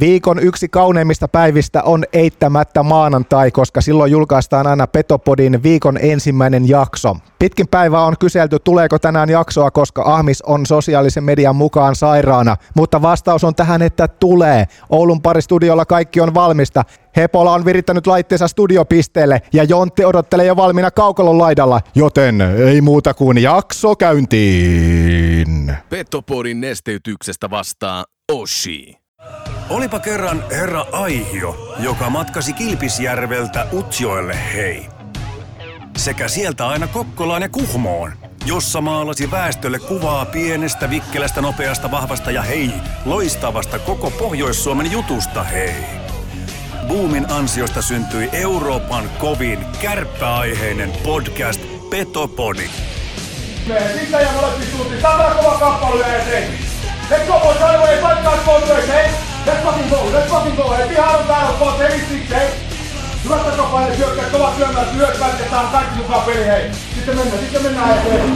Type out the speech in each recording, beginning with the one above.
Viikon yksi kauneimmista päivistä on eittämättä maanantai, koska silloin julkaistaan aina Petopodin viikon ensimmäinen jakso. Pitkin päivää on kyselty, tuleeko tänään jaksoa, koska Ahmis on sosiaalisen median mukaan sairaana. Mutta vastaus on tähän, että tulee. Oulun paristudiolla kaikki on valmista. Hepola on virittänyt laitteensa studiopisteelle ja Jontti odottelee jo valmiina kaukalon laidalla, joten ei muuta kuin jakso käyntiin. Petopodin nesteytyksestä vastaa Oshi. Olipa kerran herra Aihio, joka matkasi Kilpisjärveltä Utsjoelle hei. Sekä sieltä aina Kokkolaan ja Kuhmoon, jossa maalasi väestölle kuvaa pienestä, vikkelästä, nopeasta, vahvasta ja hei, loistavasta koko Pohjois-Suomen jutusta hei. Boomin ansiosta syntyi Euroopan kovin kärppäaiheinen podcast Petopodi. Sitten ja molempi suuntiin. Tämä kova kamppailu ja right away, fight guys both ways, hey? Let's fucking go, let's fucking go, hey? Pihaan on täällä heavy six, hey? Hyvät takapaine syökkäät, kovat syömät, hyökkäät ja saan kaikki mukaan peli, hei. Sitten mennään, sitten mennään eteen.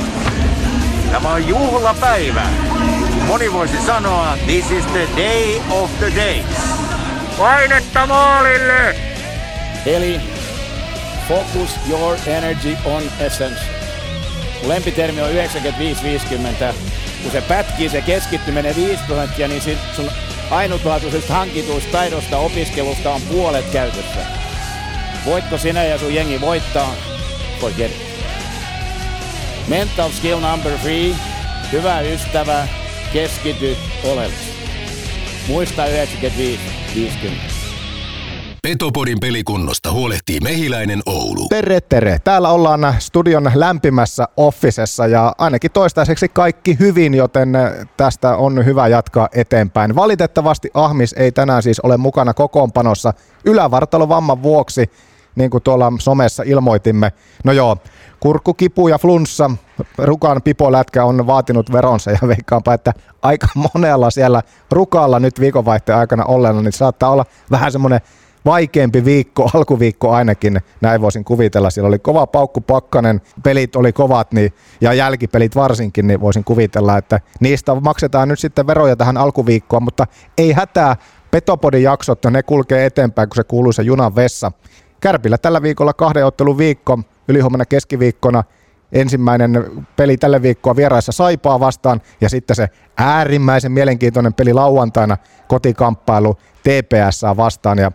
Tämä on juhlapäivä. Moni voisi sanoa, this is the day of the days. Painetta maalille! Eli focus your energy on essence. Lempitermi on 95-50. Kun se pätkii, se keskittyminen 5 prosenttia, niin sun ainutlaatuisesta hankituista taidosta opiskelusta on puolet käytössä. Voitko sinä ja sun jengi voittaa? Forget it. Mental skill number three. Hyvä ystävä, keskity oleellisesti. Muista 95, 50. Petopodin pelikunnosta huolehtii Mehiläinen Oulu. Tere, tere. Täällä ollaan studion lämpimässä offisessa ja ainakin toistaiseksi kaikki hyvin, joten tästä on hyvä jatkaa eteenpäin. Valitettavasti Ahmis ei tänään siis ole mukana kokoonpanossa ylävartalovamman vuoksi, niin kuin tuolla somessa ilmoitimme. No joo, kurkkukipu ja flunssa, Rukan pipolätkä on vaatinut veronsa ja veikkaanpa, että aika monella siellä Rukalla nyt viikonvaihteen aikana olleena, niin saattaa olla vähän semmoinen vaikeampi viikko, alkuviikko ainakin, näin voisin kuvitella. Siellä oli kova paukku pakkanen, pelit oli kovat niin, ja jälkipelit varsinkin, niin voisin kuvitella, että niistä maksetaan nyt sitten veroja tähän alkuviikkoon, mutta ei hätää, Petopodin jaksot, ne kulkee eteenpäin, kun se kuuluu se junan vessa. Kärpillä tällä viikolla kahden ottelun viikko, ylihuomenna keskiviikkona ensimmäinen peli tällä viikkoa vieraissa Saipaa vastaan ja sitten se äärimmäisen mielenkiintoinen peli lauantaina kotikamppailu TPS vastaan ja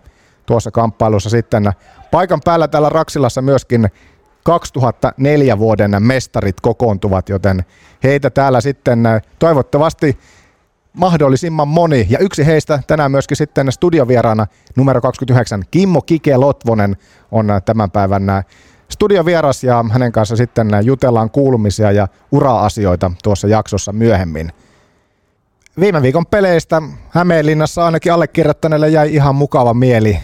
tuossa kamppailussa sitten paikan päällä täällä Raksilassa myöskin 2004 vuoden mestarit kokoontuvat, joten heitä täällä sitten toivottavasti mahdollisimman moni. Ja yksi heistä tänään myöskin sitten studiovieraana numero 29, Kimmo Kike Lotvonen on tämän päivän studiovieras ja hänen kanssa sitten jutellaan kuulumisia ja ura-asioita tuossa jaksossa myöhemmin. Viime viikon peleistä Hämeenlinnassa ainakin allekirjoittaneelle jäi ihan mukava mieli.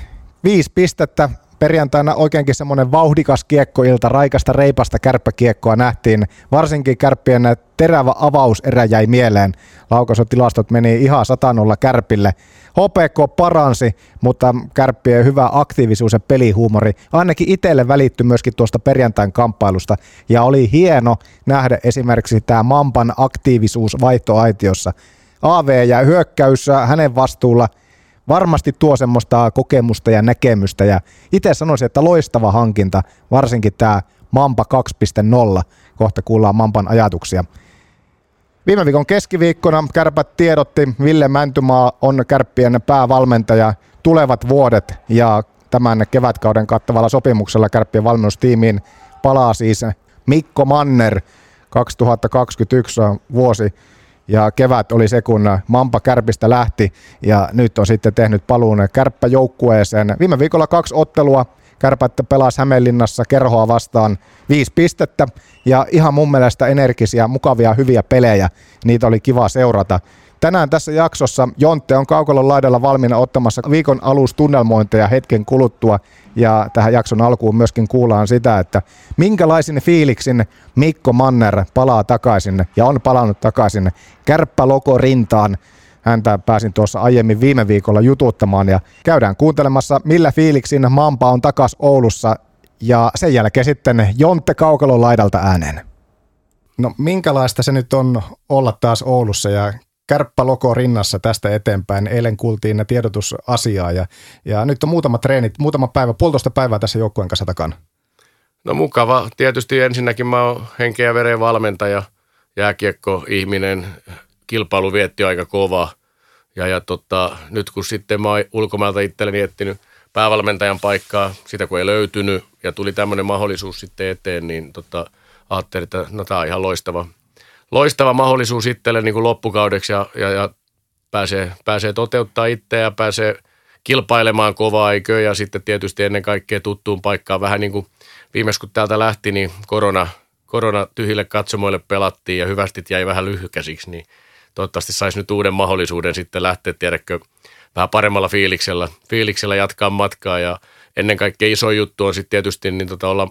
Viisi pistettä, perjantaina oikeinkin semmoinen vauhdikas kiekkoilta, raikasta reipasta kärppäkiekkoa nähtiin. Varsinkin kärppien terävä avauserä jäi mieleen. Laukaisutilastot meni ihan satanolla kärpille. HPK paransi, mutta kärppien hyvä aktiivisuus ja pelihuumori ainakin itselle välittyi myöskin tuosta perjantain kamppailusta. Ja oli hieno nähdä esimerkiksi tämä Mampan aktiivisuus vaihtoaitiossa. AV ja hyökkäys hänen vastuulla – varmasti tuo semmoista kokemusta ja näkemystä. Ja itse sanoisin, että loistava hankinta, varsinkin tämä Mampa 2.0, kohta kuullaan Mampan ajatuksia. Viime viikon keskiviikkona Kärpät tiedotti, Ville Mäntymaa on Kärppien päävalmentaja tulevat vuodet. Ja tämän kevätkauden kattavalla sopimuksella Kärppien valmennustiimiin palaa siis Mikko Manner. 2021 vuosi ja kevät oli se, kun Mampa Kärpistä lähti ja nyt on sitten tehnyt paluun kärppäjoukkueeseen. Viime viikolla kaksi ottelua, Kärpät pelasi Hämeenlinnassa kerhoa vastaan viisi pistettä ja ihan mun mielestä energisiä, mukavia, hyviä pelejä. Niitä oli kiva seurata. Tänään tässä jaksossa Jontte on kaukalon laidalla valmiina ottamassa viikon alustunnelmointeja hetken kuluttua ja tähän jakson alkuun myöskin kuullaan sitä, että minkälaisin fiiliksin Mikko Manner palaa takaisin ja on palannut takaisin kärppäloko rintaan. Häntä pääsin tuossa aiemmin viime viikolla jututtamaan ja käydään kuuntelemassa millä fiiliksin Mampa on takas Oulussa ja sen jälkeen sitten Jontte kaukalon laidalta ääneen. No minkälaista se nyt on olla taas Oulussa ja kärppäloko rinnassa tästä eteenpäin. Eilen kuultiin tiedotusasiaa ja, ja nyt on muutama treenit, muutama päivä, puolitoista päivää tässä joukkueen kanssa takana. No mukava. Tietysti ensinnäkin mä oon henkeä veren valmentaja, jääkiekko-ihminen, kilpailu vietti aika kovaa. Ja, ja tota, nyt kun sitten mä oon ulkomailta itselleni etsinyt päävalmentajan paikkaa, sitä kun ei löytynyt ja tuli tämmöinen mahdollisuus sitten eteen, niin tota, ajattelin, että no tämä on ihan loistava, loistava mahdollisuus itselle niin kuin loppukaudeksi ja, ja, ja pääsee, pääsee toteuttaa itseä ja pääsee kilpailemaan kovaa eikö ja sitten tietysti ennen kaikkea tuttuun paikkaan. Vähän niin kuin viimeis kun täältä lähti, niin korona, korona tyhjille katsomoille pelattiin ja hyvästit jäi vähän lyhykäsiksi, niin toivottavasti saisi nyt uuden mahdollisuuden sitten lähteä, tiedätkö, vähän paremmalla fiiliksellä, fiiliksellä jatkaa matkaa. Ja ennen kaikkea iso juttu on sitten tietysti niin tota olla,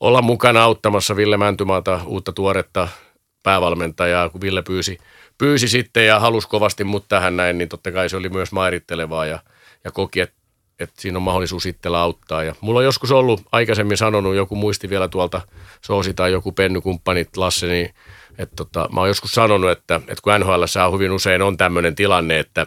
olla mukana auttamassa Ville Mäntymaata uutta tuoretta päävalmentajaa, kun Ville pyysi, pyysi sitten ja halusi kovasti mut tähän näin, niin totta kai se oli myös mairittelevaa ja, ja koki, että että siinä on mahdollisuus itsellä auttaa. Ja mulla on joskus ollut aikaisemmin sanonut, joku muisti vielä tuolta Soosi tai joku pennykumppanit Lasse, niin että tota, mä oon joskus sanonut, että, että kun NHL hyvin usein on tämmöinen tilanne, että,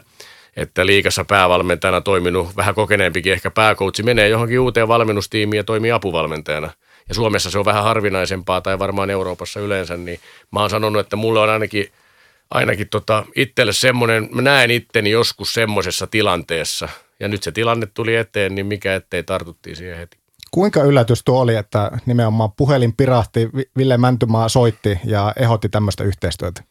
että liikassa päävalmentajana toiminut vähän kokeneempikin ehkä pääkoutsi menee johonkin uuteen valmennustiimiin ja toimii apuvalmentajana. Ja Suomessa se on vähän harvinaisempaa tai varmaan Euroopassa yleensä, niin mä oon sanonut, että mulle on ainakin, ainakin tota, itselle semmoinen, mä näen itteni joskus semmoisessa tilanteessa – ja nyt se tilanne tuli eteen, niin mikä ettei tartuttiin siihen heti. Kuinka yllätys tuo oli, että nimenomaan puhelin pirahti, Ville Mäntymaa soitti ja ehdotti tämmöistä yhteistyötä?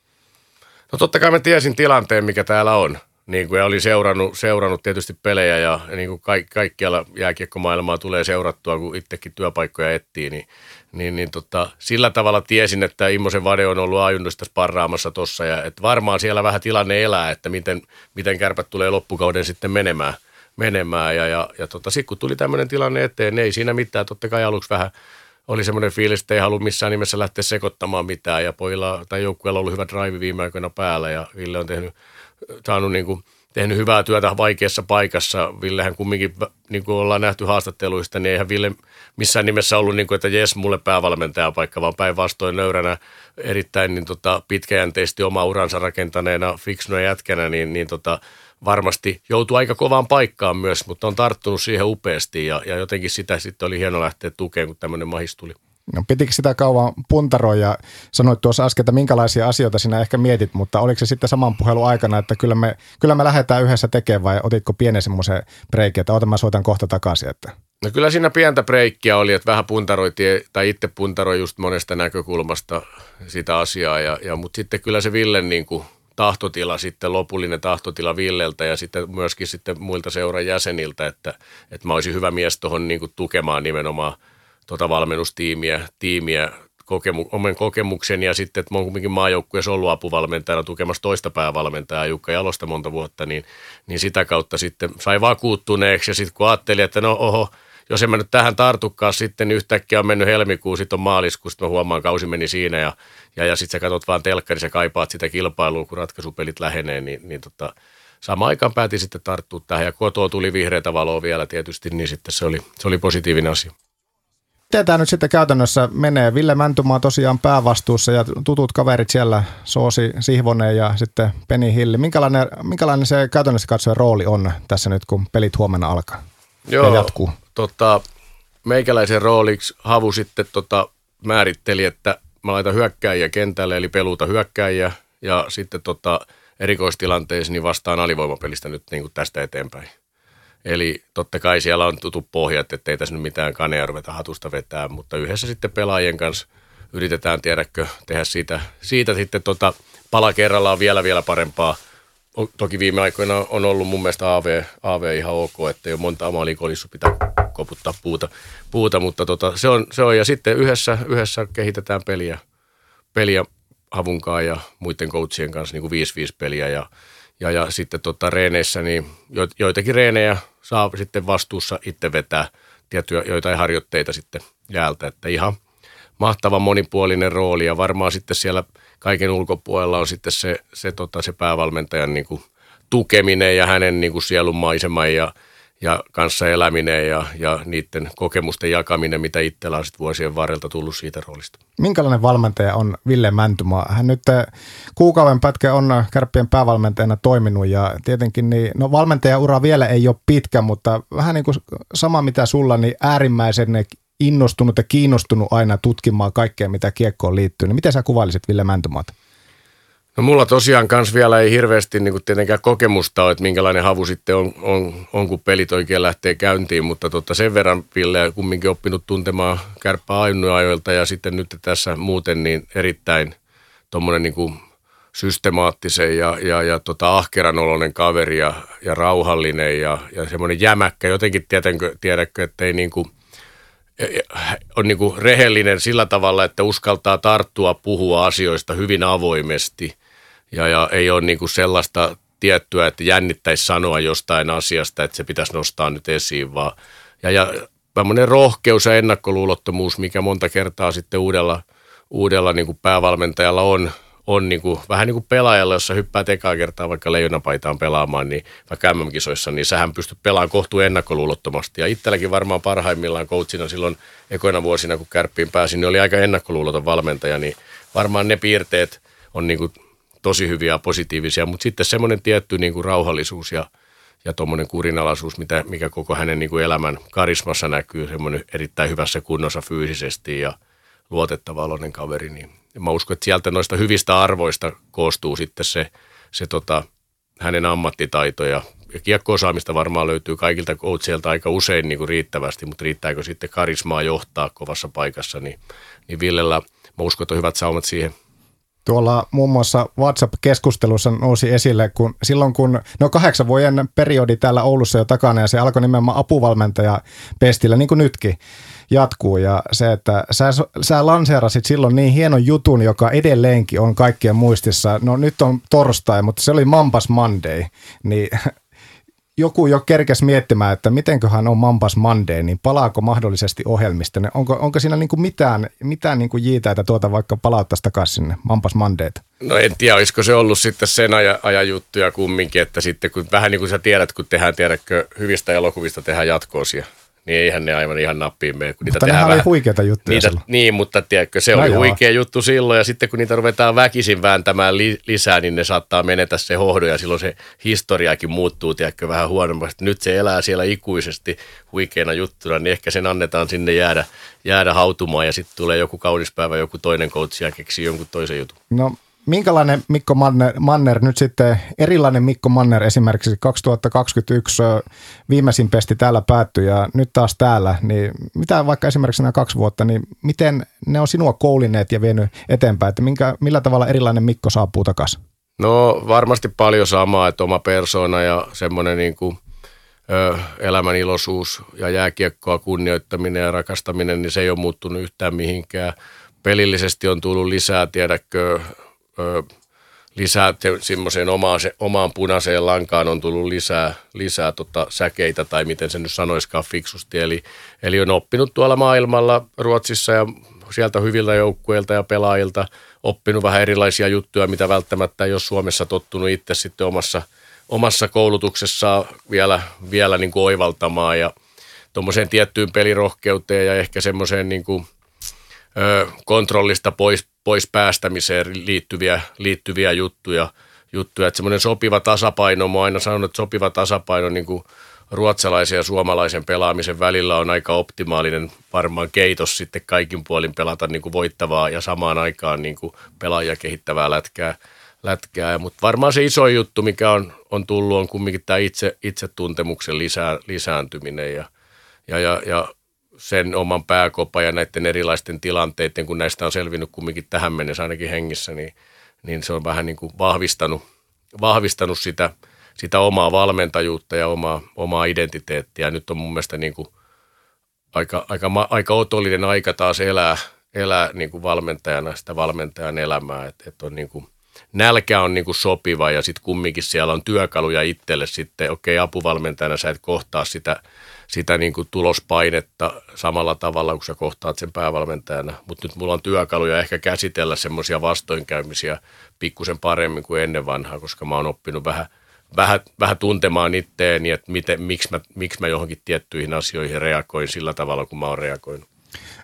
No totta kai mä tiesin tilanteen, mikä täällä on. Niin kuin, ja olin seurannut, seurannut tietysti pelejä ja, ja niin kuin kaikki, kaikkialla jääkiekkomaailmaa tulee seurattua, kun itsekin työpaikkoja etsii, niin, niin, niin tota, sillä tavalla tiesin, että Immosen Vade on ollut ajunnosta sparraamassa tuossa ja että varmaan siellä vähän tilanne elää, että miten, miten kärpät tulee loppukauden sitten menemään – menemään. Ja, ja, ja tota, sitten kun tuli tämmöinen tilanne eteen, niin ei siinä mitään. Totta kai aluksi vähän oli semmoinen fiilis, että ei halua missään nimessä lähteä sekoittamaan mitään. Ja pojilla tai joukkueella on ollut hyvä drive viime aikoina päällä ja Ville on tehnyt, saanut niin kuin, tehnyt hyvää työtä vaikeassa paikassa. Villehän kumminkin, niin kuin ollaan nähty haastatteluista, niin eihän Ville missään nimessä ollut, niin kuin, että jes, mulle päävalmentaja paikka, vaan päinvastoin nöyränä erittäin niin tota, pitkäjänteisesti oma uransa rakentaneena, fiksuna jätkänä, niin, niin tota, varmasti joutuu aika kovaan paikkaan myös, mutta on tarttunut siihen upeasti ja, ja jotenkin sitä sitten oli hieno lähteä tukemaan, kun tämmöinen mahis tuli. No, pitikö sitä kauan puntaroida ja sanoit tuossa äsken, että minkälaisia asioita sinä ehkä mietit, mutta oliko se sitten saman puhelun aikana, että kyllä me, kyllä me lähdetään yhdessä tekemään vai otitko pienen semmoisen breikin, että otan mä soitan kohta takaisin? Että... No kyllä siinä pientä breikkiä oli, että vähän puntaroitiin tai itse puntaroi just monesta näkökulmasta sitä asiaa, ja, ja, mutta sitten kyllä se Ville niin kuin – tahtotila sitten, lopullinen tahtotila Villeltä ja sitten myöskin sitten muilta seuran jäseniltä, että, että mä olisin hyvä mies tuohon niin tukemaan nimenomaan tuota valmennustiimiä, tiimiä, kokemu, omen kokemuksen ja sitten, että mä oon kumminkin maajoukkueessa ollut apuvalmentajana tukemassa toista päävalmentajaa Jukka Jalosta monta vuotta, niin, niin sitä kautta sitten sai vakuuttuneeksi ja sitten kun ajattelin, että no oho, jos en mä nyt tähän tartukkaan sitten, niin yhtäkkiä on mennyt helmikuu, sitten on maaliskuu, sitten mä huomaan, kausi meni siinä ja, ja, ja sitten sä katsot vaan telkkari, sä kaipaat sitä kilpailua, kun ratkaisupelit lähenee, niin, niin tota, samaan aikaan päätin sitten tarttua tähän ja kotoa tuli vihreätä valoa vielä tietysti, niin sitten se oli, se oli positiivinen asia. Miten tämä nyt sitten käytännössä menee? Ville Mäntymaa tosiaan päävastuussa ja tutut kaverit siellä, Soosi Sihvonen ja sitten Peni Hilli. Minkälainen, minkälainen se käytännössä katsoen rooli on tässä nyt, kun pelit huomenna alkaa Joo, ja jatkuu? tota, meikäläisen rooliksi Havu sitten tota, määritteli, että mä laitan hyökkääjiä kentälle, eli peluuta hyökkääjiä, ja sitten tota, erikoistilanteisiin niin vastaan alivoimapelistä nyt niin kuin tästä eteenpäin. Eli totta kai siellä on tutut pohjat, että ei tässä nyt mitään kanea ruveta hatusta vetää, mutta yhdessä sitten pelaajien kanssa yritetään, tiedäkö, tehdä siitä, siitä sitten tota, pala kerrallaan vielä vielä parempaa. Toki viime aikoina on ollut mun mielestä AV, AV ihan ok, että ole monta omaa liikollissu pitää koputtaa puuta, puuta mutta tota, se, on, se on, ja sitten yhdessä, yhdessä kehitetään peliä, peliä Havunkaan ja muiden coachien kanssa niin kuin 5-5 peliä ja, ja, ja sitten tota, reeneissä, niin jo, joitakin reenejä saa sitten vastuussa itse vetää. Tiettyjä joitain harjoitteita sitten jäältä, että ihan mahtava monipuolinen rooli. Ja varmaan sitten siellä kaiken ulkopuolella on sitten se, se, tota, se päävalmentajan niin kuin tukeminen ja hänen niin kuin sielun maisema ja ja kanssa eläminen ja, ja niiden kokemusten jakaminen, mitä itsellä on vuosien varrelta tullut siitä roolista. Minkälainen valmentaja on Ville Mäntymaa? Hän nyt eh, kuukauden pätkä on Kärppien päävalmentajana toiminut ja tietenkin niin, no valmentajaura vielä ei ole pitkä, mutta vähän niin kuin sama mitä sulla, niin äärimmäisen innostunut ja kiinnostunut aina tutkimaan kaikkea, mitä kiekkoon liittyy. Niin miten sä kuvailisit Ville Mäntymaata? No mulla tosiaan kans vielä ei hirveästi niin tietenkään kokemusta ole, että minkälainen havu sitten on, on, on kun pelit oikein lähtee käyntiin, mutta tota sen verran Ville kumminkin oppinut tuntemaan kärppää ajoilta ja sitten nyt tässä muuten niin erittäin tuommoinen niin systemaattisen ja, ja, ja tota ahkeran oloinen kaveri ja, ja rauhallinen ja, ja semmoinen jämäkkä. Jotenkin tiedätkö, tiedätkö että ei niin kuin, e, e, on niin kuin rehellinen sillä tavalla, että uskaltaa tarttua puhua asioista hyvin avoimesti – ja, ja ei ole niin kuin sellaista tiettyä, että jännittäisi sanoa jostain asiasta, että se pitäisi nostaa nyt esiin, vaan ja, ja tämmöinen rohkeus ja ennakkoluulottomuus, mikä monta kertaa sitten uudella, uudella niin kuin päävalmentajalla on, on niin kuin, vähän niin kuin pelaajalla, jossa hyppää ekaa kertaa vaikka leijonapaitaan pelaamaan, niin vaikka MM-kisoissa, niin sähän pystyt pelaamaan kohtuu ennakkoluulottomasti. Ja itselläkin varmaan parhaimmillaan coachina silloin ekoina vuosina, kun kärppiin pääsin, niin oli aika ennakkoluuloton valmentaja, niin varmaan ne piirteet on niin kuin tosi hyviä ja positiivisia, mutta sitten semmoinen tietty niin kuin rauhallisuus ja, ja tuommoinen kurinalaisuus, mitä, mikä koko hänen niin kuin elämän karismassa näkyy, semmoinen erittäin hyvässä kunnossa fyysisesti ja luotettava oloinen kaveri, niin mä uskon, että sieltä noista hyvistä arvoista koostuu sitten se, se tota, hänen ammattitaito ja, ja kiekko-osaamista varmaan löytyy kaikilta coachilta aika usein niin kuin riittävästi, mutta riittääkö sitten karismaa johtaa kovassa paikassa, niin, niin Villellä mä uskon, että on hyvät saumat siihen – Tuolla muun muassa WhatsApp-keskustelussa nousi esille, kun silloin kun, no kahdeksan vuoden periodi täällä Oulussa jo takana ja se alkoi nimenomaan apuvalmentaja pestillä, niin kuin nytkin jatkuu. Ja se, että sä, sä lanseerasit silloin niin hienon jutun, joka edelleenkin on kaikkien muistissa. No nyt on torstai, mutta se oli Mampas Monday. Niin joku jo kerkes miettimään, että mitenköhän on Mampas Monday, niin palaako mahdollisesti ohjelmista? Onko, onko siinä niin kuin mitään, mitään niin kuin jiitä, että tuota vaikka palauttaisi takaisin sinne Mampas Mondayta? No en tiedä, olisiko se ollut sitten sen ajan, ajan juttuja kumminkin, että sitten kun vähän niin kuin sä tiedät, kun tehdään, tiedätkö, hyvistä elokuvista tehdään jatkoosia, niin eihän ne aivan ihan nappiin mene. Kun mutta niitä tehdään oli huikeita juttuja niitä, silloin. Niin, mutta tiedätkö, se no oli joo. huikea juttu silloin ja sitten kun niitä ruvetaan väkisin vääntämään li, lisää, niin ne saattaa menetä se hohdo ja silloin se historiakin muuttuu, tiedätkö, vähän huonommasti. Nyt se elää siellä ikuisesti huikeana juttuna, niin ehkä sen annetaan sinne jäädä, jäädä hautumaan ja sitten tulee joku kaunis päivä, joku toinen coach ja keksii jonkun toisen jutun. No minkälainen Mikko Manner, Manner nyt sitten, erilainen Mikko Manner esimerkiksi 2021 viimeisin pesti täällä päättyi ja nyt taas täällä, niin mitä vaikka esimerkiksi nämä kaksi vuotta, niin miten ne on sinua koulineet ja vienyt eteenpäin, että minkä, millä tavalla erilainen Mikko saapuu takaisin? No varmasti paljon samaa, että oma persona ja semmoinen niin kuin, elämän iloisuus ja jääkiekkoa kunnioittaminen ja rakastaminen, niin se ei ole muuttunut yhtään mihinkään. Pelillisesti on tullut lisää, tiedäkö, ö, lisää semmoiseen omaan, se, omaan punaiseen lankaan on tullut lisää, lisää tota säkeitä tai miten se nyt sanoiskaan fiksusti. Eli, eli on oppinut tuolla maailmalla Ruotsissa ja sieltä hyviltä joukkueilta ja pelaajilta oppinut vähän erilaisia juttuja, mitä välttämättä ei ole Suomessa tottunut itse sitten omassa, omassa koulutuksessaan vielä, vielä niin kuin oivaltamaan ja tuommoiseen tiettyyn pelirohkeuteen ja ehkä semmoiseen niin kuin – kontrollista pois, pois päästämiseen liittyviä, liittyviä juttuja. juttuja. Että semmoinen sopiva tasapaino, mä aina sanonut, että sopiva tasapaino niin kuin ruotsalaisen ja suomalaisen pelaamisen välillä on aika optimaalinen varmaan keitos sitten kaikin puolin pelata niin kuin voittavaa ja samaan aikaan niin kuin pelaajia kehittävää lätkää. lätkää. Mutta varmaan se iso juttu, mikä on, on tullut, on kumminkin tämä itse, itsetuntemuksen lisää, lisääntyminen ja, ja, ja, ja sen oman pääkopan ja näiden erilaisten tilanteiden, kun näistä on selvinnyt kumminkin tähän mennessä ainakin hengissä, niin, niin se on vähän niin kuin vahvistanut, vahvistanut sitä, sitä omaa valmentajuutta ja omaa, omaa identiteettiä. Nyt on mun mielestä niin kuin aika, aika, aika otollinen aika taas elää, elää niin kuin valmentajana sitä valmentajan elämää, että, että on niin kuin, nälkä on niin kuin sopiva ja sitten kumminkin siellä on työkaluja itselle sitten, okei okay, apuvalmentajana sä et kohtaa sitä – sitä niin kuin tulospainetta samalla tavalla, kun sä kohtaat sen päävalmentajana. Mutta nyt mulla on työkaluja ehkä käsitellä semmoisia vastoinkäymisiä pikkusen paremmin kuin ennen vanhaa, koska mä oon oppinut vähän, vähän, vähän tuntemaan itteeni, että miten, miksi, mä, miksi mä johonkin tiettyihin asioihin reagoin sillä tavalla, kun mä oon reagoinut.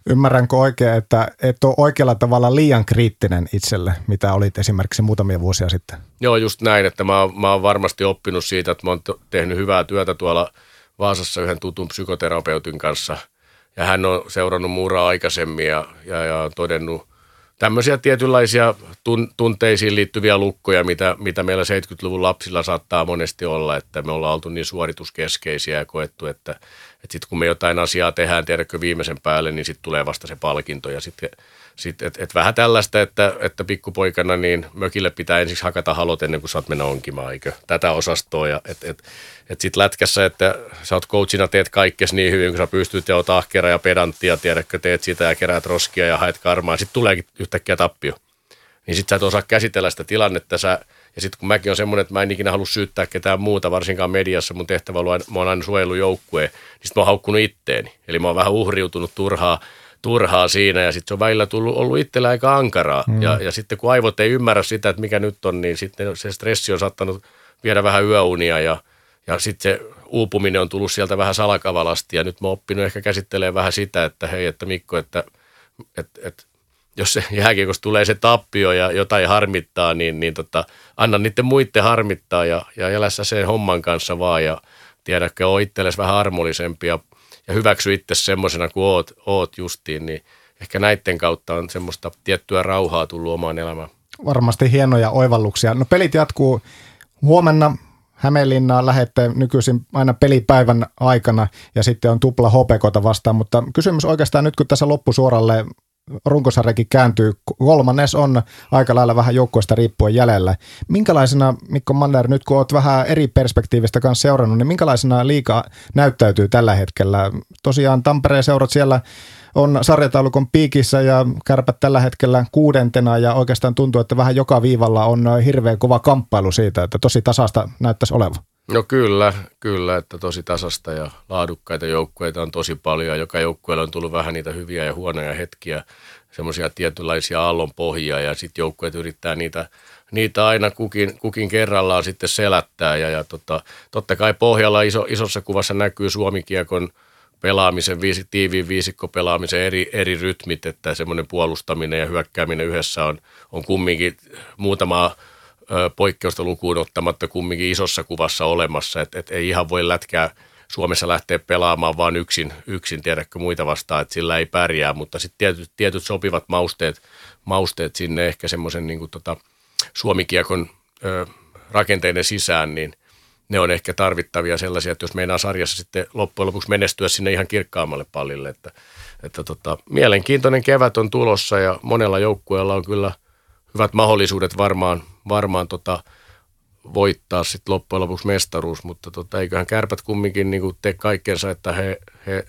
Ymmärränkö oikein, että et ole oikealla tavalla liian kriittinen itselle, mitä olit esimerkiksi muutamia vuosia sitten? Joo, just näin, että mä, oon, mä oon varmasti oppinut siitä, että mä oon tehnyt hyvää työtä tuolla Vaasassa yhden tutun psykoterapeutin kanssa. Ja hän on seurannut muuraa aikaisemmin ja, ja, ja todennut tämmöisiä tietynlaisia tun, tunteisiin liittyviä lukkoja, mitä, mitä meillä 70-luvun lapsilla saattaa monesti olla, että me ollaan oltu niin suorituskeskeisiä ja koettu, että, että sitten kun me jotain asiaa tehdään, tiedätkö viimeisen päälle, niin sitten tulee vasta se palkinto ja sitten sit, et, et vähän tällaista, että, että pikkupoikana niin mökille pitää ensiksi hakata halot ennen kuin saat mennä onkimaan, eikö? Tätä osastoa. Ja et, et, et sitten lätkässä, että sä oot coachina, teet kaikkes niin hyvin, kun sä pystyt ja oot ahkera ja pedanttia, tiedätkö, teet sitä ja keräät roskia ja haet karmaa. Sitten tuleekin yhtäkkiä tappio. Niin sitten sä et osaa käsitellä sitä tilannetta, sä ja sitten kun mäkin on semmoinen, että mä en ikinä halua syyttää ketään muuta, varsinkaan mediassa, mun tehtävä on, mä oon aina suojellut joukkueen, niin sitten mä oon haukkunut itteeni. Eli mä oon vähän uhriutunut turhaa, turhaa siinä ja sitten se on välillä tullut, ollut itsellä aika ankaraa. Mm. Ja, ja sitten kun aivot ei ymmärrä sitä, että mikä nyt on, niin sitten se stressi on saattanut viedä vähän yöunia ja, ja sitten se uupuminen on tullut sieltä vähän salakavalasti ja nyt mä oon oppinut ehkä käsittelee vähän sitä, että hei, että Mikko, että, että, että jos se jääkiekossa tulee se tappio ja jotain harmittaa, niin, niin tota, anna niiden muiden harmittaa ja, ja elässä sen homman kanssa vaan ja tiedäkö, on itsellesi vähän armollisempi ja, ja hyväksy itse semmoisena kuin oot, oot justiin, niin ehkä näiden kautta on semmoista tiettyä rauhaa tullut omaan elämään. Varmasti hienoja oivalluksia. No pelit jatkuu huomenna Hämeenlinnaan lähette nykyisin aina pelipäivän aikana ja sitten on tupla hopekota vastaan, mutta kysymys oikeastaan nyt kun tässä loppusuoralle runkosarjakin kääntyy. Kolmannes on aika lailla vähän joukkueesta riippuen jäljellä. Minkälaisena, Mikko Manner, nyt kun olet vähän eri perspektiivistä kanssa seurannut, niin minkälaisena liika näyttäytyy tällä hetkellä? Tosiaan Tampereen seurat siellä on sarjataulukon piikissä ja kärpät tällä hetkellä kuudentena ja oikeastaan tuntuu, että vähän joka viivalla on hirveän kova kamppailu siitä, että tosi tasasta näyttäisi olevan. No kyllä, kyllä, että tosi tasasta ja laadukkaita joukkueita on tosi paljon. Joka joukkueella on tullut vähän niitä hyviä ja huonoja hetkiä, semmoisia tietynlaisia aallon pohjia ja sitten joukkueet yrittää niitä, niitä aina kukin, kukin kerrallaan sitten selättää. Ja, ja tota, totta kai pohjalla iso, isossa kuvassa näkyy Suomikiekon pelaamisen, viisi, tiiviin viisikko pelaamisen eri, eri rytmit, että semmoinen puolustaminen ja hyökkääminen yhdessä on, on kumminkin muutama poikkeusta lukuun ottamatta kumminkin isossa kuvassa olemassa, että et ei ihan voi lätkää Suomessa lähteä pelaamaan vaan yksin, yksin tiedäkö muita vastaan, että sillä ei pärjää, mutta sitten tietyt, tietyt sopivat mausteet, mausteet sinne ehkä semmoisen niin tota, suomikiekon ö, rakenteiden sisään, niin ne on ehkä tarvittavia sellaisia, että jos meinaa sarjassa sitten loppujen lopuksi menestyä sinne ihan kirkkaammalle pallille, että, että tota, mielenkiintoinen kevät on tulossa ja monella joukkueella on kyllä hyvät mahdollisuudet varmaan varmaan tota, voittaa sitten loppujen lopuksi mestaruus, mutta tota, eiköhän kärpät kumminkin niin tee kaikkensa, että he, he,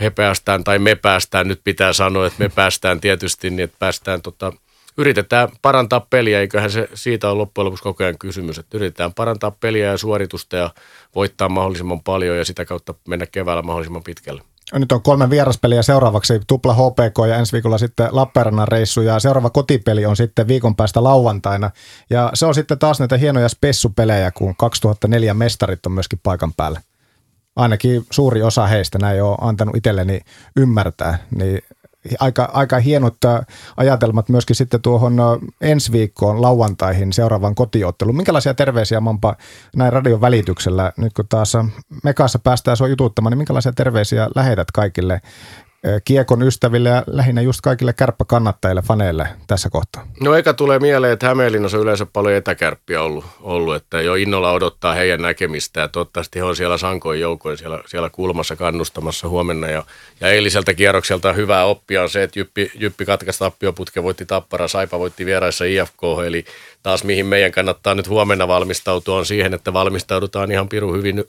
he päästään tai me päästään, nyt pitää sanoa, että me päästään tietysti, niin että päästään tota, yritetään parantaa peliä, eiköhän se siitä ole loppujen lopuksi koko ajan kysymys, että yritetään parantaa peliä ja suoritusta ja voittaa mahdollisimman paljon ja sitä kautta mennä keväällä mahdollisimman pitkälle. Nyt on kolme vieraspeliä seuraavaksi, tupla HPK ja ensi viikolla sitten Lappeenrannan reissu ja seuraava kotipeli on sitten viikon päästä lauantaina. Ja se on sitten taas näitä hienoja spessupelejä, kun 2004 mestarit on myöskin paikan päällä. Ainakin suuri osa heistä näin on antanut itselleni ymmärtää, niin aika, aika hienot äh, ajatelmat myöskin sitten tuohon äh, ensi viikkoon lauantaihin seuraavaan kotiotteluun. Minkälaisia terveisiä Mampa näin radion välityksellä, nyt kun taas äh, Mekassa päästään sua jututtamaan, niin minkälaisia terveisiä lähetät kaikille kiekon ystäville ja lähinnä just kaikille kärppäkannattajille, faneille tässä kohtaa? No eka tulee mieleen, että Hämeenlinnassa on yleensä paljon etäkärppiä ollut, ollut, että jo innolla odottaa heidän näkemistä ja toivottavasti he on siellä sankoin joukoin siellä, siellä kulmassa kannustamassa huomenna ja, ja eiliseltä kierrokselta hyvää oppia on se, että Jyppi, Jyppi katkaisi tappioputke, voitti Tappara, Saipa voitti vieraissa IFK, eli taas mihin meidän kannattaa nyt huomenna valmistautua on siihen, että valmistaudutaan ihan piru hyvin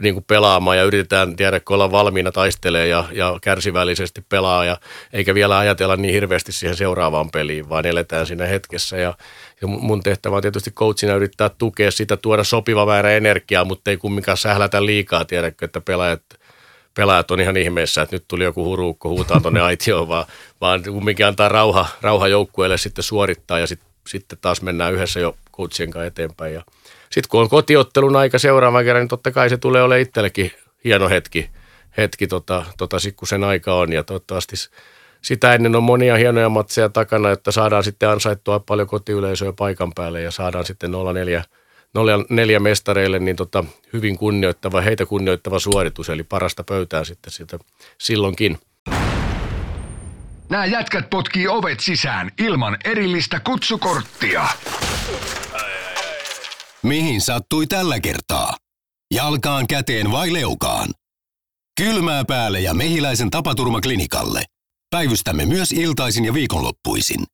niin kuin pelaamaan ja yritetään tiedä, olla valmiina taistelee ja, ja kärsivällisesti pelaa ja eikä vielä ajatella niin hirveästi siihen seuraavaan peliin, vaan eletään siinä hetkessä. Ja, ja mun tehtävä on tietysti coachina yrittää tukea sitä, tuoda sopiva määrä energiaa, mutta ei kumminkaan sählätä liikaa, tiedäkö, että pelaajat pelaajat on ihan ihmeessä, että nyt tuli joku huruukko huutaa tuonne aitioon, vaan, vaan kumminkin antaa rauha, rauha joukkueelle sitten suorittaa ja sit, sitten taas mennään yhdessä jo coachien kanssa eteenpäin. Ja sitten kun on kotiottelun aika seuraavan kerran, niin totta kai se tulee olemaan itsellekin hieno hetki, hetki tota, tota, sit, kun sen aika on. Ja toivottavasti sitä ennen on monia hienoja matseja takana, että saadaan sitten ansaittua paljon kotiyleisöä paikan päälle ja saadaan sitten 04 neljä mestareille niin tota, hyvin kunnioittava, heitä kunnioittava suoritus, eli parasta pöytää sitten sitä silloinkin. Nämä jätkät potkii ovet sisään ilman erillistä kutsukorttia. Mihin sattui tällä kertaa? Jalkaan käteen vai leukaan? Kylmää päälle ja mehiläisen tapaturmaklinikalle. Päivystämme myös iltaisin ja viikonloppuisin.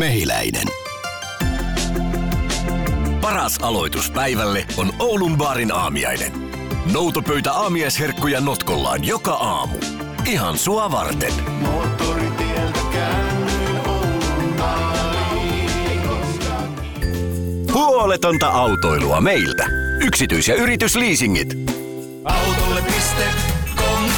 Mehiläinen. Paras aloitus päivälle on Oulun baarin aamiainen. Noutopöytä aamiaisherkkuja notkollaan joka aamu. Ihan sua varten. Huoletonta autoilua meiltä. Yksityis- ja yritysleasingit. Autolle.com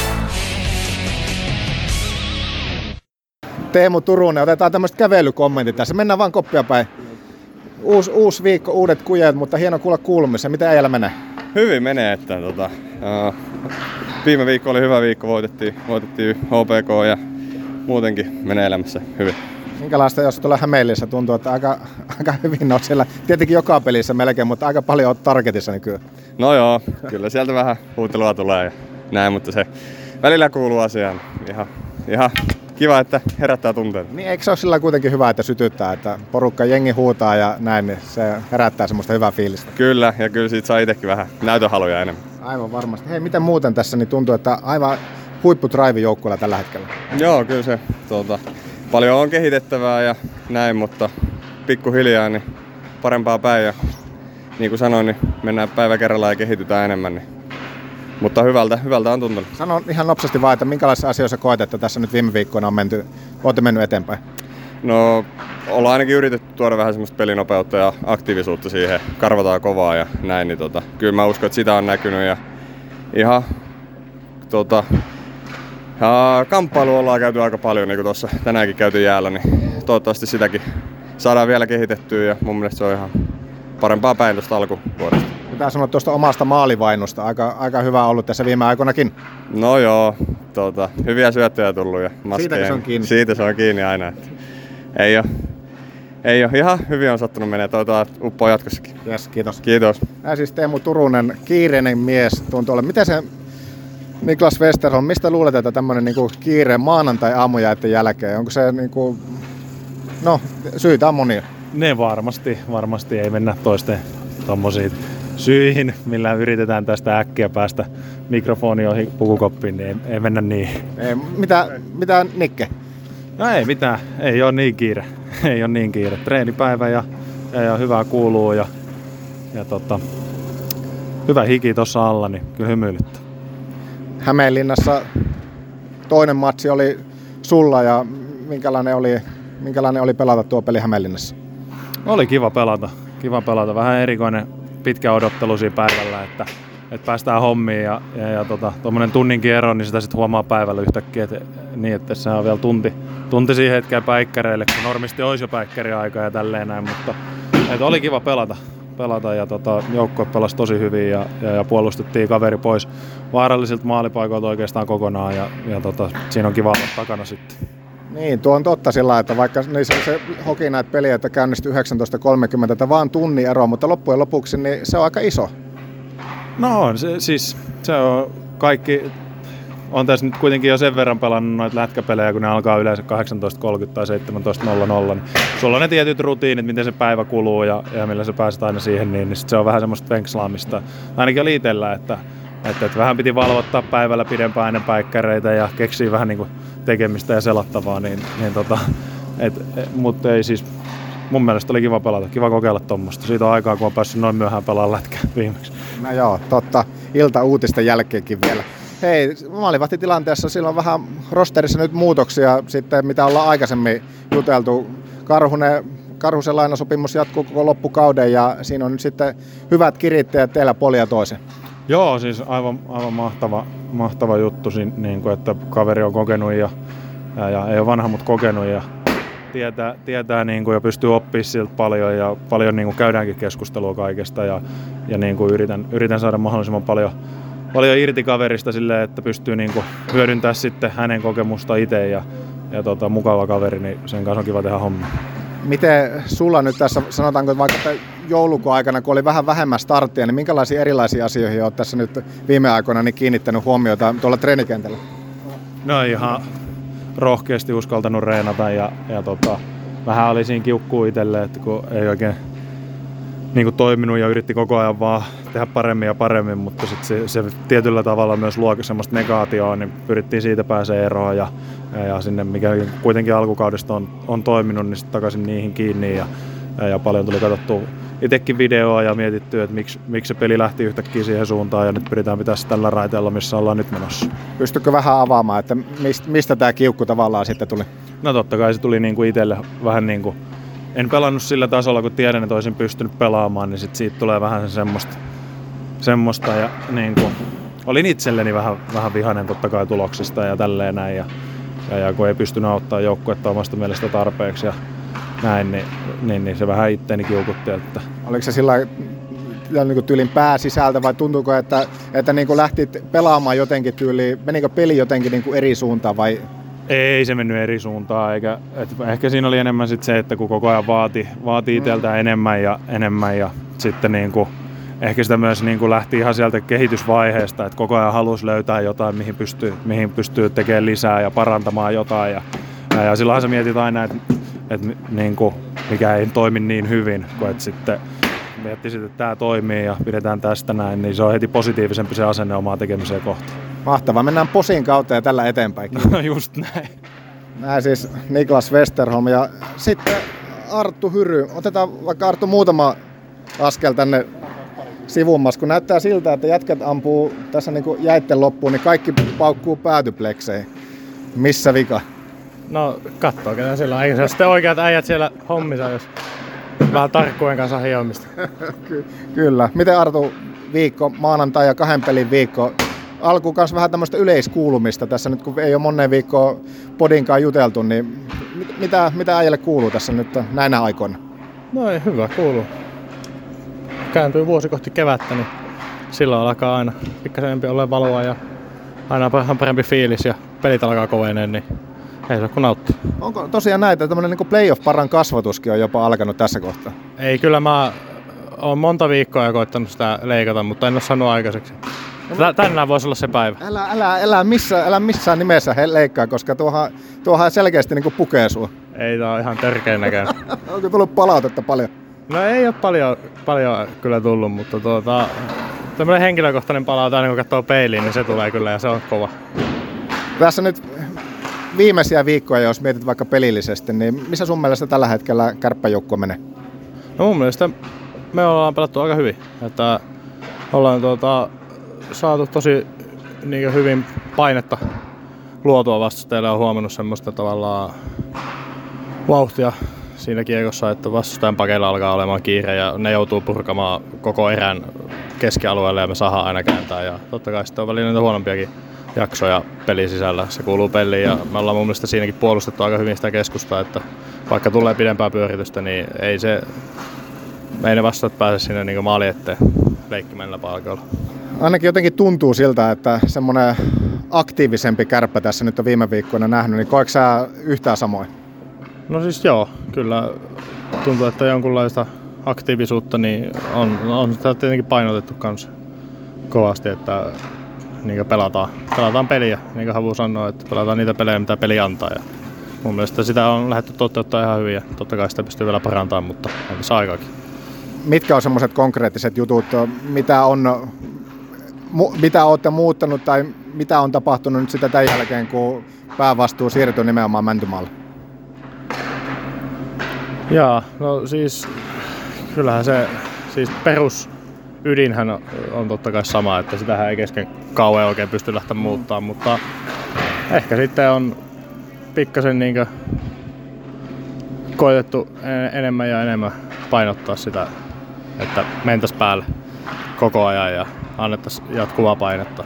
Teemu Turunen, otetaan tämmöiset kävelykommentit tässä. Mennään vaan koppia päin. Uusi, uusi viikko, uudet kujet, mutta hieno kuulla kuulumissa. Miten äijällä menee? Hyvin menee, että tota, uh, viime viikko oli hyvä viikko, voitettiin, voitettiin HPK ja muutenkin menee elämässä hyvin. Minkälaista, jos tuolla Hämeenlissä tuntuu, että aika, aika hyvin on siellä, tietenkin joka pelissä melkein, mutta aika paljon on targetissa nykyään. No joo, kyllä sieltä vähän huutelua tulee ja näin, mutta se välillä kuuluu asiaan. Ihan, ihan kiva, että herättää tunteita. Niin eikö se ole sillä kuitenkin hyvä, että sytyttää, että porukka jengi huutaa ja näin, niin se herättää semmoista hyvää fiilistä. Kyllä, ja kyllä siitä saa itsekin vähän näytöhaluja enemmän. Aivan varmasti. Hei, miten muuten tässä niin tuntuu, että aivan huipputraivi joukkueella tällä hetkellä? Joo, kyllä se. Tuota, paljon on kehitettävää ja näin, mutta pikkuhiljaa niin parempaa päin. Ja niin kuin sanoin, niin mennään päivä kerrallaan ja kehitytään enemmän. Niin. Mutta hyvältä, hyvältä on tuntunut. Sano ihan nopsasti vaan, että minkälaisissa asioissa koet, että tässä nyt viime viikkoina on menty, olette mennyt eteenpäin? No, ollaan ainakin yritetty tuoda vähän semmoista pelinopeutta ja aktiivisuutta siihen. Karvataan kovaa ja näin, niin tota, kyllä mä uskon, että sitä on näkynyt ja ihan tota, ja kamppailu ollaan käyty aika paljon, niin kuin tuossa tänäänkin käyty jäällä, niin toivottavasti sitäkin saadaan vielä kehitettyä ja mun mielestä se on ihan parempaa päin tuosta alkuvuodesta. Mitä sanoa tuosta omasta maalivainusta? Aika, aika hyvä ollut tässä viime aikoinakin. No joo, tuota, hyviä syöttöjä tullut ja Siitä se on kiinni. Siitä se on kiinni aina. Että ei ole, ei ole. Ihan hyvin on sattunut menee. Toivotaan uppoa jatkossakin. Yes, kiitos. Kiitos. Ja siis Teemu Turunen, kiireinen mies tuntuu olla. Miten se Niklas Westerholm, mistä luulet, että tämmöinen niinku kiire maanantai-aamujäiden jälkeen, onko se niinku, no syitä on monia? Ne varmasti, varmasti ei mennä toisten tommosiin syihin, millä yritetään tästä äkkiä päästä mikrofoni ohi pukukoppiin, niin ei, ei mennä niin. Ei, mitä, mitä Nikke? No ei mitään, ei ole niin kiire. ei ole niin kiire. Treenipäivä ja, ja, ja hyvää kuuluu ja, ja tota, hyvä hiki tuossa alla, niin kyllä hymyilyttää. Hämeenlinnassa toinen matsi oli sulla ja minkälainen oli, minkälainen oli pelata tuo peli Hämeenlinnassa? Oli kiva pelata. Kiva pelata. Vähän erikoinen pitkä odottelu siinä päivällä, että, että päästään hommiin ja, ja, ja tota, tuommoinen tunninkin ero, niin sitä sitten huomaa päivällä yhtäkkiä, että, niin että se on vielä tunti, tunti siihen hetkeen päikkäreille, kun normisti olisi jo päikkäriaika ja tälleen näin, mutta että oli kiva pelata pelata ja tota, joukkue pelasi tosi hyvin ja, ja, ja puolustettiin kaveri pois vaarallisilta maalipaikoilta oikeastaan kokonaan ja, ja tota, siinä on kiva olla takana sitten. Niin, tuo on totta sillä että vaikka niin se, se hoki näitä peliä, että käynnistyi 19.30, että vaan tunnin ero, mutta loppujen lopuksi niin se on aika iso. No on, se, siis se on kaikki, on tässä nyt kuitenkin jo sen verran pelannut noita lätkäpelejä, kun ne alkaa yleensä 18.30 tai 17.00, niin sulla on ne tietyt rutiinit, miten se päivä kuluu ja, ja millä sä pääset aina siihen, niin, niin sit se on vähän semmoista venkslaamista. Ainakin oli itsellä, että, että, että vähän piti valvottaa päivällä pidempään ennen päikkäreitä ja keksiä vähän niin tekemistä ja selattavaa, niin, niin tota, et, et, mutta ei siis, mun mielestä oli kiva pelata, kiva kokeilla tuommoista. Siitä on aikaa, kun on päässyt noin myöhään pelaamaan lätkää viimeksi. No joo, totta. Ilta uutisten jälkeenkin vielä. Hei, maalivahtitilanteessa silloin vähän rosterissa nyt muutoksia sitten, mitä ollaan aikaisemmin juteltu. Karhunen, Karhusen lainasopimus jatkuu koko loppukauden ja siinä on nyt sitten hyvät kirittäjät teillä polia toisen. Joo, siis aivan, aivan mahtava, mahtava juttu, niin kuin, että kaveri on kokenut ja, ja, ja ei ole vanha, mutta kokenut ja, tietää, tietää niin kuin, ja pystyy oppimaan siltä paljon ja paljon niin kuin käydäänkin keskustelua kaikesta ja, ja niin kuin yritän, yritän saada mahdollisimman paljon, paljon irti kaverista silleen, että pystyy niin kuin hyödyntämään sitten hänen kokemusta itse ja, ja tota, mukava kaveri, niin sen kanssa on kiva tehdä hommia. Miten sulla nyt tässä, sanotaanko vaikka joulukuun aikana, kun oli vähän vähemmän starttia, niin minkälaisia erilaisia asioihin olet tässä nyt viime aikoina niin kiinnittänyt huomiota tuolla treenikentällä? No ihan rohkeasti uskaltanut reenata ja, ja tota, vähän oli siinä kiukkuu itselle, että kun ei oikein niin kuin toiminut ja yritti koko ajan vaan tehdä paremmin ja paremmin, mutta sit se, se tietyllä tavalla myös luo semmoista negaatioa, niin pyrittiin siitä pääsee eroon ja, ja, ja sinne, mikä kuitenkin alkukaudesta on, on toiminut, niin sitten takaisin niihin kiinni ja, ja, paljon tuli katsottua itsekin videoa ja mietitty, että miksi, miksi se peli lähti yhtäkkiä siihen suuntaan ja nyt pyritään pitää tällä raiteella, missä ollaan nyt menossa. Pystytkö vähän avaamaan, että mistä, mistä tämä kiukku tavallaan sitten tuli? No totta kai se tuli niin kuin itselle vähän niin kuin, en pelannut sillä tasolla, kun tiedän, että olisin pystynyt pelaamaan, niin sit siitä tulee vähän semmoista, semmoista ja niin kuin, olin itselleni vähän, vähän vihainen totta kai tuloksista ja tälleen näin ja, ja, ja kun ei pystynyt auttamaan joukkuetta omasta mielestä tarpeeksi ja näin, niin, niin, niin se vähän itteeni kiukutti. Että... Oliko se sillä niin tyylin pää sisältä vai tuntuuko, että, että niin lähtit pelaamaan jotenkin tyyliin, menikö peli jotenkin niin eri suuntaan vai ei se mennyt eri suuntaan, eikä, et ehkä siinä oli enemmän sit se, että kun koko ajan vaati, vaati itseltään mm. enemmän ja enemmän ja sitten niin kuin, ehkä sitä myös niin kuin lähti ihan sieltä kehitysvaiheesta, että koko ajan halusi löytää jotain, mihin pystyy, mihin pystyy tekemään lisää ja parantamaan jotain ja, ja, ja silloinhan sä mietit aina, että, että niin kuin, mikä ei toimi niin hyvin, kuin että sitten miettisit, että tämä toimii ja pidetään tästä näin, niin se on heti positiivisempi se asenne omaa tekemiseen kohtaan. Mahtavaa. Mennään posin kautta ja tällä eteenpäin. No just näin. Näin siis Niklas Westerholm ja sitten Arttu Hyry. Otetaan vaikka Arttu muutama askel tänne sivummas, kun näyttää siltä, että jätkät ampuu tässä niin jäitten loppuun, niin kaikki paukkuu päätyplekseihin. Missä vika? No kattoo ketä sillä on. Eikö se ole sitten oikeat äijät siellä hommissa, jos vähän tarkkuuden kanssa hiomista. Ky- kyllä. Miten Artu viikko, maanantai ja kahden pelin viikko, alkuun kanssa vähän tämmöistä yleiskuulumista tässä nyt, kun ei ole moneen viikkoon podinkaan juteltu, niin mitä, mitä äijälle kuuluu tässä nyt näinä aikoina? No ei, hyvä kuuluu. Kääntyy vuosi kohti kevättä, niin silloin alkaa aina pikkasen enempi olla valoa ja aina vähän parempi fiilis ja pelit alkaa kovenee, niin ei se kun nauttia. Onko tosiaan näitä, että tämmöinen niin playoff-paran kasvatuskin on jopa alkanut tässä kohtaa? Ei, kyllä mä oon monta viikkoa koittanut sitä leikata, mutta en ole saanut aikaiseksi. Tänään voisi olla se päivä. Älä, älä, älä, missä, älä missään nimessä he leikkaa, koska tuohan, tuohan selkeästi niin pukee sua. Ei, tää on ihan törkeän näköinen. Onko tullut palautetta paljon? No ei ole paljon, paljon kyllä tullut, mutta tuota, tämmöinen henkilökohtainen palaute aina kun katsoo peiliin, niin se tulee kyllä ja se on kova. Tässä nyt viimeisiä viikkoja, jos mietit vaikka pelillisesti, niin missä sun mielestä tällä hetkellä kärppäjoukko menee? No mun mielestä me ollaan pelattu aika hyvin. Että ollaan tuota, saatu tosi niin hyvin painetta luotua vastustajille. on huomannut semmoista tavallaan vauhtia siinä kiekossa, että vastustajan pakeilla alkaa olemaan kiire ja ne joutuu purkamaan koko erän keskialueelle ja me saadaan aina kääntää. Ja totta kai sitten on välillä niitä huonompiakin jaksoja pelin sisällä. Se kuuluu peliin ja me ollaan mun mielestä siinäkin puolustettu aika hyvin sitä keskusta, että vaikka tulee pidempää pyöritystä, niin ei se, ei ne vastaat pääse sinne niin maali eteen leikkimään paikalla. Ainakin jotenkin tuntuu siltä, että semmoinen aktiivisempi kärppä tässä nyt on viime viikkoina nähnyt, niin koetko sä yhtään samoin? No siis joo, kyllä tuntuu, että jonkunlaista aktiivisuutta niin on, on sitä tietenkin painotettu kanssa kovasti, että niin pelataan, pelataan peliä, niin kuin Havu sanoi, että pelataan niitä pelejä, mitä peli antaa. Ja mun mielestä sitä on lähdetty toteuttaa ihan hyvin ja totta kai sitä pystyy vielä parantamaan, mutta on tässä aikaakin. Mitkä on semmoiset konkreettiset jutut, mitä on mitä olette muuttanut tai mitä on tapahtunut nyt sitä tämän jälkeen, kun päävastuu siirtyi nimenomaan Mäntymaalle? Jaa, no siis kyllähän se siis perus ydinhän on, totta kai sama, että sitä ei kesken kauan oikein pysty lähteä muuttaa, mutta ehkä sitten on pikkasen niin koitettu enemmän ja enemmän painottaa sitä, että mentäisi päälle koko ajan ja annettaisiin jatkuvaa painetta.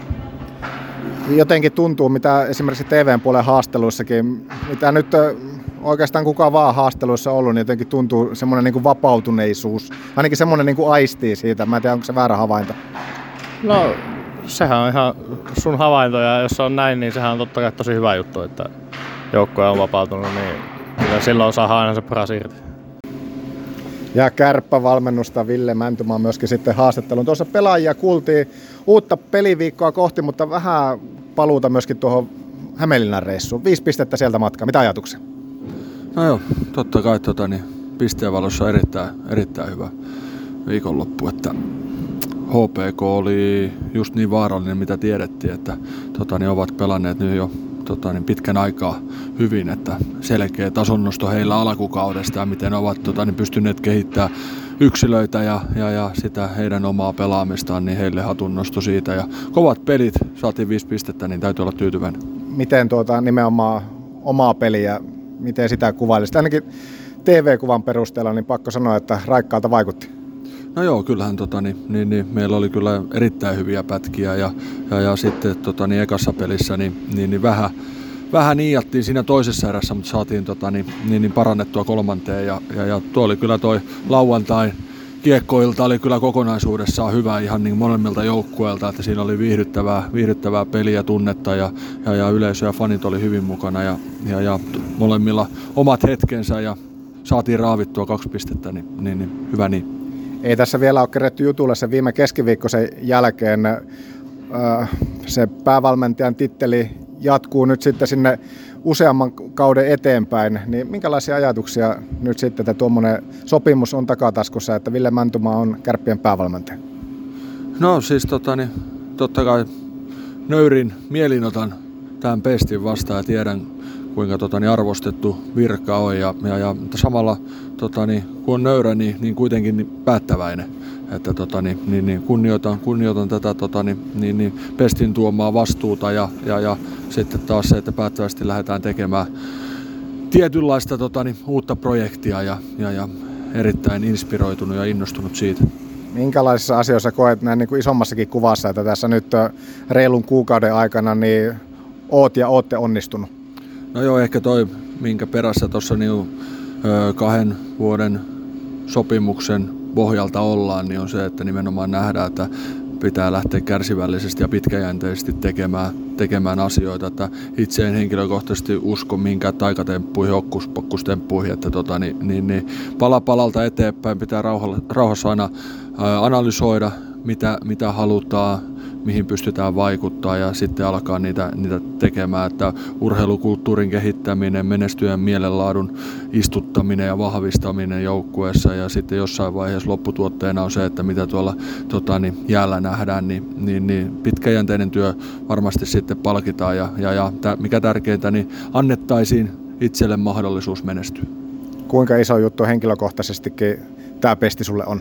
Jotenkin tuntuu, mitä esimerkiksi TVn puolen haasteluissakin, mitä nyt oikeastaan kukaan vaan haasteluissa ollut, niin jotenkin tuntuu semmoinen niin kuin vapautuneisuus. Ainakin semmoinen niin kuin aistii siitä. Mä en tiedä, onko se väärä havainto. No, sehän on ihan sun havainto ja jos se on näin, niin sehän on totta kai tosi hyvä juttu, että joukkue on vapautunut, niin kyllä silloin saa aina se paras irti. Ja kärppävalmennusta Ville Mäntymaa myöskin sitten haastattelun. Tuossa pelaajia kuultiin uutta peliviikkoa kohti, mutta vähän paluuta myöskin tuohon Hämeenlinnan reissuun. Viisi pistettä sieltä matkaa. Mitä ajatuksia? No joo, totta kai tota, niin, pisteen valossa erittäin, erittäin hyvä viikonloppu, että HPK oli just niin vaarallinen, mitä tiedettiin, että tota, niin ovat pelanneet nyt jo tota, niin pitkän aikaa hyvin, että selkeä tasonnosto heillä alkukaudesta ja miten ovat tota, niin pystyneet kehittämään yksilöitä ja, ja, ja sitä heidän omaa pelaamistaan, niin heille hatunnosto siitä. Ja kovat pelit, saatiin viisi pistettä, niin täytyy olla tyytyväinen. Miten tuota nimenomaan omaa peliä, miten sitä kuvailisit? Ainakin TV-kuvan perusteella, niin pakko sanoa, että raikkaalta vaikutti. No joo, kyllähän tota, niin, niin, niin, meillä oli kyllä erittäin hyviä pätkiä ja, ja, ja sitten tota, niin, ekassa pelissä niin, niin, niin vähän, vähän niiattiin siinä toisessa erässä, mutta saatiin tota, niin, niin, niin parannettua kolmanteen ja, ja, ja tuo oli kyllä toi lauantain kiekkoilta oli kyllä kokonaisuudessaan hyvä ihan niin molemmilta joukkueilta, että siinä oli viihdyttävää, viihdyttävää peliä, tunnetta ja, ja, ja yleisö ja fanit oli hyvin mukana ja, ja, ja molemmilla omat hetkensä ja saatiin raavittua kaksi pistettä, niin, niin, niin hyvä niin. Ei tässä vielä ole keretty jutulle sen viime keskiviikkoisen jälkeen. Se päävalmentajan titteli jatkuu nyt sitten sinne useamman kauden eteenpäin, niin minkälaisia ajatuksia nyt sitten, että tuommoinen sopimus on takataskussa, että Ville Mäntuma on kärppien päävalmentaja? No siis tota, niin, totta kai nöyrin mielinotan tämän pestin vastaan ja tiedän kuinka tota, niin arvostettu virka on ja, ja, ja samalla tota, niin, kun on nöyrä, niin, niin kuitenkin niin päättäväinen. Että tota, niin, niin, niin kunnioitan, kunnioitan tätä tota, niin, niin, niin pestin tuomaa vastuuta ja, ja, ja sitten taas se, että päättävästi lähdetään tekemään tietynlaista tota, niin, uutta projektia ja, ja, ja erittäin inspiroitunut ja innostunut siitä. Minkälaisissa asioissa koet näin niin kuin isommassakin kuvassa, että tässä nyt reilun kuukauden aikana niin oot ja ootte onnistunut? No joo, ehkä toi, minkä perässä tuossa niin, kahden vuoden sopimuksen pohjalta ollaan, niin on se, että nimenomaan nähdään, että pitää lähteä kärsivällisesti ja pitkäjänteisesti tekemään, tekemään asioita. Että itse en henkilökohtaisesti usko minkään taikatemppuihin, okkuspokkustemppuihin, että tota, niin, niin, niin, pala palalta eteenpäin pitää rauhassa aina analysoida, mitä, mitä halutaan, mihin pystytään vaikuttaa ja sitten alkaa niitä, niitä tekemään, että urheilukulttuurin kehittäminen, menestyjän mielenlaadun istuttaminen ja vahvistaminen joukkueessa ja sitten jossain vaiheessa lopputuotteena on se, että mitä tuolla tota, niin jäällä nähdään, niin, niin, niin pitkäjänteinen työ varmasti sitten palkitaan ja, ja, ja mikä tärkeintä, niin annettaisiin itselle mahdollisuus menestyä. Kuinka iso juttu henkilökohtaisestikin tämä pesti sulle on?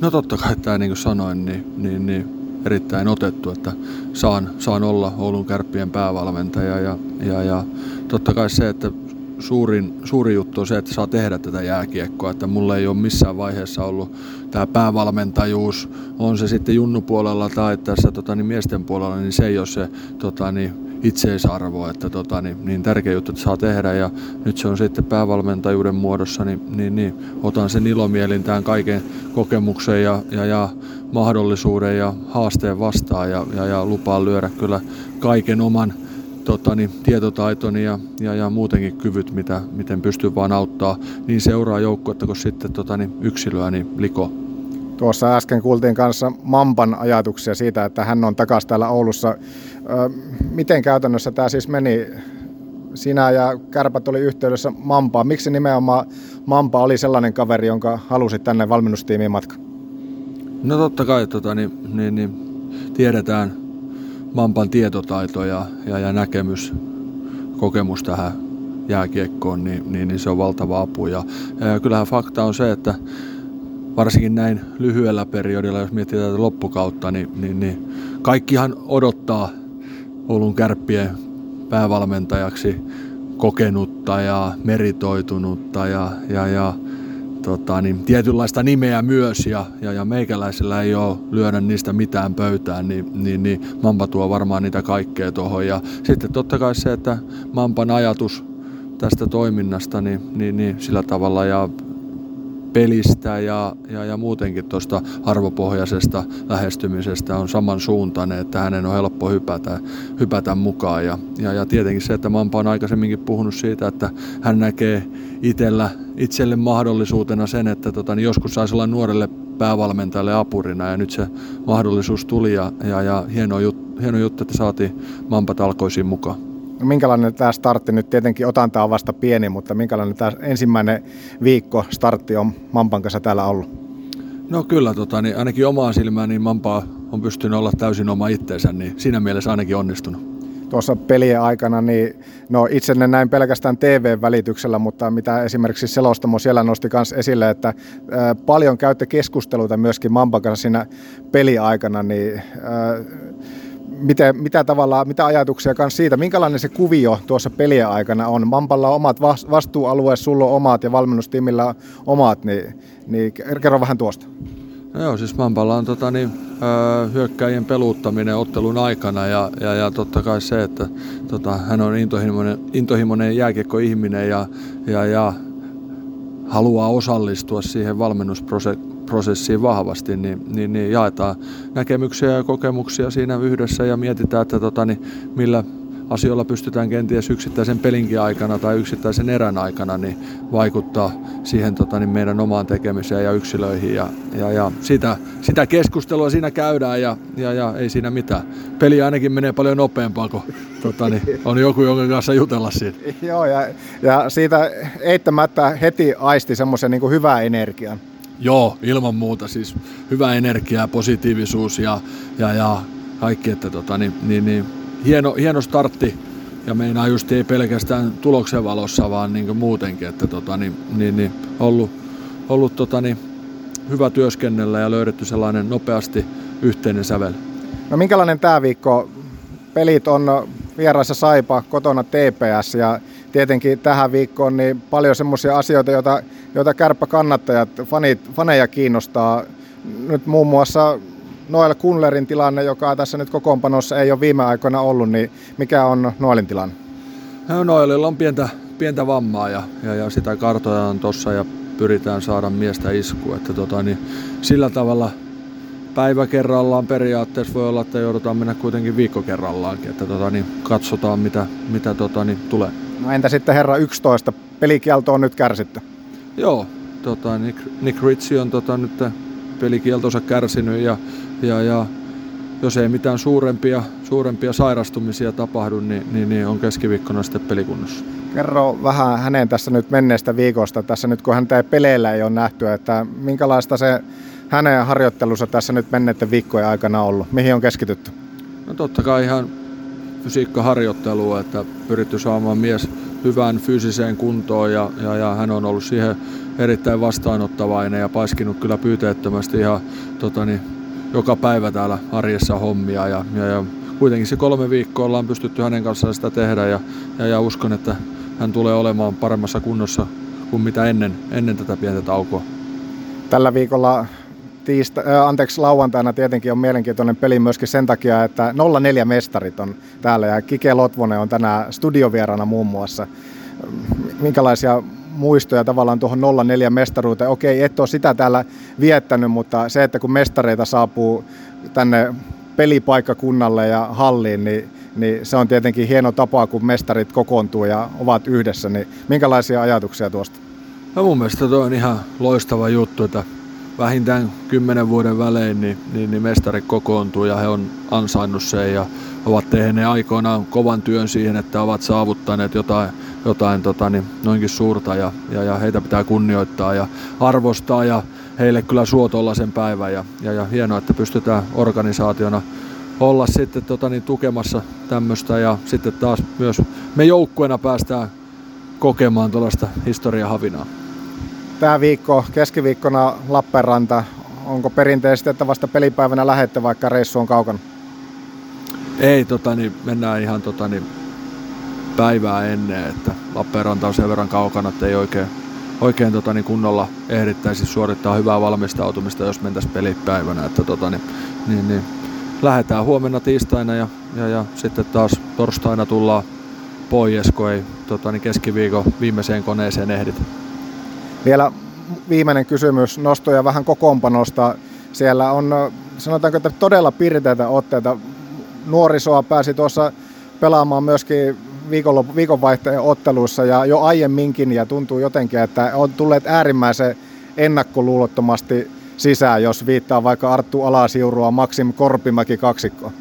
No totta kai tämä niin kuin sanoin, niin, niin, niin erittäin otettu, että saan, saan olla Oulun kärppien päävalmentaja ja, ja, ja totta kai se, että suurin, suuri juttu on se, että saa tehdä tätä jääkiekkoa, että mulla ei ole missään vaiheessa ollut tämä päävalmentajuus, on se sitten junnupuolella tai tässä tota, niin miesten puolella, niin se ei ole se tota, niin, itseisarvo, että tota, niin, niin tärkeä juttu, että saa tehdä. Ja nyt se on sitten päävalmentajuuden muodossa, niin, niin, niin otan sen ilomielin tämän kaiken kokemuksen ja, ja, ja mahdollisuuden ja haasteen vastaan ja, ja, ja lupaan lyödä kyllä kaiken oman tota, niin, tietotaitoni ja, ja, ja muutenkin kyvyt, mitä, miten pystyn vaan auttaa niin seuraa joukkuetta kuin sitten tota, niin, yksilöä niin liko. Tuossa äsken kuultiin kanssa Mampan ajatuksia siitä, että hän on takaisin täällä Oulussa. Miten käytännössä tämä siis meni? Sinä ja Kärpät oli yhteydessä Mampaan. Miksi nimenomaan Mampa oli sellainen kaveri, jonka halusit tänne valmennustiimiin matka? No totta kai tota, niin, niin, niin, tiedetään Mampan tietotaito ja, ja, ja näkemys, kokemus tähän jääkiekkoon, niin, niin, niin se on valtava apu. Ja, ja kyllähän fakta on se, että varsinkin näin lyhyellä periodilla, jos miettii tätä loppukautta, niin, niin, niin kaikkihan odottaa Oulun kärppien päävalmentajaksi kokenutta ja meritoitunutta ja, ja, ja tota, niin, tietynlaista nimeä myös ja, ja, ja meikäläisellä ei ole lyödä niistä mitään pöytään, niin, niin, niin Mampa tuo varmaan niitä kaikkea tuohon. Ja sitten totta kai se, että Mampan ajatus tästä toiminnasta niin, niin, niin sillä tavalla ja pelistä ja, ja, ja muutenkin tuosta arvopohjaisesta lähestymisestä on samansuuntainen, että hänen on helppo hypätä, hypätä mukaan. Ja, ja, ja tietenkin se, että Mampa on aikaisemminkin puhunut siitä, että hän näkee itsellä, itselle mahdollisuutena sen, että tota, niin joskus saisi olla nuorelle päävalmentajalle apurina ja nyt se mahdollisuus tuli ja, ja, ja hieno, jut, hieno juttu, että saatiin Mampa talkoisiin mukaan. Minkälainen tämä startti nyt tietenkin otanta on vasta pieni, mutta minkälainen tämä ensimmäinen viikko startti on Mampan kanssa täällä ollut? No kyllä, tota, niin ainakin omaa silmään niin Mampa on pystynyt olla täysin oma itteensä, niin siinä mielessä ainakin onnistunut tuossa pelien aikana, niin no itse ne näin pelkästään TV-välityksellä, mutta mitä esimerkiksi Selostamo siellä nosti myös esille, että ä, paljon käytte keskusteluita myöskin Mampan kanssa siinä peliaikana, niin ä, miten, mitä, tavalla, mitä ajatuksia kanssa siitä, minkälainen se kuvio tuossa pelien aikana on? Mampalla on omat vastuualueet, sulla on omat ja valmennustiimillä on omat, niin, niin kerro vähän tuosta. No joo, siis Mampalla on tota, niin, öö, hyökkäjien peluuttaminen ottelun aikana ja, ja, ja totta kai se, että tota, hän on intohimoinen, intohimoinen jääkiekkoihminen ja, ja, ja haluaa osallistua siihen valmennusprosessiin vahvasti, niin, niin, niin jaetaan näkemyksiä ja kokemuksia siinä yhdessä ja mietitään, että tota, niin millä asioilla pystytään kenties yksittäisen pelinkin aikana tai yksittäisen erän aikana niin vaikuttaa siihen tota, niin meidän omaan tekemiseen ja yksilöihin. Ja, ja, ja sitä, sitä keskustelua siinä käydään ja, ja, ja ei siinä mitään. Peli ainakin menee paljon nopeampaa, kun tota, niin on joku, jonka kanssa jutella siitä. Joo, ja, ja siitä eittämättä heti aisti semmoisen niin hyvää energian. Joo, ilman muuta. Siis hyvä energia, positiivisuus ja, ja, ja kaikki, että tota, niin, niin, niin hieno, hieno startti ja meinaa just ei pelkästään tuloksen valossa, vaan niin muutenkin, että tota, niin, niin, niin, ollut, ollut tota, niin, hyvä työskennellä ja löydetty sellainen nopeasti yhteinen sävel. No minkälainen tämä viikko? Pelit on vieraissa Saipa, kotona TPS ja tietenkin tähän viikkoon niin paljon semmoisia asioita, joita, joita kärppäkannattajat, fanit, faneja kiinnostaa. Nyt muun muassa Noel Kunlerin tilanne, joka tässä nyt kokoonpanossa ei ole viime aikoina ollut, niin mikä on Noelin tilanne? No, Noelilla on pientä, pientä vammaa ja, ja, ja sitä kartoitetaan tuossa ja pyritään saada miestä isku. Että tota, niin sillä tavalla päivä kerrallaan periaatteessa voi olla, että joudutaan mennä kuitenkin viikko kerrallaankin. Että tota, niin katsotaan mitä, mitä tota, niin tulee. No entä sitten herra 11? Pelikielto on nyt kärsitty. Joo, tota, Nick, Nick Ritchie on tota, nyt pelikieltonsa kärsinyt ja ja, ja jos ei mitään suurempia, suurempia sairastumisia tapahdu, niin, niin, niin on keskiviikkona sitten pelikunnossa. Kerro vähän hänen tässä nyt menneestä viikosta, tässä nyt kun häntä ei peleillä ei ole nähty, että minkälaista se hänen harjoittelunsa tässä nyt menneiden viikkojen aikana ollut? Mihin on keskitytty? No totta kai ihan fysiikkaharjoittelua, että pyritty saamaan mies hyvään fyysiseen kuntoon ja, ja, ja hän on ollut siihen erittäin vastaanottavainen ja paiskinut kyllä pyyteettömästi ihan tota niin, joka päivä täällä arjessa hommia ja, ja, ja kuitenkin se kolme viikkoa ollaan pystytty hänen kanssaan sitä tehdä ja, ja, ja uskon, että hän tulee olemaan paremmassa kunnossa kuin mitä ennen, ennen tätä pientä taukoa. Tällä viikolla tiista, äh, anteeksi, lauantaina tietenkin on mielenkiintoinen peli myöskin sen takia, että 04 mestarit on täällä ja Kike Lotvonen on tänään studiovierana muun muassa. Minkälaisia muistoja tavallaan tuohon 04 mestaruuteen. Okei, et ole sitä täällä viettänyt, mutta se, että kun mestareita saapuu tänne pelipaikkakunnalle ja halliin, niin, niin se on tietenkin hieno tapa, kun mestarit kokoontuu ja ovat yhdessä. Niin minkälaisia ajatuksia tuosta? No mun mielestä tuo on ihan loistava juttu, että vähintään kymmenen vuoden välein niin, niin, niin mestarit kokoontuu ja he on ansainnut sen ja ovat tehneet aikoinaan kovan työn siihen, että ovat saavuttaneet jotain jotain tota, niin, noinkin suurta ja, ja, ja, heitä pitää kunnioittaa ja arvostaa ja heille kyllä suotolla sen päivän ja, ja, ja hienoa, että pystytään organisaationa olla sitten tota, niin, tukemassa tämmöistä ja sitten taas myös me joukkueena päästään kokemaan tuollaista historiahavinaa. Tämä viikko, keskiviikkona Lappeenranta, onko perinteisesti, että vasta pelipäivänä lähette, vaikka reissu on kaukana? Ei, tota, niin, mennään ihan tota, niin, päivää ennen, että Lappeenranta on sen verran kaukana, että ei oikein, oikein tota, niin kunnolla ehdittäisi suorittaa hyvää valmistautumista, jos mentäisiin pelipäivänä. Että, tota, niin, niin, niin, lähdetään huomenna tiistaina ja, ja, ja sitten taas torstaina tullaan pois, kun ei tota, niin keskiviikon viimeiseen koneeseen ehditä. Vielä viimeinen kysymys nostoja vähän kokoonpanosta. Siellä on, sanotaanko, että todella pirteitä otteita. Nuorisoa pääsi tuossa pelaamaan myöskin viikonvaihteen otteluissa ja jo aiemminkin ja tuntuu jotenkin, että on tulleet äärimmäisen ennakkoluulottomasti sisään, jos viittaa vaikka Arttu Alasiurua, Maksim Korpimäki kaksikko.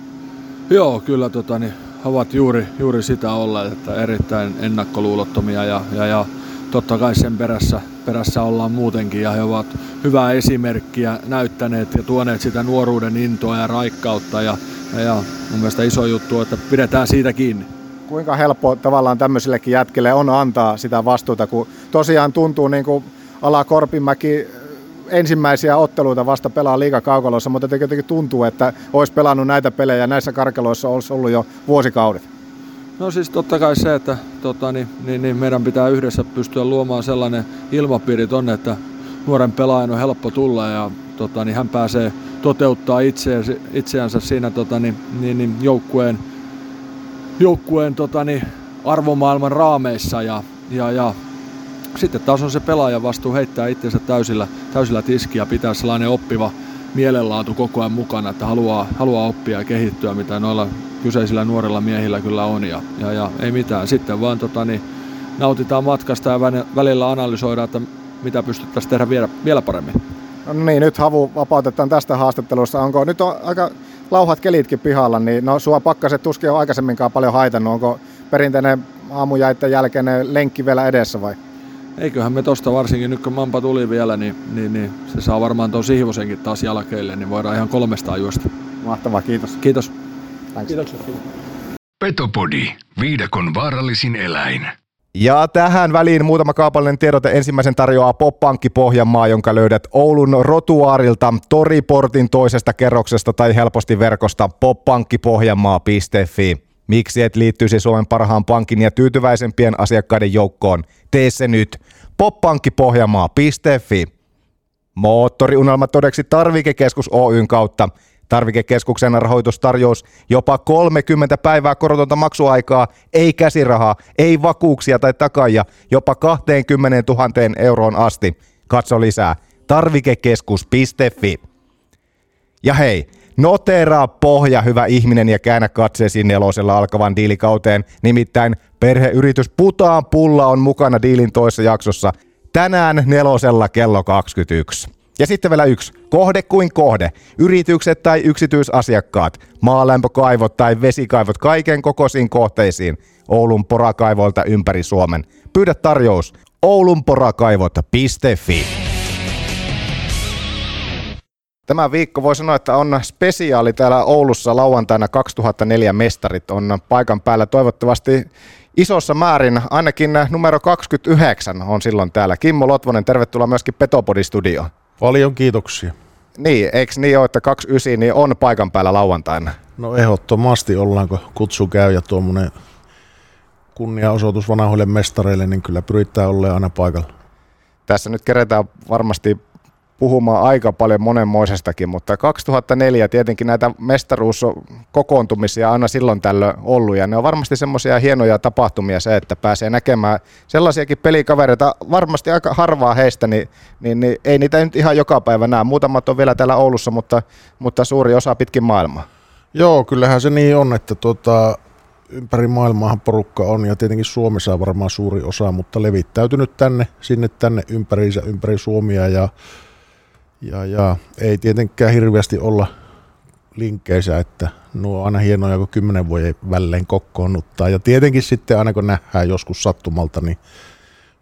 Joo, kyllä tota, niin, ovat juuri, juuri sitä olleet, että erittäin ennakkoluulottomia ja, ja, ja totta kai sen perässä, perässä ollaan muutenkin ja he ovat hyvää esimerkkiä näyttäneet ja tuoneet sitä nuoruuden intoa ja raikkautta ja, ja, mun mielestä iso juttu, että pidetään siitä kiinni. Kuinka helppo tavallaan tämmöisillekin jätkille on antaa sitä vastuuta, kun tosiaan tuntuu niin kuin Ala Korpimäki ensimmäisiä otteluita vasta pelaa liikakaukalossa, mutta jotenkin tuntuu, että olisi pelannut näitä pelejä näissä karkeloissa olisi ollut jo vuosikaudet. No siis totta kai se, että tota, niin, niin, niin meidän pitää yhdessä pystyä luomaan sellainen ilmapiiri tonne, että nuoren pelaajan on helppo tulla ja tota, niin hän pääsee toteuttaa itseänsä, itseänsä siinä tota, niin, niin, niin joukkueen, joukkueen tota, niin, arvomaailman raameissa ja, ja, ja sitten taas on se pelaajan vastuu heittää itsensä täysillä, täysillä tiskiä, pitää sellainen oppiva mielenlaatu koko ajan mukana, että haluaa, haluaa oppia ja kehittyä, mitä noilla kyseisillä nuorilla miehillä kyllä on. Ja, ja, ja ei mitään. Sitten vaan tota, niin, nautitaan matkasta ja välillä analysoidaan, että mitä pystyttäisiin tehdä vielä, vielä paremmin. No niin, nyt Havu vapautetaan tästä haastattelusta. Onko nyt on aika lauhat kelitkin pihalla, niin no sua pakkaset tuskin on aikaisemminkaan paljon haitannut. Onko perinteinen aamujaiden jälkeinen lenkki vielä edessä vai? eiköhän me tosta varsinkin nyt kun Mampa tuli vielä, niin, niin, niin se saa varmaan tuon Sihvosenkin taas jälkeille, niin voidaan ihan kolmestaan juosta. Mahtavaa, kiitos. Kiitos. Petopodi, viidakon vaarallisin eläin. Ja tähän väliin muutama kaupallinen tiedote. Ensimmäisen tarjoaa Poppankki Pohjanmaa, jonka löydät Oulun rotuaarilta, Toriportin toisesta kerroksesta tai helposti verkosta poppankkipohjanmaa.fi. Miksi et liittyisi Suomen parhaan pankin ja tyytyväisempien asiakkaiden joukkoon? Tee se nyt. poppankkipohjamaa.fi Moottoriunelma todeksi Tarvikekeskus Oyn kautta. Tarvikekeskuksen rahoitustarjous jopa 30 päivää korotonta maksuaikaa, ei käsirahaa, ei vakuuksia tai takaja, jopa 20 000 euroon asti. Katso lisää tarvikekeskus.fi. Ja hei, Noteraa pohja, hyvä ihminen, ja käännä katseesi nelosella alkavan diilikauteen. Nimittäin perheyritys Putaan Pulla on mukana diilin toisessa jaksossa tänään nelosella kello 21. Ja sitten vielä yksi. Kohde kuin kohde. Yritykset tai yksityisasiakkaat, maalämpökaivot tai vesikaivot kaiken kokoisiin kohteisiin Oulun porakaivoilta ympäri Suomen. Pyydä tarjous oulunporakaivot.fi. Tämä viikko voi sanoa, että on spesiaali täällä Oulussa lauantaina 2004 mestarit on paikan päällä toivottavasti isossa määrin, ainakin numero 29 on silloin täällä. Kimmo Lotvonen, tervetuloa myöskin Petopodi-studioon. Paljon kiitoksia. Niin, eikö niin ole, että 29 niin on paikan päällä lauantaina? No ehdottomasti ollaanko kutsu käy ja tuommoinen kunniaosoitus vanhoille mestareille, niin kyllä pyritään olemaan aina paikalla. Tässä nyt kerätään varmasti puhumaan aika paljon monenmoisestakin, mutta 2004 tietenkin näitä mestaruuskokoontumisia aina silloin tällöin ollut, ja ne on varmasti semmoisia hienoja tapahtumia se, että pääsee näkemään sellaisiakin pelikavereita, varmasti aika harvaa heistä, niin, niin, niin ei niitä nyt ihan joka päivä näe. Muutamat on vielä täällä Oulussa, mutta, mutta suuri osa pitkin maailmaa. Joo, kyllähän se niin on, että tuota, ympäri maailmaahan porukka on ja tietenkin Suomessa on varmaan suuri osa, mutta levittäytynyt tänne, sinne tänne ympäriinsä, ympäri Suomia ja ja, ja ei tietenkään hirveästi olla linkkeissä, että nuo on aina hienoja, kun kymmenen vuoden välein kokoonnuttaa. Ja tietenkin sitten aina kun nähdään joskus sattumalta, niin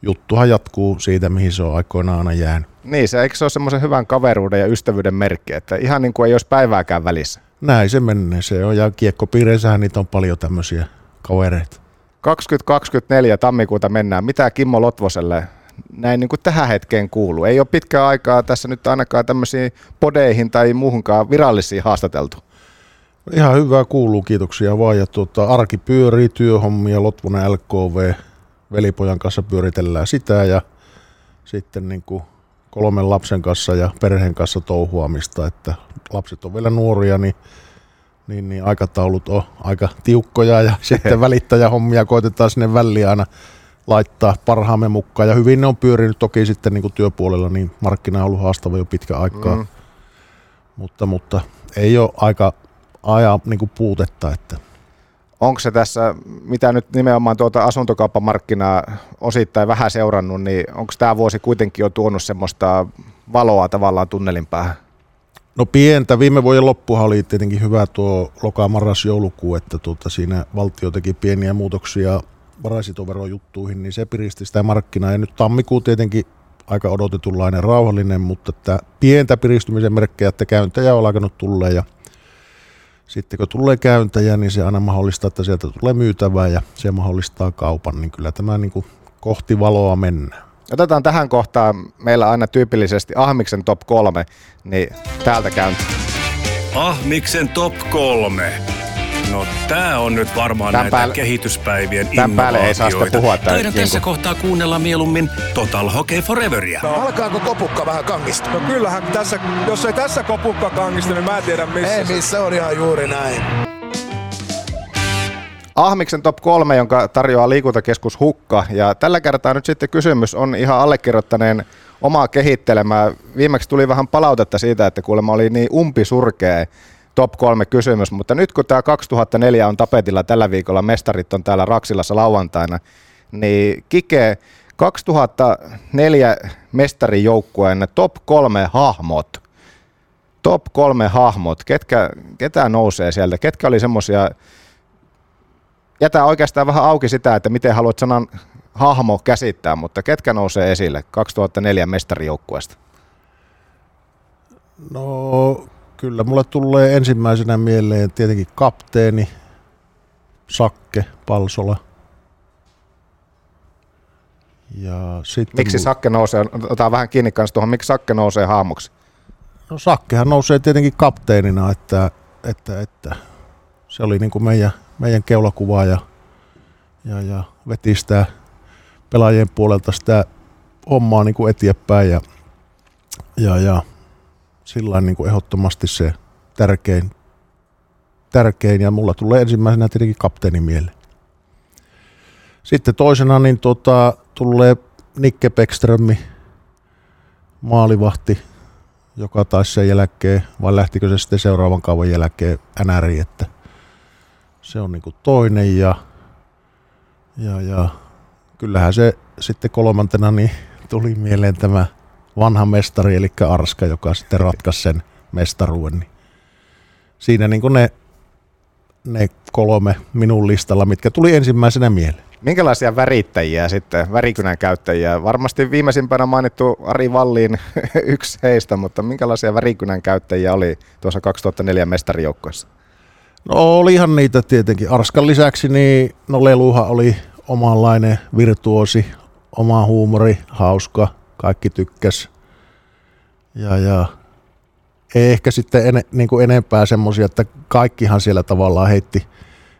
juttuhan jatkuu siitä, mihin se on aikoinaan aina jäänyt. Niin, se eikö se ole semmoisen hyvän kaveruuden ja ystävyyden merkki, että ihan niin kuin ei olisi päivääkään välissä. Näin se menee, se on, ja kiekkopiireissähän niitä on paljon tämmöisiä kavereita. 2024 tammikuuta mennään. Mitä Kimmo Lotvoselle näin niin kuin tähän hetkeen kuuluu. Ei ole pitkää aikaa tässä nyt ainakaan tämmöisiin podeihin tai muuhunkaan virallisiin haastateltu. Ihan hyvää kuuluu, kiitoksia vaan. Ja tuota, arki pyörii, työhommia, Lotvonen LKV, velipojan kanssa pyöritellään sitä ja sitten niin kuin kolmen lapsen kanssa ja perheen kanssa touhuamista, että lapset on vielä nuoria, niin niin, niin aikataulut on aika tiukkoja ja sitten välittäjähommia koitetaan sinne väliin aina laittaa parhaamme mukaan. Ja hyvin ne on pyörinyt toki sitten niin kuin työpuolella, niin markkina on ollut haastava jo pitkä aikaa. Mm. Mutta, mutta ei ole aika ajaa niin kuin puutetta. Että. Onko se tässä, mitä nyt nimenomaan tuota asuntokauppamarkkinaa osittain vähän seurannut, niin onko tämä vuosi kuitenkin jo tuonut semmoista valoa tavallaan tunnelin päähän? No pientä. Viime vuoden loppuhan oli tietenkin hyvä tuo loka, marras, joulukuu, että tuota, siinä valtio teki pieniä muutoksia varaisitoverojuttuihin, niin se piristi sitä markkinaa. Ja nyt tammikuu tietenkin aika odotetunlainen rauhallinen, mutta että pientä piristymisen merkkejä, että käyntäjä on alkanut tulla ja sitten kun tulee käyntäjä, niin se aina mahdollistaa, että sieltä tulee myytävää ja se mahdollistaa kaupan, niin kyllä tämä niin kuin kohti valoa mennään. Otetaan tähän kohtaan meillä aina tyypillisesti Ahmiksen top 3, niin täältä käyn. Ahmiksen top 3. No tää on nyt varmaan Tän näitä päälle- kehityspäivien Tän päälle ei saa innovaatioita. puhua, tää Taidan tässä Kinko. kohtaa kuunnella mieluummin Total Hockey Foreveria. No, alkaako kopukka vähän kangista? No kyllähän tässä, jos ei tässä kopukka kangista, niin mä en tiedä missä. Ei missä, on ihan juuri näin. Ahmiksen top 3, jonka tarjoaa liikuntakeskus Hukka. Ja tällä kertaa nyt sitten kysymys on ihan allekirjoittaneen omaa kehittelemää. Viimeksi tuli vähän palautetta siitä, että kuulemma oli niin umpisurkea top 3 kysymys, mutta nyt kun tämä 2004 on tapetilla tällä viikolla, mestarit on täällä Raksilassa lauantaina, niin Kike 2004 mestarijoukkueen top 3 hahmot. Top 3 hahmot, ketkä, ketä nousee sieltä, ketkä oli semmoisia jätä oikeastaan vähän auki sitä, että miten haluat sanan hahmo käsittää, mutta ketkä nousee esille 2004 mestarijoukkueesta? No kyllä mulle tulee ensimmäisenä mieleen tietenkin kapteeni, Sakke, Palsola. Ja sitten Miksi mul- Sakke nousee, otetaan vähän kiinni kanssa tuohon, miksi Sakke nousee hahmoksi? No Sakkehan nousee tietenkin kapteenina, että, että, että se oli niin kuin meidän, meidän keulakuva ja, ja, ja veti sitä pelaajien puolelta sitä hommaa niin kuin eteenpäin ja, ja, ja sillä niin kuin ehdottomasti se tärkein, tärkein ja mulla tulee ensimmäisenä tietenkin kapteeni mieleen. Sitten toisena niin tota, tulee Nikke Bäckströmi, maalivahti, joka taisi sen jälkeen, vai lähtikö se sitten seuraavan kauan jälkeen NRI, että se on niinku toinen ja, ja, ja kyllähän se sitten kolmantena niin tuli mieleen tämä vanha mestari, eli Arska, joka sitten ratkaisi sen mestaruuden. Niin siinä niin kuin ne, ne kolme minun listalla, mitkä tuli ensimmäisenä mieleen. Minkälaisia värittäjiä sitten, värikynän käyttäjiä? Varmasti viimeisimpänä mainittu Ari Valliin yksi heistä, mutta minkälaisia värikynän käyttäjiä oli tuossa 2004 mestarijoukkueessa? No olihan niitä tietenkin. Arskan lisäksi niin no Leluhan oli omanlainen virtuosi, oma huumori, hauska, kaikki tykkäs. Ja, ja ei ehkä sitten ene, niin kuin enempää semmoisia, että kaikkihan siellä tavallaan heitti,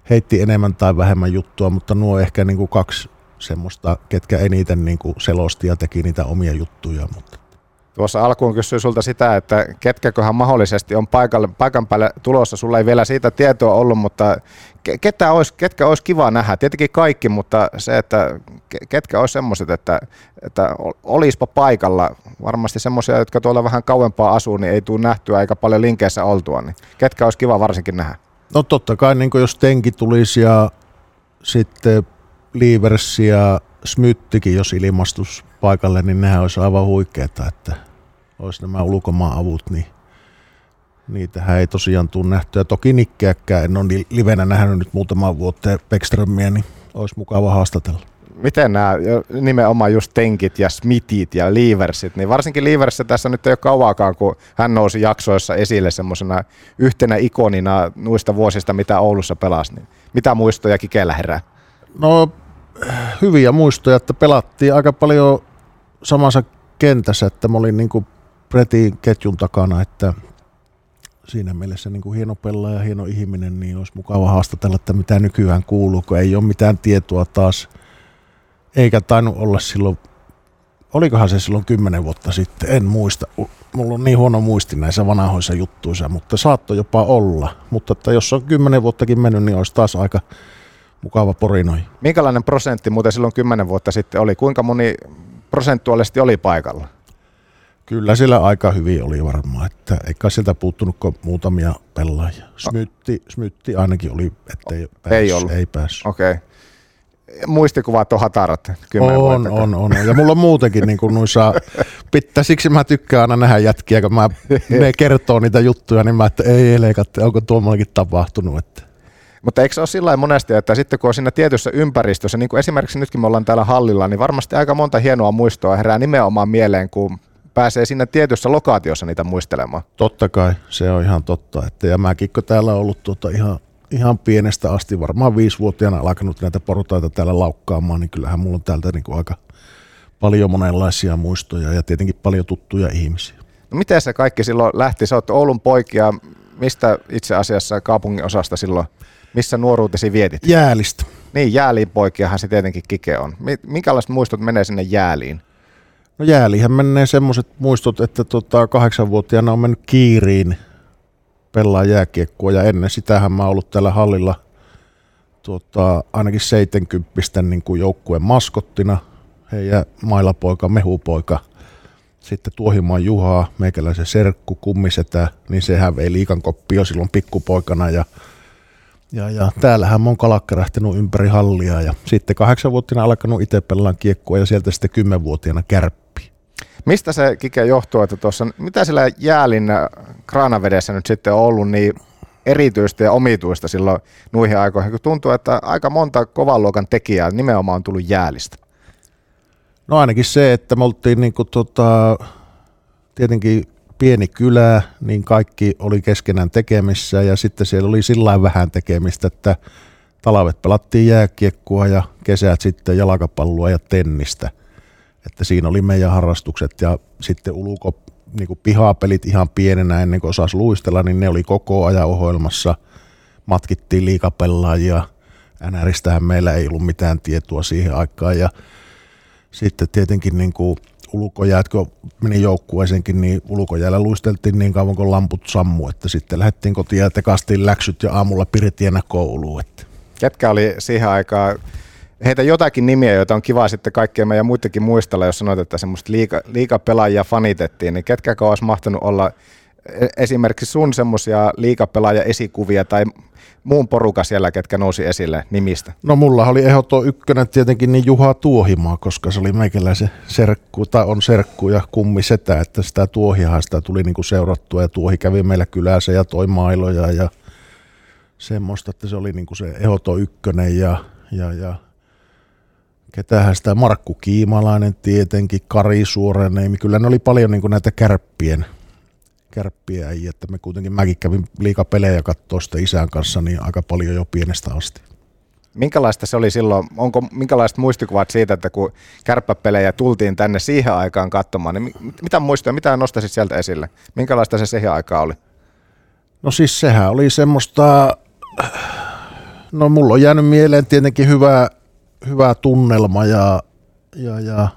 heitti enemmän tai vähemmän juttua, mutta nuo ehkä niin kuin kaksi semmoista, ketkä eniten niin kuin selosti ja teki niitä omia juttuja. Mutta Tuossa alkuun kysyin sulta sitä, että ketkäköhän mahdollisesti on paikalle, paikan päälle tulossa. Sulla ei vielä siitä tietoa ollut, mutta ketä olisi, ketkä olisi kiva nähdä? Tietenkin kaikki, mutta se, että ke- ketkä olisi semmoiset, että, että ol- olispa paikalla. Varmasti semmoisia, jotka tuolla vähän kauempaa asuu, niin ei tule nähtyä eikä paljon linkeissä oltua. Niin ketkä olisi kiva varsinkin nähdä? No totta kai, niin jos Tenki tulisi ja sitten Liivers ja Smyttikin, jos ilmastus paikalle, niin nehän olisi aivan huikeeta, että olisi nämä ulkomaan-avut, niin niitähän ei tosiaan tule nähtyä. Toki Nikkeäkään en ole ni- livenä nähnyt nyt muutaman vuotta Beckströmiä, niin olisi mukava haastatella. Miten nämä nimenomaan just Tenkit ja Smithit ja Leaversit, niin varsinkin Leaverssä tässä nyt ei ole kauaakaan, kun hän nousi jaksoissa esille semmoisena yhtenä ikonina nuista vuosista, mitä Oulussa pelasi. Niin mitä muistoja Kikeellä herää? No hyviä muistoja, että pelattiin aika paljon samassa kentässä, että mä olin niin kuin Pretin ketjun takana, että siinä mielessä niin kuin hieno pelaaja ja hieno ihminen, niin olisi mukava haastatella, että mitä nykyään kuuluu, kun ei ole mitään tietoa taas, eikä tainnut olla silloin, olikohan se silloin kymmenen vuotta sitten, en muista, mulla on niin huono muisti näissä vanhoissa juttuissa, mutta saattoi jopa olla. Mutta että jos on kymmenen vuottakin mennyt, niin olisi taas aika mukava porinoi. Minkälainen prosentti muuten silloin kymmenen vuotta sitten oli? Kuinka moni prosentuaalisesti oli paikalla? Kyllä siellä aika hyvin oli varmaan, että eikä sieltä puuttunut muutamia pelaajia. Smytti, Smytti ainakin oli, ettei pääs, ei ollut. Ei päässyt. Okei. Okay. Muistikuvat on hatarat on, on, on, Ja mulla on muutenkin niin kuin noissa, pitää, siksi mä tykkään aina nähdä jätkiä, kun mä, ne kertoo niitä juttuja, niin mä, että ei elekatte, onko tuommoinenkin tapahtunut. Että. Mutta eikö se ole sillä monesti, että sitten kun on siinä tietyssä ympäristössä, niin kuin esimerkiksi nytkin me ollaan täällä hallilla, niin varmasti aika monta hienoa muistoa herää nimenomaan mieleen, kun pääsee siinä tietyssä lokaatiossa niitä muistelemaan. Totta kai, se on ihan totta. Että, ja mäkin kun täällä on ollut tuota ihan, ihan pienestä asti, varmaan viisivuotiaana alkanut näitä portaita täällä laukkaamaan, niin kyllähän mulla on täältä niin kuin aika paljon monenlaisia muistoja ja tietenkin paljon tuttuja ihmisiä. No miten se kaikki silloin lähti? Sä oot Oulun poikia. Mistä itse asiassa kaupungin osasta silloin, missä nuoruutesi vietit? Jäälistä. Niin, Jääliin poikiahan se tietenkin Kike on. Minkälaiset muistot menee sinne Jääliin? No jäälihän menee semmoiset muistot, että tota, kahdeksanvuotiaana on mennyt kiiriin pelaa jääkiekkoa ja ennen sitähän mä oon ollut täällä hallilla tota, ainakin 70 niin kuin joukkueen maskottina. Heidän mailapoika, mehupoika, sitten Tuohimaan Juhaa, meikäläisen serkku, kummisetä, niin sehän vei liikan koppi jo silloin pikkupoikana ja ja, ja täällähän mä oon kalakkerähtänyt ympäri hallia ja sitten kahdeksanvuotiaana alkanut itse pelaan kiekkoa ja sieltä sitten kymmenvuotiaana kärppi. Mistä se Kike johtuu, että tuossa, mitä siellä jäälin äh, kraanavedessä nyt sitten on ollut niin erityistä ja omituista silloin nuihin aikoihin, kun tuntuu, että aika monta kovan luokan tekijää nimenomaan on tullut jäälistä? No ainakin se, että me oltiin niin kuin tota, tietenkin pieni kylä, niin kaikki oli keskenään tekemissä ja sitten siellä oli sillä vähän tekemistä, että talvet pelattiin jääkiekkoa ja kesät sitten jalkapalloa ja tennistä. Että siinä oli meidän harrastukset ja sitten ulko, niin kuin pihapelit ihan pienenä ennen kuin osasi luistella, niin ne oli koko ajan ohjelmassa. Matkittiin liikapelaajia. NRistähän meillä ei ollut mitään tietoa siihen aikaan ja sitten tietenkin niin kuin ulkojäät, kun meni joukkueeseenkin, niin ulkojäällä luisteltiin niin kauan kuin lamput sammu, että sitten lähdettiin kotiin ja tekastiin läksyt ja aamulla piritienä kouluun. Että. Ketkä oli siihen aikaan, heitä jotakin nimiä, joita on kiva sitten kaikkien meidän muitakin muistella, jos sanoit, että semmoista liika, liikapelaajia fanitettiin, niin ketkä olisi mahtanut olla esimerkiksi sun semmoisia liikapelaaja esikuvia tai muun porukan siellä, ketkä nousi esille nimistä? No mulla oli ehdoton ykkönen tietenkin niin Juha Tuohimaa, koska se oli meikäläisen serkku, tai on serkku ja kummi setä, että sitä tuohiahan sitä tuli niinku seurattua ja tuohi kävi meillä kylässä ja toi mailoja ja semmoista, että se oli niinku se ehdoton ykkönen ja, ja, ja ketähän sitä, Markku Kiimalainen tietenkin, Kari Suoreneimi, kyllä ne oli paljon niin näitä kärppien kärppiä ei, että me kuitenkin mäkin kävin liikapelejä katsoa sitä isän kanssa niin aika paljon jo pienestä asti. Minkälaista se oli silloin, onko minkälaiset muistikuvat siitä, että kun kärppäpelejä tultiin tänne siihen aikaan katsomaan, niin mitä muistoja, mitä nostaisit sieltä esille? Minkälaista se siihen aikaan oli? No siis sehän oli semmoista, no mulla on jäänyt mieleen tietenkin hyvä, hyvä tunnelma ja, ja, ja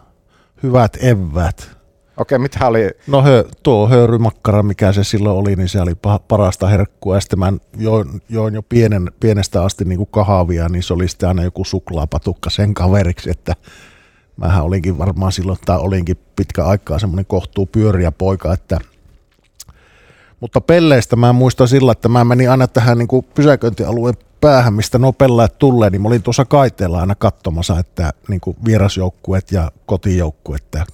hyvät evät Okei, mitä oli? No hö, tuo höyrymakkara, mikä se silloin oli, niin se oli parasta herkkua. Ja sitten mä join, join jo pienen, pienestä asti niin kuin kahvia, niin se oli sitten aina joku suklaapatukka sen kaveriksi, että mähän olinkin varmaan silloin, tai olinkin pitkä aikaa semmoinen kohtuu pyöriä poika, että mutta pelleistä mä muistan sillä, että mä menin aina tähän niin kuin pysäköintialueen päähän, mistä nuo pellaajat tulee, niin mä olin tuossa kaiteella aina katsomassa, että niin kuin vierasjoukkuet ja kotijoukkuet, että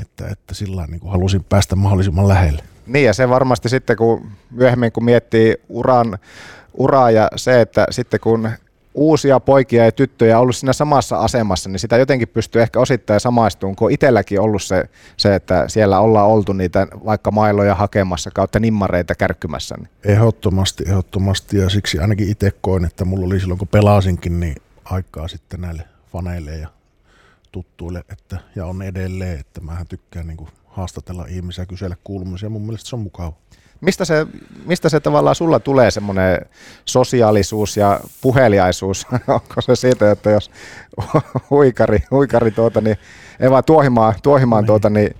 että, että sillä niin kuin halusin päästä mahdollisimman lähelle. Niin ja se varmasti sitten kun myöhemmin kun miettii uran, uraa ja se, että sitten kun uusia poikia ja tyttöjä ollut siinä samassa asemassa, niin sitä jotenkin pystyy ehkä osittain samaistumaan, kun itselläkin ollut se, se, että siellä ollaan oltu niitä vaikka mailoja hakemassa kautta nimmareita kärkkymässä. Niin. Ehdottomasti, ehdottomasti ja siksi ainakin itse koin, että mulla oli silloin kun pelasinkin, niin aikaa sitten näille faneille ja tuttuille että, ja on edelleen, että mä tykkään niin kuin haastatella ihmisiä, kysellä kuulumisia, mun mielestä se on mukava. Mistä se, mistä se tavallaan sulla tulee semmoinen sosiaalisuus ja puheliaisuus? Onko se siitä, että jos huikari, huikari tuota, niin, ei vaan tuohimaan, tuohimaan niin. tuota, niin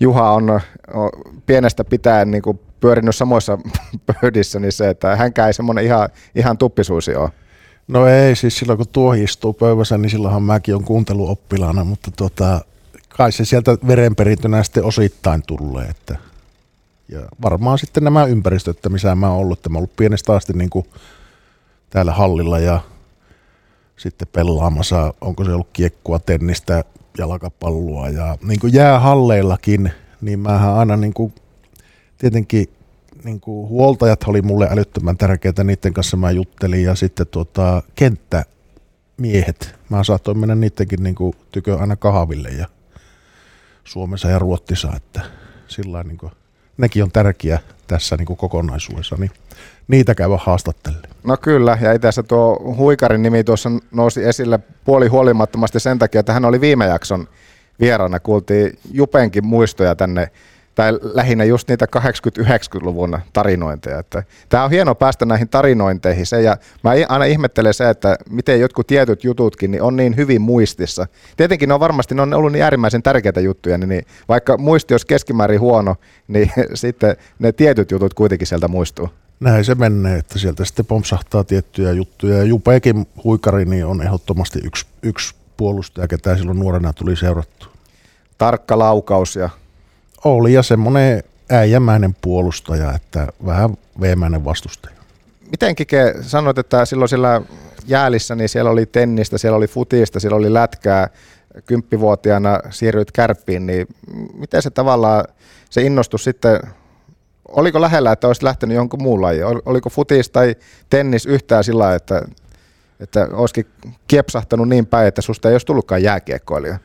Juha on, on pienestä pitäen niin kuin pyörinyt samoissa pöydissä, niin se, että hänkään ei semmoinen ihan, ihan tuppisuusi ole. No ei, siis silloin kun tuohi istuu pöydässä, niin silloinhan mäkin on kuunteluoppilaana, mutta tota, kai se sieltä verenperintönä sitten osittain tulee. Että, ja varmaan sitten nämä ympäristöt, missä mä oon ollut, että mä oon ollut pienestä asti niin kuin täällä hallilla ja sitten pelaamassa, onko se ollut kiekkua, tennistä, jalkapalloa ja niin kuin jäähalleillakin, niin mähän aina niin kuin, tietenkin niin kuin huoltajat oli mulle älyttömän tärkeitä, niiden kanssa mä juttelin ja sitten tuota, kenttämiehet, mä saatoin mennä niidenkin niin kuin tykö aina kahville ja Suomessa ja Ruotsissa, että sillä niin kuin, nekin on tärkeä tässä niin kuin kokonaisuudessa, niin niitä käydä haastattelemaan. No kyllä, ja itse asiassa tuo Huikarin nimi tuossa nousi esille puoli huolimattomasti sen takia, että hän oli viime jakson vieraana. Kuultiin Jupenkin muistoja tänne tai lähinnä just niitä 80-90-luvun tarinointeja. Että tämä on hieno päästä näihin tarinointeihin se, ja mä aina ihmettelen se, että miten jotkut tietyt jututkin niin on niin hyvin muistissa. Tietenkin ne on varmasti ne on ollut niin äärimmäisen tärkeitä juttuja, niin, niin vaikka muisti olisi keskimäärin huono, niin sitten ne tietyt jutut kuitenkin sieltä muistuu. Näin se menee, että sieltä sitten pompsahtaa tiettyjä juttuja. Ja Jupeekin huikari niin on ehdottomasti yksi, yksi puolustaja, ketä silloin nuorena tuli seurattu. Tarkka laukaus ja oli ja semmoinen äijämäinen puolustaja, että vähän veemäinen vastustaja. Miten Kike sanoit, että silloin siellä jäälissä, niin siellä oli tennistä, siellä oli futista, siellä oli lätkää, kymppivuotiaana siirryit kärppiin, niin miten se tavallaan, se innostus sitten, oliko lähellä, että olisit lähtenyt jonkun muun lajiin? Oliko futis tai tennis yhtään sillä että, että olisikin kiepsahtanut niin päin, että susta ei olisi tullutkaan jääkiekkoilija?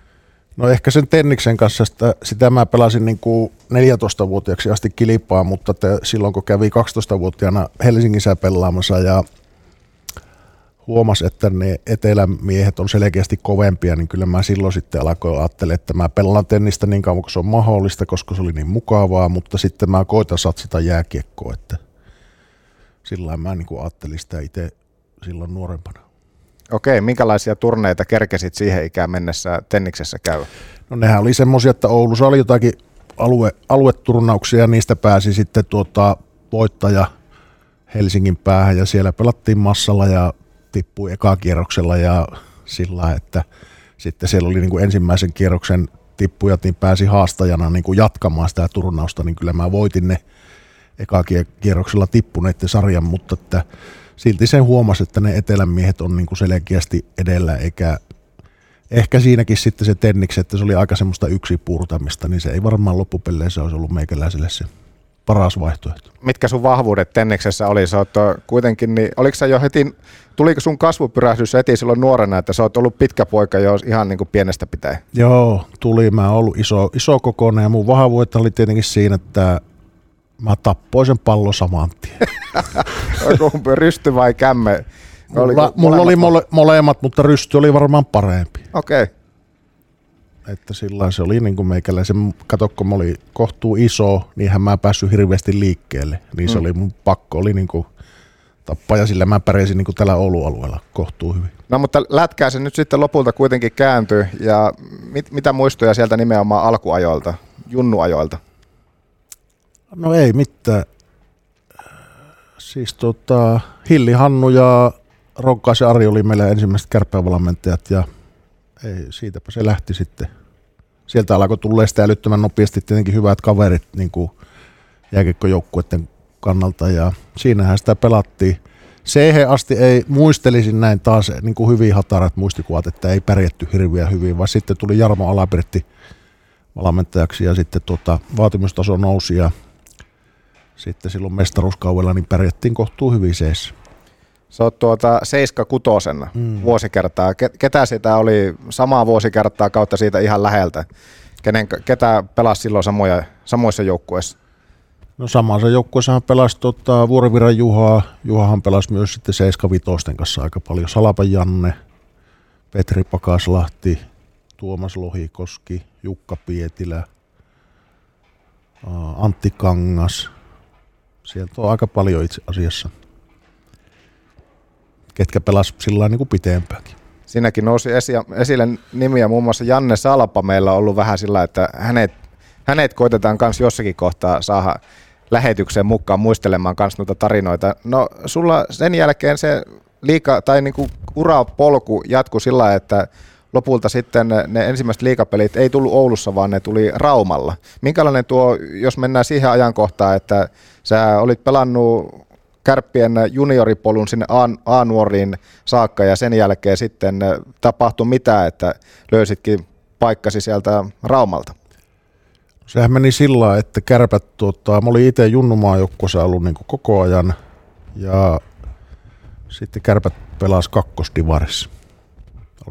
No ehkä sen Tenniksen kanssa sitä, sitä mä pelasin niin kuin 14-vuotiaaksi asti kilpaa, mutta te, silloin kun kävi 12-vuotiaana Helsingissä pelaamassa ja huomasi, että ne etelämiehet on selkeästi kovempia, niin kyllä mä silloin sitten alkoin ajattelemaan, että mä pelaan tennistä niin kauan kuin se on mahdollista, koska se oli niin mukavaa, mutta sitten mä koitan satsata jääkiekkoa, että sillä mä niin kuin ajattelin sitä itse silloin nuorempana. Okei, minkälaisia turneita kerkesit siihen ikään mennessä Tenniksessä käy? No nehän oli semmoisia, että Oulussa oli jotakin alue, alueturnauksia ja niistä pääsi sitten tuota voittaja Helsingin päähän ja siellä pelattiin massalla ja tippui ekakierroksella ja sillä että sitten siellä oli niin kuin ensimmäisen kierroksen tippujat, niin pääsi haastajana niin kuin jatkamaan sitä turnausta, niin kyllä mä voitin ne ekakierroksella tippuneiden sarjan, mutta että silti sen huomasi, että ne etelän miehet on niin kuin selkeästi edellä, eikä ehkä siinäkin sitten se tenniksi, että se oli aika semmoista yksipurtamista, niin se ei varmaan loppupeleissä olisi ollut meikäläiselle se paras vaihtoehto. Mitkä sun vahvuudet Tenniksessä oli? Sä oot kuitenkin, niin oliko sä jo heti, tuliko sun kasvupyrähdys heti silloin nuorena, että sä oot ollut pitkä poika jo ihan niin kuin pienestä pitäen? Joo, tuli. Mä oon ollut iso, iso kokoinen ja mun vahvuudet oli tietenkin siinä, että Mä tappoin sen pallon saman tien. Onko rysty vai kämme? Mulla, mulla oli mole, molemmat, mutta rysty oli varmaan parempi. Okei. Okay. Että sillä se oli niin kuin meikäläisen, kato kun mä olin kohtuu iso, niinhän mä päässyt hirveästi liikkeelle. Niin mm. se oli mun pakko, oli niin kuin tappaa ja sillä mä pärjäsin niin kuin tällä Oulu-alueella kohtuu hyvin. No mutta lätkää se nyt sitten lopulta kuitenkin kääntyy ja mit, mitä muistoja sieltä nimenomaan alkuajoilta, junnuajoilta? No ei mitään. Siis tota, Hilli Hannu ja Ronkkaisen Ari oli meillä ensimmäiset kärppävalmentajat ja ei, siitäpä se lähti sitten. Sieltä alkoi tulla sitä älyttömän nopeasti tietenkin hyvät kaverit niin kuin jääkiekkojoukkuiden kannalta ja siinähän sitä pelattiin. Siihen asti ei muistelisin näin taas niin kuin hyvin hatarat muistikuvat, että ei pärjätty hirveän hyvin, vaan sitten tuli Jarmo Alapirtti valmentajaksi ja sitten tuota, vaatimustaso nousi ja sitten silloin mestaruuskaudella niin pärjättiin kohtuu hyvin seessä. Sä oot tuota 76 mm. vuosikertaa. Ketä sitä oli samaa vuosikertaa kautta siitä ihan läheltä? Kenen, ketä pelasi silloin samoja, samoissa joukkueissa? No samassa joukkueessa pelasi tota, Vuoriviran Juhaa. Juhahan pelasi myös sitten 75 kanssa aika paljon. Salapa Janne, Petri Pakaslahti, Tuomas Lohikoski, Jukka Pietilä, Antti Kangas – Sieltä on aika paljon itse asiassa, ketkä pelas sillä niin kuin pitempäänkin. Siinäkin nousi esille nimiä, muun muassa Janne Salpa meillä on ollut vähän sillä, että hänet, hänet koitetaan myös jossakin kohtaa saada lähetykseen mukaan muistelemaan myös noita tarinoita. No sulla sen jälkeen se liika, tai niinku urapolku jatkui sillä että lopulta sitten ne ensimmäiset liikapelit ei tullut Oulussa, vaan ne tuli Raumalla. Minkälainen tuo, jos mennään siihen ajankohtaan, että sä olit pelannut kärppien junioripolun sinne A-nuoriin saakka ja sen jälkeen sitten tapahtui mitä, että löysitkin paikkasi sieltä Raumalta? Sehän meni sillä että kärpät, tuota, mä olin itse junnumaajoukkossa ollut niin koko ajan ja sitten kärpät pelasi kakkosdivarissa.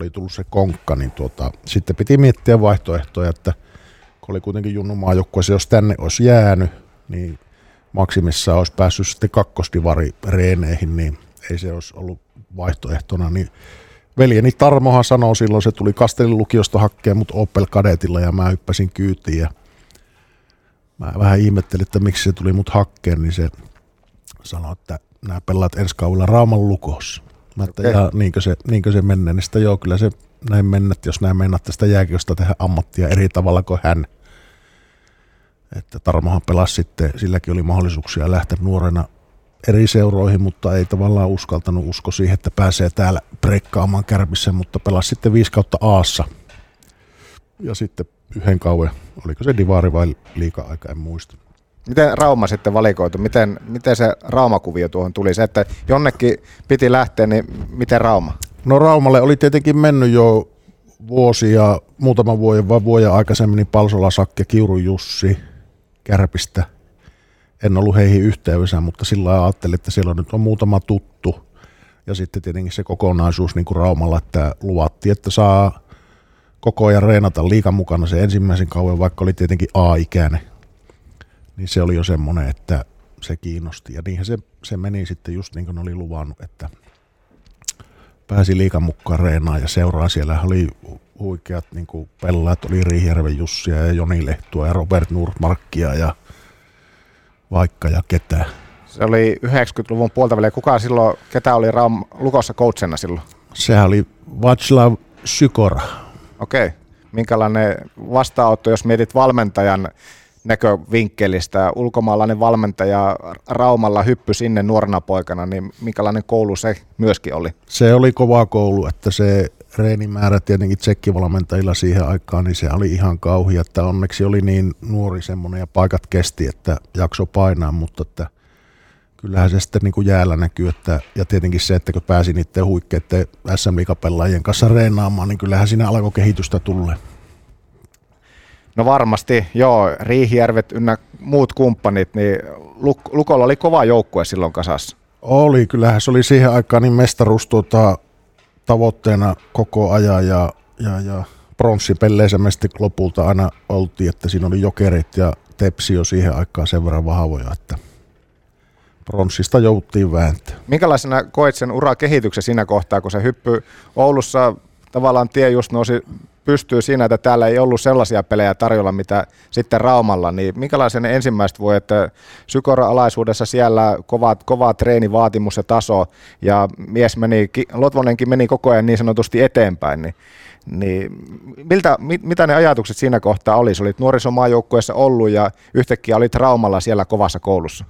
Oli tullut se konkka, niin tuota, sitten piti miettiä vaihtoehtoja, että kun oli kuitenkin junnumaajoukkoissa, jos tänne olisi jäänyt, niin maksimissa olisi päässyt sitten kakkosdivari reeneihin, niin ei se olisi ollut vaihtoehtona. Niin veljeni Tarmohan sanoi silloin, se tuli Kastelin lukiosta hakkeen mut Opel Kadetilla ja mä hyppäsin kyytiin ja mä vähän ihmettelin, että miksi se tuli mut hakkeen, niin se sanoi, että nämä pelaat ensi kaudella Raaman lukossa. Mä että okay. ja niinkö se, niinkö se menee, niin sitä joo, kyllä se näin mennät, jos näin mennät tästä jääkiosta tehdä ammattia eri tavalla kuin hän. Että Tarmohan pelasi sitten, silläkin oli mahdollisuuksia lähteä nuorena eri seuroihin, mutta ei tavallaan uskaltanut usko siihen, että pääsee täällä brekkaamaan kärpissä, mutta pelasi sitten 5 kautta Aassa. Ja sitten yhden kauan, oliko se divari vai liika-aika, en muista. Miten Rauma sitten valikoitu? Miten, miten se Raumakuvio tuohon tuli? Se, että jonnekin piti lähteä, niin miten Rauma? No Raumalle oli tietenkin mennyt jo vuosia, muutama vuoden vai vuoden aikaisemmin, niin Palsola Sakke, Kiuru Jussi, Kärpistä. En ollut heihin yhteydessä, mutta sillä ajattelin, että siellä nyt on muutama tuttu. Ja sitten tietenkin se kokonaisuus niin kuin Raumalla, että luvattiin, että saa koko ajan reenata liikan mukana se ensimmäisen kauan, vaikka oli tietenkin A-ikäinen. Niin se oli jo semmoinen, että se kiinnosti. Ja niinhän se, se meni sitten just niin kuin oli luvannut, että pääsi liikan mukaan reenaan ja seuraa. Siellä oli huikeat niin pelaajat, oli Riihjärven Jussia ja Joni Lehtua ja Robert Nurmarkkia ja vaikka ja ketä. Se oli 90-luvun puolta väliä. Kuka silloin, ketä oli Raum Lukossa coachina silloin? Sehän oli Václav Sykora. Okei. Okay. Minkälainen vastaanotto, jos mietit valmentajan näkövinkkelistä. Ulkomaalainen valmentaja Raumalla hyppy sinne nuorena poikana, niin minkälainen koulu se myöskin oli? Se oli kova koulu, että se reenimäärä tietenkin tsekkivalmentajilla siihen aikaan, niin se oli ihan kauhia, että onneksi oli niin nuori semmoinen ja paikat kesti, että jakso painaa, mutta että kyllähän se sitten niin kuin jäällä näkyy, että, ja tietenkin se, että kun pääsi niiden huikkeiden SM Liigapelaajien kanssa reenaamaan, niin kyllähän siinä alkoi kehitystä tulla. No varmasti, joo, Riihijärvet ynnä muut kumppanit, niin Luk- Lukolla oli kova joukkue silloin kasassa. Oli, kyllähän se oli siihen aikaan niin mestaruus tuota, tavoitteena koko ajan ja, ja, ja pronssipelleissä me sitten lopulta aina oltiin, että siinä oli jokerit ja tepsi jo siihen aikaan sen verran vahvoja, että pronssista jouttiin vääntää. Minkälaisena koet sen urakehityksen siinä kohtaa, kun se hyppy Oulussa tavallaan tie just nousi pystyy siinä, että täällä ei ollut sellaisia pelejä tarjolla, mitä sitten Raumalla, niin minkälaisen ne ensimmäiset voi, että Sykora-alaisuudessa siellä kova, kova treenivaatimus ja taso, ja mies meni, Lotvonenkin meni koko ajan niin sanotusti eteenpäin, niin niin miltä, mit, mitä ne ajatukset siinä kohtaa oli? Olit nuorisomaajoukkueessa ollut ja yhtäkkiä olit Raumalla siellä kovassa koulussa.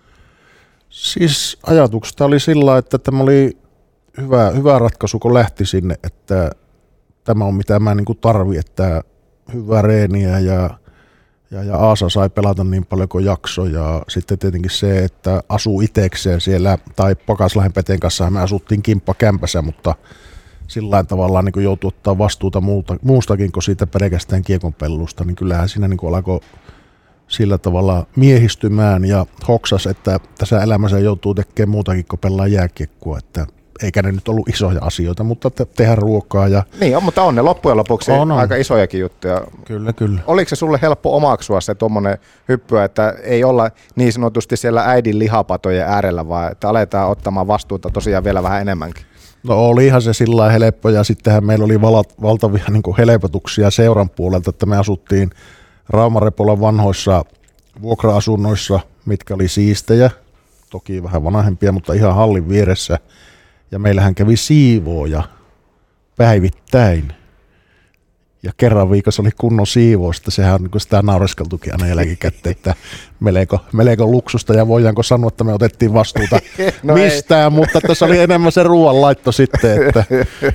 Siis ajatuksesta oli sillä, että tämä oli hyvä, hyvä ratkaisu, kun lähti sinne, että tämä on mitä mä niin tarvin, että hyvää reeniä ja, ja, ja Aasa sai pelata niin paljon kuin jakso. Ja sitten tietenkin se, että asuu itekseen siellä tai Pakaslahden Peten kanssa me asuttiin kimppakämpässä, mutta sillä tavalla niin joutui ottaa vastuuta muuta, muustakin kuin siitä pelkästään kiekonpellusta, niin kyllähän siinä niin alkoi sillä tavalla miehistymään ja hoksas, että tässä elämässä joutuu tekemään muutakin kuin pelaa jääkiekkoa, että eikä ne nyt ollut isoja asioita, mutta te- tehdä ruokaa. Ja... Niin on, mutta on ne loppujen lopuksi on, on. aika isojakin juttuja. Kyllä, kyllä. Oliko se sulle helppo omaksua se tuommoinen hyppy, että ei olla niin sanotusti siellä äidin lihapatojen äärellä, vaan että aletaan ottamaan vastuuta tosiaan vielä vähän enemmänkin? No olihan se sillä helppo ja sittenhän meillä oli val- valtavia niin helpotuksia seuran puolelta, että me asuttiin Raumarepolan vanhoissa vuokra-asunnoissa, mitkä oli siistejä, toki vähän vanhempia, mutta ihan hallin vieressä – ja meillähän kävi siivooja päivittäin. ja kerran viikossa oli kunnon siivousta. Sehän on niin sitä naureskeltukin aina jälkikäteen, että melko, melko luksusta ja voidaanko sanoa, että me otettiin vastuuta no mistään, ei. mutta tässä oli enemmän se ruoanlaitto sitten että,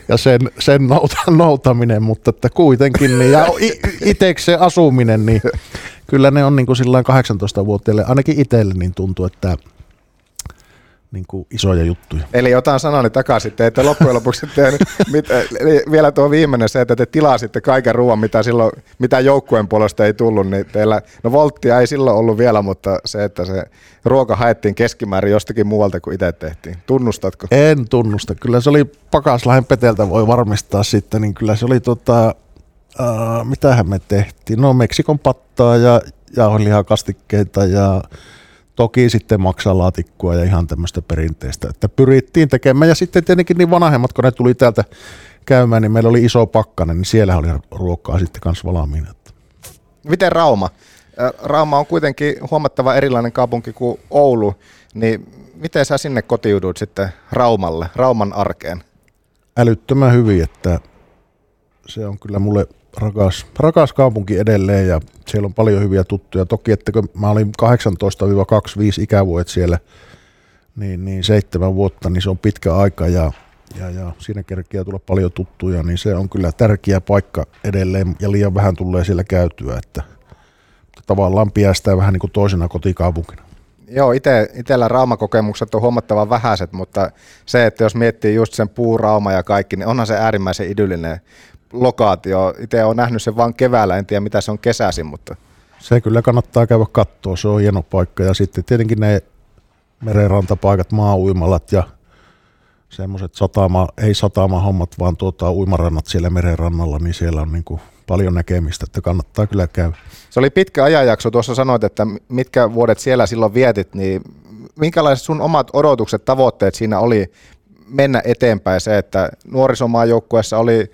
ja sen, sen nouta, noutaminen, mutta että kuitenkin niin, ja itseksi se asuminen, niin kyllä ne on niin kuin 18-vuotiaille, ainakin itselle niin tuntuu, että niin kuin isoja juttuja. Eli otan sanani takaisin, te ette loppujen lopuksi tehnyt, mit, vielä tuo viimeinen se, että te tilasitte kaiken ruoan, mitä, silloin, mitä joukkueen puolesta ei tullut, niin teillä, no volttia ei silloin ollut vielä, mutta se, että se ruoka haettiin keskimäärin jostakin muualta kuin itse tehtiin. Tunnustatko? En tunnusta. Kyllä se oli Pakaslahen Peteltä voi varmistaa sitten, niin kyllä se oli tota, uh, mitähän me tehtiin? No Meksikon pattaa ja jauhelihakastikkeita ja toki sitten maksalaatikkoa ja ihan tämmöistä perinteistä, että pyrittiin tekemään. Ja sitten tietenkin niin vanhemmat, kun ne tuli täältä käymään, niin meillä oli iso pakkanen, niin siellä oli ruokaa sitten kanssa valmiina. Miten Rauma? Rauma on kuitenkin huomattava erilainen kaupunki kuin Oulu, niin miten sä sinne kotiudut sitten Raumalle, Rauman arkeen? Älyttömän hyvin, että se on kyllä mulle rakas, rakas kaupunki edelleen ja siellä on paljon hyviä tuttuja. Toki, että kun mä olin 18-25 ikävuodet siellä, niin, niin seitsemän vuotta, niin se on pitkä aika ja, ja, ja siinä kerkeää tulla paljon tuttuja, niin se on kyllä tärkeä paikka edelleen ja liian vähän tulee siellä käytyä, että tavallaan piästää vähän niin kuin toisena kotikaupunkina. Joo, ite, itsellä raumakokemukset on huomattavan vähäiset, mutta se, että jos miettii just sen puurauma ja kaikki, niin onhan se äärimmäisen idyllinen lokaatio. Itse olen nähnyt sen vain keväällä, en tiedä mitä se on kesäisin, mutta... Se kyllä kannattaa käydä katsoa, se on hieno paikka. Ja sitten tietenkin ne merenrantapaikat, maa-uimalat ja semmoiset satama, ei satama hommat, vaan tuota, uimarannat siellä merenrannalla, niin siellä on niin kuin paljon näkemistä, että kannattaa kyllä käydä. Se oli pitkä ajanjakso, tuossa sanoit, että mitkä vuodet siellä silloin vietit, niin minkälaiset sun omat odotukset, tavoitteet siinä oli mennä eteenpäin? Se, että nuorisomaajoukkueessa oli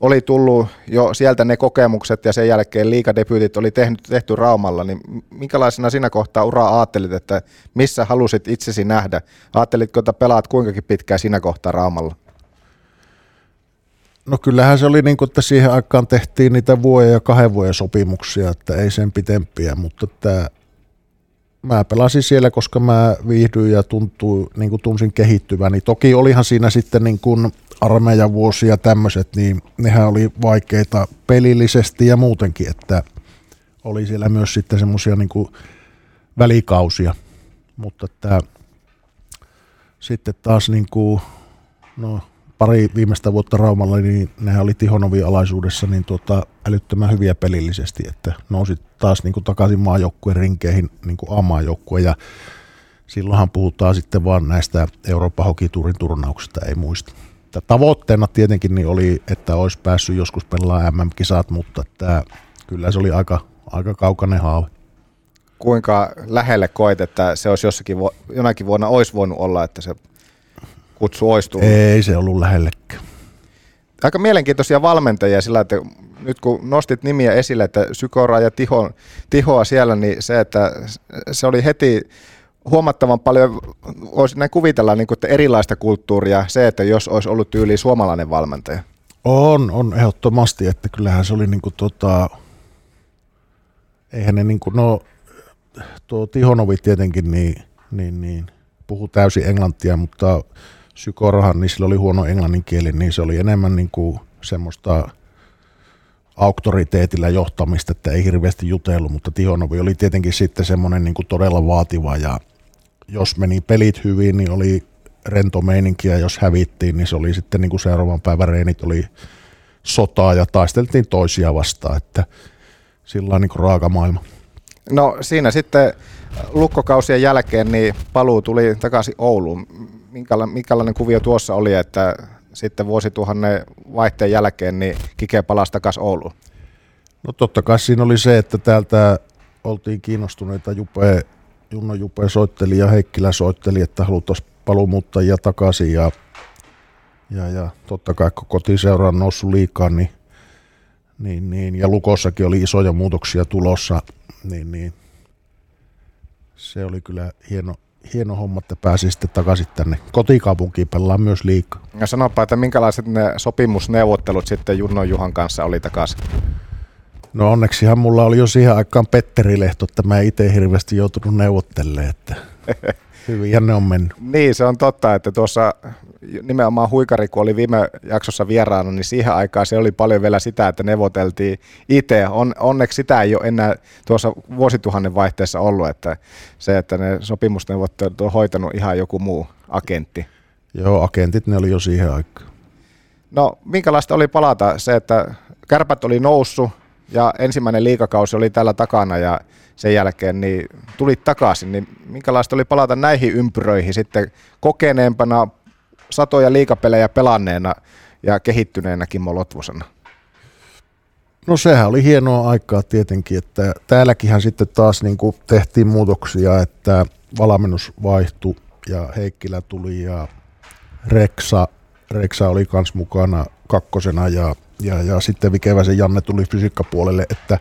oli tullut jo sieltä ne kokemukset ja sen jälkeen liikadebyytit oli tehty, tehty Raumalla, niin minkälaisena siinä kohtaa uraa ajattelit, että missä halusit itsesi nähdä? Ajattelitko, että pelaat kuinkakin pitkään siinä kohtaa Raumalla? No kyllähän se oli niin kuin, että siihen aikaan tehtiin niitä vuoden ja kahden vuoden sopimuksia, että ei sen pitempiä, mutta että mä pelasin siellä, koska mä viihdyin ja tuntuu, niin kuin tunsin kehittyväni. Toki olihan siinä sitten niin kuin armeijan vuosia ja tämmöiset, niin nehän oli vaikeita pelillisesti ja muutenkin, että oli siellä myös sitten semmoisia niin välikausia. Mutta että sitten taas niin kuin, no, pari viimeistä vuotta Raumalla, niin nehän oli Tihonovin alaisuudessa niin tuota, älyttömän hyviä pelillisesti, että nousi taas niin kuin takaisin maajoukkueen rinkeihin niin kuin A-maajoukkue ja silloinhan puhutaan sitten vaan näistä Euroopan hokituurin turnauksista, ei muista. Tavoitteena tietenkin niin oli, että olisi päässyt joskus pelaamaan MM-kisat, mutta tämä, kyllä se oli aika, aika kaukainen haave. Kuinka lähelle koet, että se olisi jossakin, jonakin vuonna olisi voinut olla, että se kutsu olisi tullut? Ei se ollut lähellekään. Aika mielenkiintoisia valmentajia sillä, että nyt kun nostit nimiä esille, että Sykora ja Tiho, Tihoa siellä, niin se, että se oli heti huomattavan paljon, voisi näin kuvitella, niin kuin, että erilaista kulttuuria se, että jos olisi ollut tyyli suomalainen valmentaja. On, on ehdottomasti, että kyllähän se oli niin kuin tota, eihän ne niin kuin, no tuo Tihonovi tietenkin niin, niin, niin puhu täysin englantia, mutta Sykorhan, niin sillä oli huono englannin kieli, niin se oli enemmän niin kuin semmoista auktoriteetilla johtamista, että ei hirveästi jutellut, mutta Tihonovi oli tietenkin sitten semmoinen niin kuin todella vaativa ja jos meni pelit hyvin, niin oli rento meininki ja jos hävittiin, niin se oli sitten niin kuin seuraavan päivän reenit oli sotaa ja taisteltiin toisia vastaan, että sillä on niin kuin raaka maailma. No siinä sitten lukkokausien jälkeen niin paluu tuli takaisin Ouluun. Minkälainen, minkälainen kuvio tuossa oli, että sitten vuosituhannen vaihteen jälkeen niin Kike palasi takaisin Ouluun? No totta kai siinä oli se, että täältä oltiin kiinnostuneita Jupe, Junno Jupe soitteli ja Heikkilä soitteli, että haluttaisiin paluumuuttajia takaisin ja, ja, ja totta kai kun kotiseura on noussut liikaa, niin, niin, niin, ja Lukossakin oli isoja muutoksia tulossa, niin, niin se oli kyllä hieno, hieno homma, että pääsi sitten takaisin tänne kotikaupunkiin pelaamaan myös liikaa. Ja sanopa, että minkälaiset ne sopimusneuvottelut sitten Junno Juhan kanssa oli takaisin? No onneksihan mulla oli jo siihen aikaan Petteri Lehto, että mä itse hirveästi joutunut neuvottelemaan, että hyvin ne on mennyt. Niin, se on totta, että tuossa nimenomaan huikari, kun oli viime jaksossa vieraana, niin siihen aikaan se oli paljon vielä sitä, että neuvoteltiin itse. On, onneksi sitä ei ole enää tuossa vuosituhannen vaihteessa ollut, että se, että ne sopimusneuvottelut on hoitanut ihan joku muu agentti. Joo, agentit ne oli jo siihen aikaan. No, minkälaista oli palata se, että kärpät oli noussut ja ensimmäinen liikakausi oli tällä takana ja sen jälkeen niin tuli takaisin, niin minkälaista oli palata näihin ympyröihin sitten kokeneempana, satoja liikapelejä pelanneena ja kehittyneenä Kimmo Lotvosena? No sehän oli hienoa aikaa tietenkin, että täälläkinhän sitten taas niin kuin tehtiin muutoksia, että valmennus vaihtui ja Heikkilä tuli ja Reksa, Reksa oli kans mukana kakkosena ja, ja, ja sitten Vikeväsen Janne tuli fysiikkapuolelle, että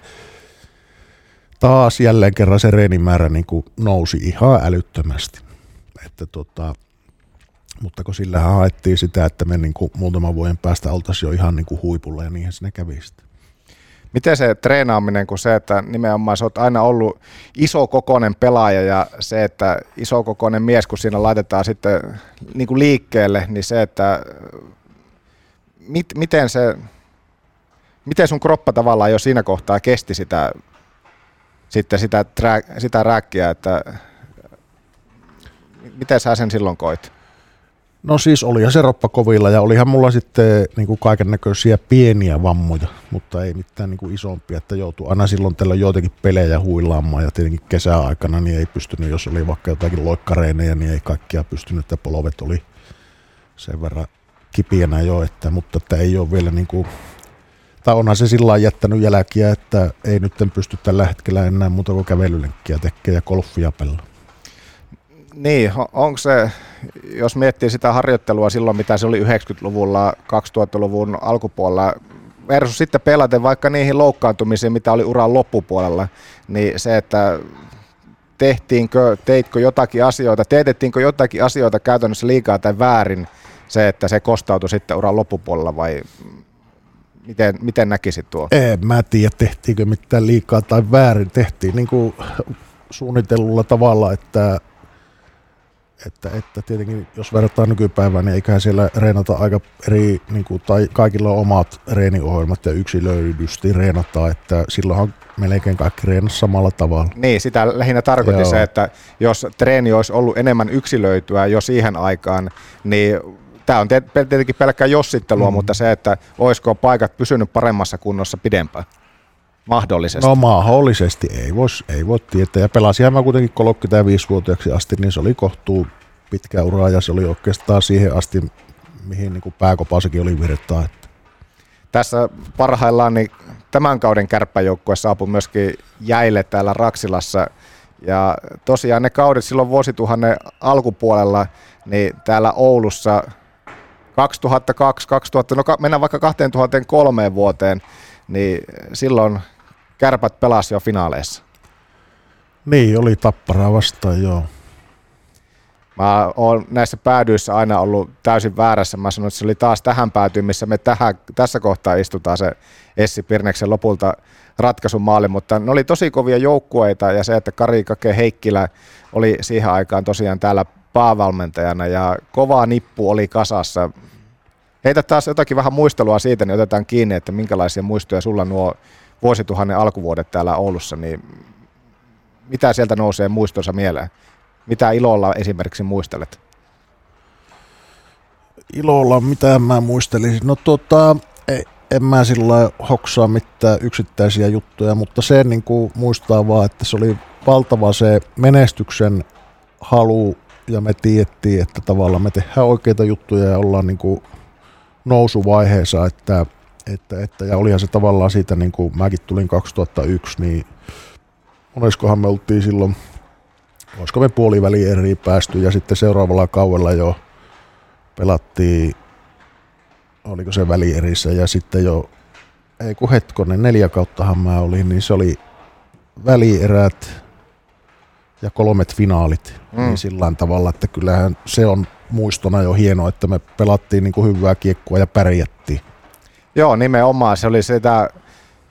taas jälleen kerran se reenimäärä niin kuin nousi ihan älyttömästi. Että tota, mutta kun sillähän haettiin sitä, että me niin kuin muutaman vuoden päästä oltaisiin jo ihan niin kuin huipulla ja niinhän sinne kävi sitten. Miten se treenaaminen, kun se, että nimenomaan sä oot aina ollut iso kokoinen pelaaja ja se, että iso kokoinen mies, kun siinä laitetaan sitten niin kuin liikkeelle, niin se, että mit, miten se, miten sun kroppa tavallaan jo siinä kohtaa kesti sitä, sitten sitä, sitä rääkkiä, että miten sä sen silloin koit? No siis olihan se roppa kovilla ja olihan mulla sitten niin kaiken näköisiä pieniä vammoja, mutta ei mitään niin isompia, että joutui aina silloin tällä joitakin pelejä huilaamaan ja tietenkin kesäaikana niin ei pystynyt, jos oli vaikka jotakin loikkareeneja, niin ei kaikkia pystynyt, että polvet oli sen verran kipienä jo, että, mutta että ei ole vielä niin kuin, tai onhan se sillä jättänyt jälkiä, että ei nyt pysty tällä hetkellä enää muuta kuin kävelylenkkiä tekemään ja golfia pelaa. Niin, onko se, jos miettii sitä harjoittelua silloin, mitä se oli 90-luvulla, 2000-luvun alkupuolella, versus sitten pelaten vaikka niihin loukkaantumisiin, mitä oli uran loppupuolella, niin se, että tehtiinkö, teitkö jotakin asioita, teetettiinkö jotakin asioita käytännössä liikaa tai väärin, se, että se kostautui sitten uran loppupuolella vai miten, miten näkisit tuo? En mä tiedä, tehtiinkö mitään liikaa tai väärin. Tehtiin niin kuin suunnitellulla tavalla, että että, että tietenkin jos verrataan nykypäivään, niin eiköhän siellä reenata aika eri, niin kuin, tai kaikilla on omat reeniohjelmat ja yksilöidysti reenataan, että silloinhan melkein kaikki reenas samalla tavalla. Niin, sitä lähinnä tarkoitti Joo. se, että jos treeni olisi ollut enemmän yksilöityä jo siihen aikaan, niin tämä on tietenkin pelkkää jossittelua, mm. mutta se, että olisiko paikat pysynyt paremmassa kunnossa pidempään. Mahdollisesti. No mahdollisesti, ei voi, ei voi tietää. Ja pelasin mä kuitenkin 35-vuotiaaksi asti, niin se oli kohtuu pitkä ura ja se oli oikeastaan siihen asti, mihin niin pääkopassakin oli virtaa. Tässä parhaillaan niin tämän kauden kärppäjoukkue saapui myöskin jäille täällä Raksilassa. Ja tosiaan ne kaudet silloin vuosituhannen alkupuolella, niin täällä Oulussa 2002, 2000, no mennään vaikka 2003 vuoteen, niin silloin kärpät pelasi jo finaaleissa. Niin, oli tapparaa vastaan, joo. Mä oon näissä päädyissä aina ollut täysin väärässä. Mä sanoin, että se oli taas tähän päätyyn, missä me tähän, tässä kohtaa istutaan se Essi Pirneksen lopulta ratkaisun maali, mutta ne oli tosi kovia joukkueita ja se, että Kari Kake Heikkilä oli siihen aikaan tosiaan täällä päävalmentajana ja kova nippu oli kasassa. Heitä taas jotakin vähän muistelua siitä, niin otetaan kiinni, että minkälaisia muistoja sulla nuo vuosituhannen alkuvuodet täällä Oulussa, niin mitä sieltä nousee muistonsa mieleen? Mitä ilolla esimerkiksi muistelet? Ilolla, mitä mä muistelisin? No tota, en mä sillä hoksaa mitään yksittäisiä juttuja, mutta se niin kuin muistaa vaan, että se oli valtava se menestyksen halu ja me tiedettiin, että tavallaan me tehdään oikeita juttuja ja ollaan niin kuin nousuvaiheessa, että, että, että, ja olihan se tavallaan siitä, niin kuin mäkin tulin 2001, niin moneskohan me oltiin silloin, olisiko me puoliväli eri päästy, ja sitten seuraavalla kaudella jo pelattiin, oliko se välierissä, ja sitten jo, ei kun hetkonen, neljä kauttahan mä olin, niin se oli välierät, ja kolmet finaalit. Mm. Niin sillä tavalla, että kyllähän se on muistona jo hieno, että me pelattiin niin kuin hyvää kiekkoa ja pärjättiin. Joo, nimenomaan. Se oli sitä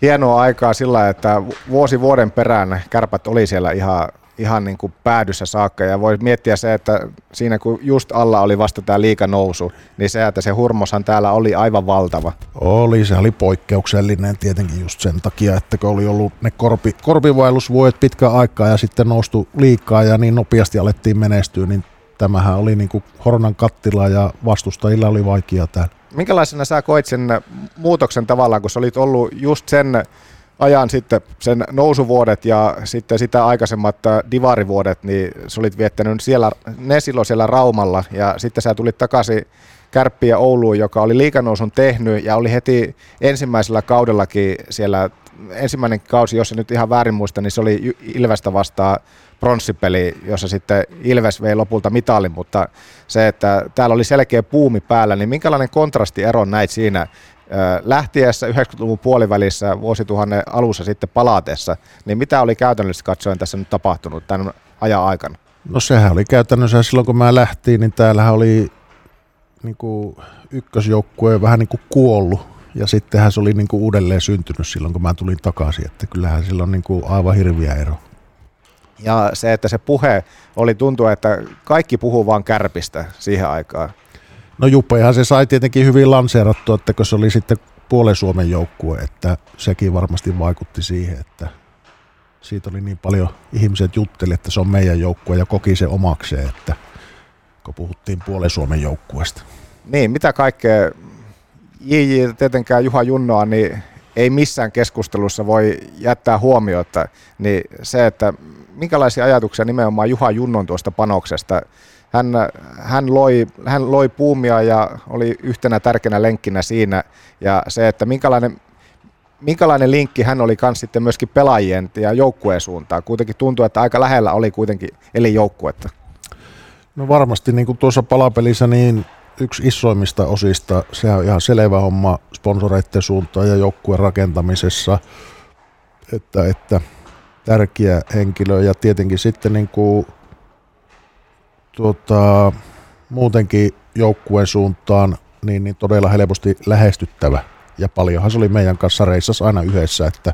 hienoa aikaa sillä, että vuosi vuoden perään kärpät oli siellä ihan, ihan niin kuin päädyssä saakka. Ja voi miettiä se, että siinä kun just alla oli vasta tämä liikanousu, niin se, että se hurmoshan täällä oli aivan valtava. Oli, se oli poikkeuksellinen tietenkin just sen takia, että kun oli ollut ne korpi, korpivaellusvuodet pitkä aikaa ja sitten noustu liikaa ja niin nopeasti alettiin menestyä, niin tämähän oli niin kuin Hornan kattila ja vastustajilla oli vaikea täällä. Minkälaisena sä koit sen muutoksen tavallaan, kun sä olit ollut just sen ajan sitten sen nousuvuodet ja sitten sitä aikaisemmat äh, divarivuodet, niin sä olit viettänyt siellä, ne silloin siellä Raumalla ja sitten sä tulit takaisin Kärppiä Ouluun, joka oli liikanousun tehnyt ja oli heti ensimmäisellä kaudellakin siellä, ensimmäinen kausi, jos nyt ihan väärin muista, niin se oli Ilvestä vastaan pronssipeli, jossa sitten Ilves vei lopulta mitalin, mutta se, että täällä oli selkeä puumi päällä, niin minkälainen kontrastiero näit siinä lähtiessä 90-luvun puolivälissä vuosituhannen alussa sitten palaatessa, niin mitä oli käytännössä katsoen tässä nyt tapahtunut tämän ajan aikana? No sehän oli käytännössä silloin kun mä lähtiin, niin täällähän oli niin kuin ykkösjoukkue vähän niin kuin kuollut ja sittenhän se oli niin kuin uudelleen syntynyt silloin kun mä tulin takaisin, että kyllähän sillä on niin kuin aivan hirviä ero. Ja se, että se puhe oli tuntua, että kaikki puhuu vaan kärpistä siihen aikaan. No Juppeihan se sai tietenkin hyvin lanseerattua, että kun se oli sitten puolen Suomen joukkue, että sekin varmasti vaikutti siihen, että siitä oli niin paljon ihmiset jutteli, että se on meidän joukkue ja koki se omakseen, että kun puhuttiin puolen Suomen joukkueesta. Niin, mitä kaikkea JJ, tietenkään Juha Junnoa, niin ei missään keskustelussa voi jättää huomiota, niin se, että minkälaisia ajatuksia nimenomaan Juha Junnon tuosta panoksesta hän, hän, loi, hän loi puumia ja oli yhtenä tärkeänä lenkkinä siinä. Ja se, että minkälainen, minkälainen linkki hän oli kanssa sitten myöskin pelaajien ja joukkueen suuntaan. Kuitenkin tuntuu, että aika lähellä oli kuitenkin eli joukkuetta. No varmasti niin kuin tuossa palapelissä niin yksi isoimmista osista, se on ihan selvä homma sponsoreiden suuntaan ja joukkueen rakentamisessa, että, että tärkeä henkilö ja tietenkin sitten niin kuin tuota, muutenkin joukkueen suuntaan niin, niin todella helposti lähestyttävä. Ja paljonhan se oli meidän kanssa reissassa aina yhdessä, että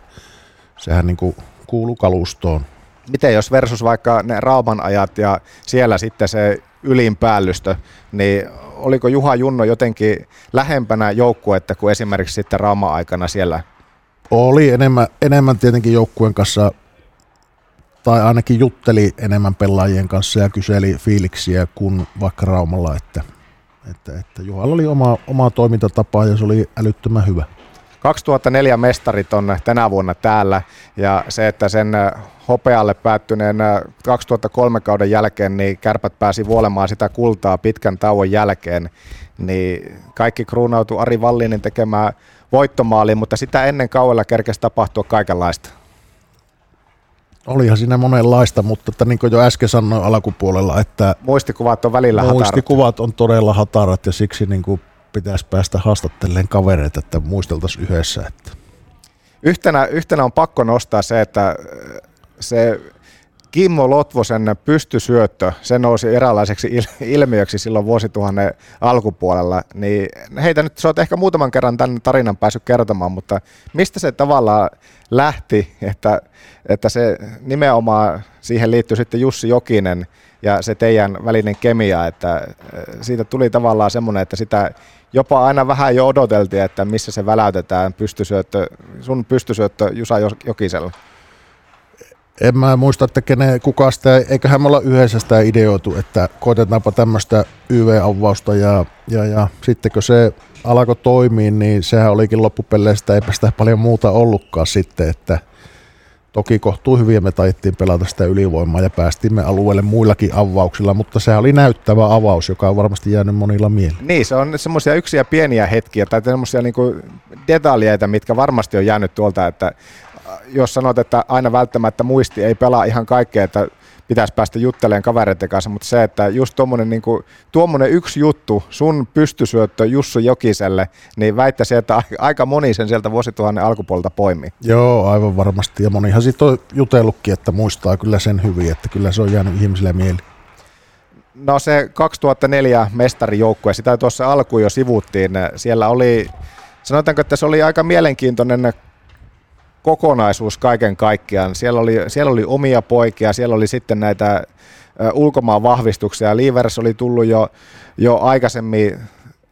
sehän niin kuin kuuluu kalustoon. Miten jos versus vaikka ne Rauman ajat ja siellä sitten se ylinpäällystö, niin oliko Juha Junno jotenkin lähempänä joukkuetta kuin esimerkiksi sitten Rauma-aikana siellä? Oli enemmän, enemmän tietenkin joukkueen kanssa tai ainakin jutteli enemmän pelaajien kanssa ja kyseli fiiliksiä kuin vaikka Raumalla, että, että, että Juhalla oli oma, oma toimintatapa ja se oli älyttömän hyvä. 2004 mestarit on tänä vuonna täällä ja se, että sen hopealle päättyneen 2003 kauden jälkeen niin kärpät pääsi vuolemaan sitä kultaa pitkän tauon jälkeen, niin kaikki kruunautui Ari Vallinin tekemään voittomaaliin, mutta sitä ennen kauella kerkesi tapahtua kaikenlaista. Olihan siinä monenlaista, mutta että niin kuin jo äsken sanoin alkupuolella, että muistikuvat on välillä muistikuvat hatarat. on todella hatarat ja siksi niin kuin pitäisi päästä haastattelemaan kavereita, että muisteltaisiin yhdessä. Että. Yhtenä, yhtenä on pakko nostaa se, että se Kimmo Lotvosen pystysyöttö, se nousi eräänlaiseksi ilmiöksi silloin vuosituhannen alkupuolella, niin heitä nyt, sä oot ehkä muutaman kerran tämän tarinan päässyt kertomaan, mutta mistä se tavallaan lähti, että, että se nimenomaan siihen liittyy sitten Jussi Jokinen ja se teidän välinen kemia, että siitä tuli tavallaan semmoinen, että sitä jopa aina vähän jo odoteltiin, että missä se väläytetään pystysyöttö, sun pystysyöttö Jusa Jokisella en mä muista, että kenen, kuka sitä, eiköhän me olla yhdessä sitä ideoitu, että koitetaanpa tämmöistä YV-avausta ja, ja, ja sitten kun se alkoi toimia, niin sehän olikin loppupeleistä, eipä sitä paljon muuta ollutkaan sitten, että toki kohtuu hyviä me taittiin pelata sitä ylivoimaa ja päästimme alueelle muillakin avauksilla, mutta se oli näyttävä avaus, joka on varmasti jäänyt monilla mieleen. Niin, se on semmoisia yksiä pieniä hetkiä tai semmoisia niinku detaljeita, mitkä varmasti on jäänyt tuolta, että jos sanot, että aina välttämättä muisti ei pelaa ihan kaikkea, että pitäisi päästä juttelemaan kavereiden kanssa, mutta se, että just tuommoinen niin tuommoinen yksi juttu, sun pystysyöttö Jussu Jokiselle, niin väittäisin, että aika moni sen sieltä vuosituhannen alkupuolta poimi. Joo, aivan varmasti. Ja monihan siitä on jutellutkin, että muistaa kyllä sen hyvin, että kyllä se on jäänyt ihmisille mieli. No se 2004 mestarijoukkue, sitä tuossa alkuun jo sivuttiin. Siellä oli, sanotaanko, että se oli aika mielenkiintoinen kokonaisuus kaiken kaikkiaan. Siellä oli, siellä oli omia poikia, siellä oli sitten näitä ulkomaan vahvistuksia. Livers oli tullut jo, jo aikaisemmin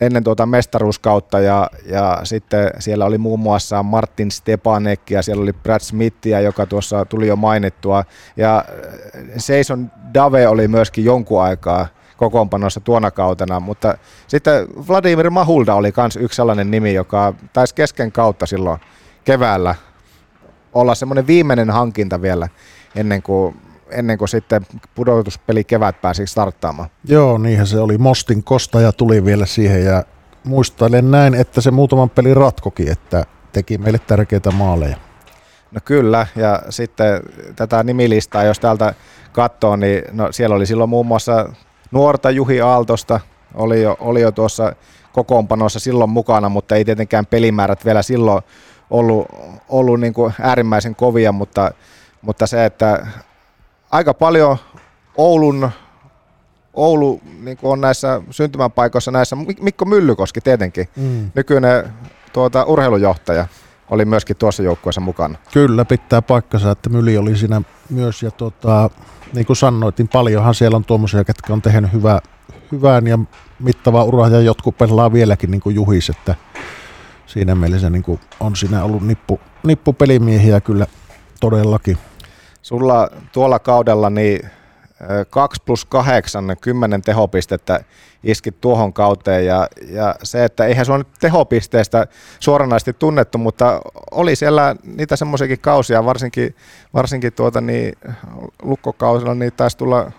ennen tuota mestaruuskautta ja, ja sitten siellä oli muun muassa Martin Stepanek ja siellä oli Brad Smithia, joka tuossa tuli jo mainittua ja Seison Dave oli myöskin jonkun aikaa kokoonpanossa tuona kautena, mutta sitten Vladimir Mahulda oli myös yksi sellainen nimi, joka taisi kesken kautta silloin keväällä olla semmoinen viimeinen hankinta vielä ennen kuin, ennen kuin sitten pudotuspeli kevät pääsi starttaamaan. Joo, niinhän se oli. Mostin kostaja tuli vielä siihen ja muistailen näin, että se muutaman pelin ratkoki, että teki meille tärkeitä maaleja. No kyllä, ja sitten tätä nimilistaa, jos täältä katsoo, niin no siellä oli silloin muun muassa nuorta Juhi Aaltosta, oli jo, oli jo tuossa kokoonpanossa silloin mukana, mutta ei tietenkään pelimäärät vielä silloin ollut, ollut niin kuin äärimmäisen kovia, mutta, mutta se, että aika paljon Oulun Oulu niin kuin on näissä syntymäpaikoissa näissä, Mikko Myllykoski tietenkin, mm. nykyinen tuota, urheilujohtaja, oli myöskin tuossa joukkueessa mukana. Kyllä, pitää paikkansa, että Myli oli siinä myös, ja tota, niin kuin sanoitin, paljonhan siellä on tuommoisia, ketkä on tehnyt hyvää, hyvän ja mittavaa uraa, ja jotkut pelaa vieläkin niin kuin Juhis, että siinä mielessä niin kuin on siinä ollut nippu, nippu pelimiehiä kyllä todellakin. Sulla tuolla kaudella niin 2 plus 8, 10 tehopistettä iskit tuohon kauteen ja, ja se, että eihän se ole nyt tehopisteestä suoranaisesti tunnettu, mutta oli siellä niitä semmoisiakin kausia, varsinkin, varsinkin tuota niin, lukkokausilla, niin taisi tulla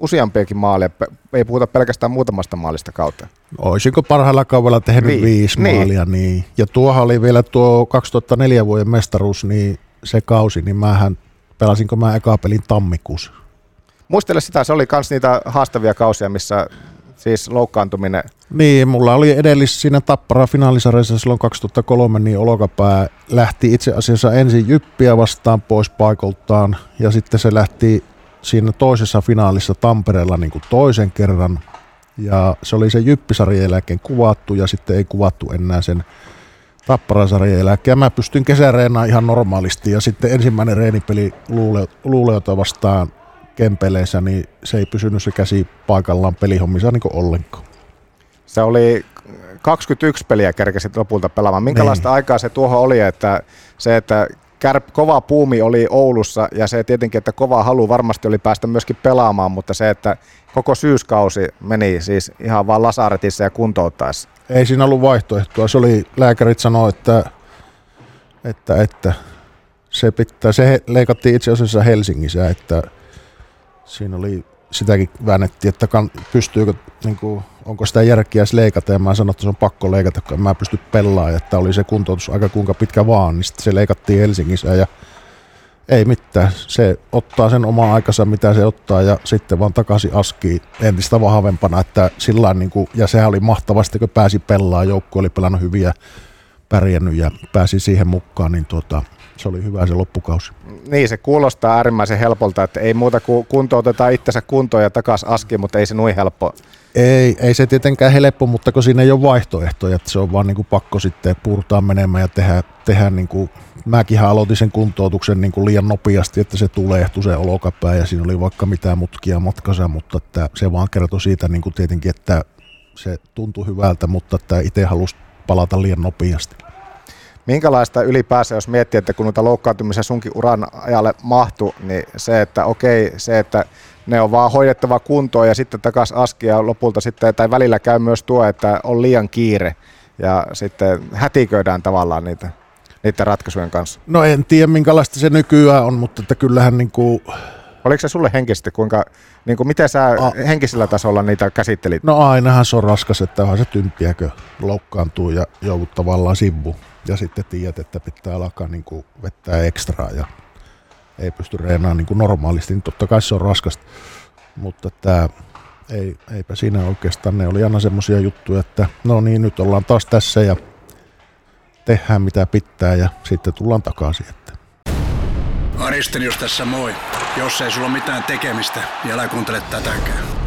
useampiakin maaleja, ei puhuta pelkästään muutamasta maalista kautta. Oisinko parhailla kaudella tehnyt niin. viisi niin. maalia, niin. Ja tuohan oli vielä tuo 2004 vuoden mestaruus, niin se kausi, niin mähän pelasinko mä eka pelin tammikuussa. Muistele sitä, se oli myös niitä haastavia kausia, missä siis loukkaantuminen. Niin, mulla oli edellis siinä Tappara finaalisarjassa silloin 2003, niin olkapää lähti itse asiassa ensin Jyppiä vastaan pois paikoltaan ja sitten se lähti siinä toisessa finaalissa Tampereella niin kuin toisen kerran. Ja se oli se Jyppisarjan jälkeen kuvattu ja sitten ei kuvattu enää sen Tapparasarjan jälkeen. Mä pystyn kesäreenaan ihan normaalisti ja sitten ensimmäinen reenipeli Luuleota vastaan Kempeleissä, niin se ei pysynyt se käsi paikallaan pelihommissa niin ollenkaan. Se oli 21 peliä kerkesit lopulta pelaamaan. Minkälaista niin. aikaa se tuohon oli, että se, että kärp, kova puumi oli Oulussa ja se tietenkin, että kova halu varmasti oli päästä myöskin pelaamaan, mutta se, että koko syyskausi meni siis ihan vaan lasaretissa ja kuntouttaessa. Ei siinä ollut vaihtoehtoa. Se oli, lääkärit sanoi, että, että, että se, pitää, se leikattiin itse asiassa Helsingissä, että siinä oli sitäkin väännettiin, että kan, pystyykö, niin kuin, onko sitä järkeä leikata, ja mä sanoin, että se on pakko leikata, kun mä pysty pelaamaan, että oli se kuntoutus aika kuinka pitkä vaan, niin sitten se leikattiin Helsingissä, ja ei mitään, se ottaa sen omaa aikansa, mitä se ottaa, ja sitten vaan takaisin askiin entistä vahvempana, että sillä niin kuin, ja sehän oli mahtavasti, kun pääsi pelaamaan, joukko oli pelannut hyviä, pärjännyt ja pääsi siihen mukaan, niin tuota, se oli hyvä se loppukausi. Niin, se kuulostaa äärimmäisen helpolta, että ei muuta kuin kuntoutetaan itsensä kuntoon ja takas aski, mutta ei se noin helppo. Ei, ei se tietenkään helppo, mutta kun siinä ei ole vaihtoehtoja, että se on vaan niin kuin pakko sitten purtaa menemään ja tehdä, tehdä niin kuin, mäkin aloitin sen kuntoutuksen niin kuin liian nopeasti, että se tulee se olokapää ja siinä oli vaikka mitään mutkia matkassa, mutta että se vaan kertoi siitä niin kuin tietenkin, että se tuntui hyvältä, mutta että itse halusi palata liian nopeasti. Minkälaista ylipäänsä, jos miettii, että kun noita loukkaantumisia sunkin uran ajalle mahtu, niin se, että okei, se, että ne on vaan hoidettava kuntoon ja sitten takas askia lopulta sitten, tai välillä käy myös tuo, että on liian kiire ja sitten hätiköidään tavallaan niitä, niiden ratkaisujen kanssa. No en tiedä minkälaista se nykyään on, mutta että kyllähän niin kuin... Oliko se sulle henkisesti, kuinka, niin kuin miten sä A- henkisellä tasolla niitä käsittelit? No ainahan se on raskas, että onhan se tympiäkö loukkaantuu ja joudut tavallaan sivuun ja sitten tiedät, että pitää alkaa niin kuin vettää ekstraa ja ei pysty reenaamaan niin kuin normaalisti, niin totta kai se on raskasta. Mutta tämä, ei, eipä siinä oikeastaan, ne oli aina semmoisia juttuja, että no niin, nyt ollaan taas tässä ja tehdään mitä pitää ja sitten tullaan takaisin. Että. Aristenius tässä moi. Jos ei sulla mitään tekemistä, niin älä kuuntele tätäkään.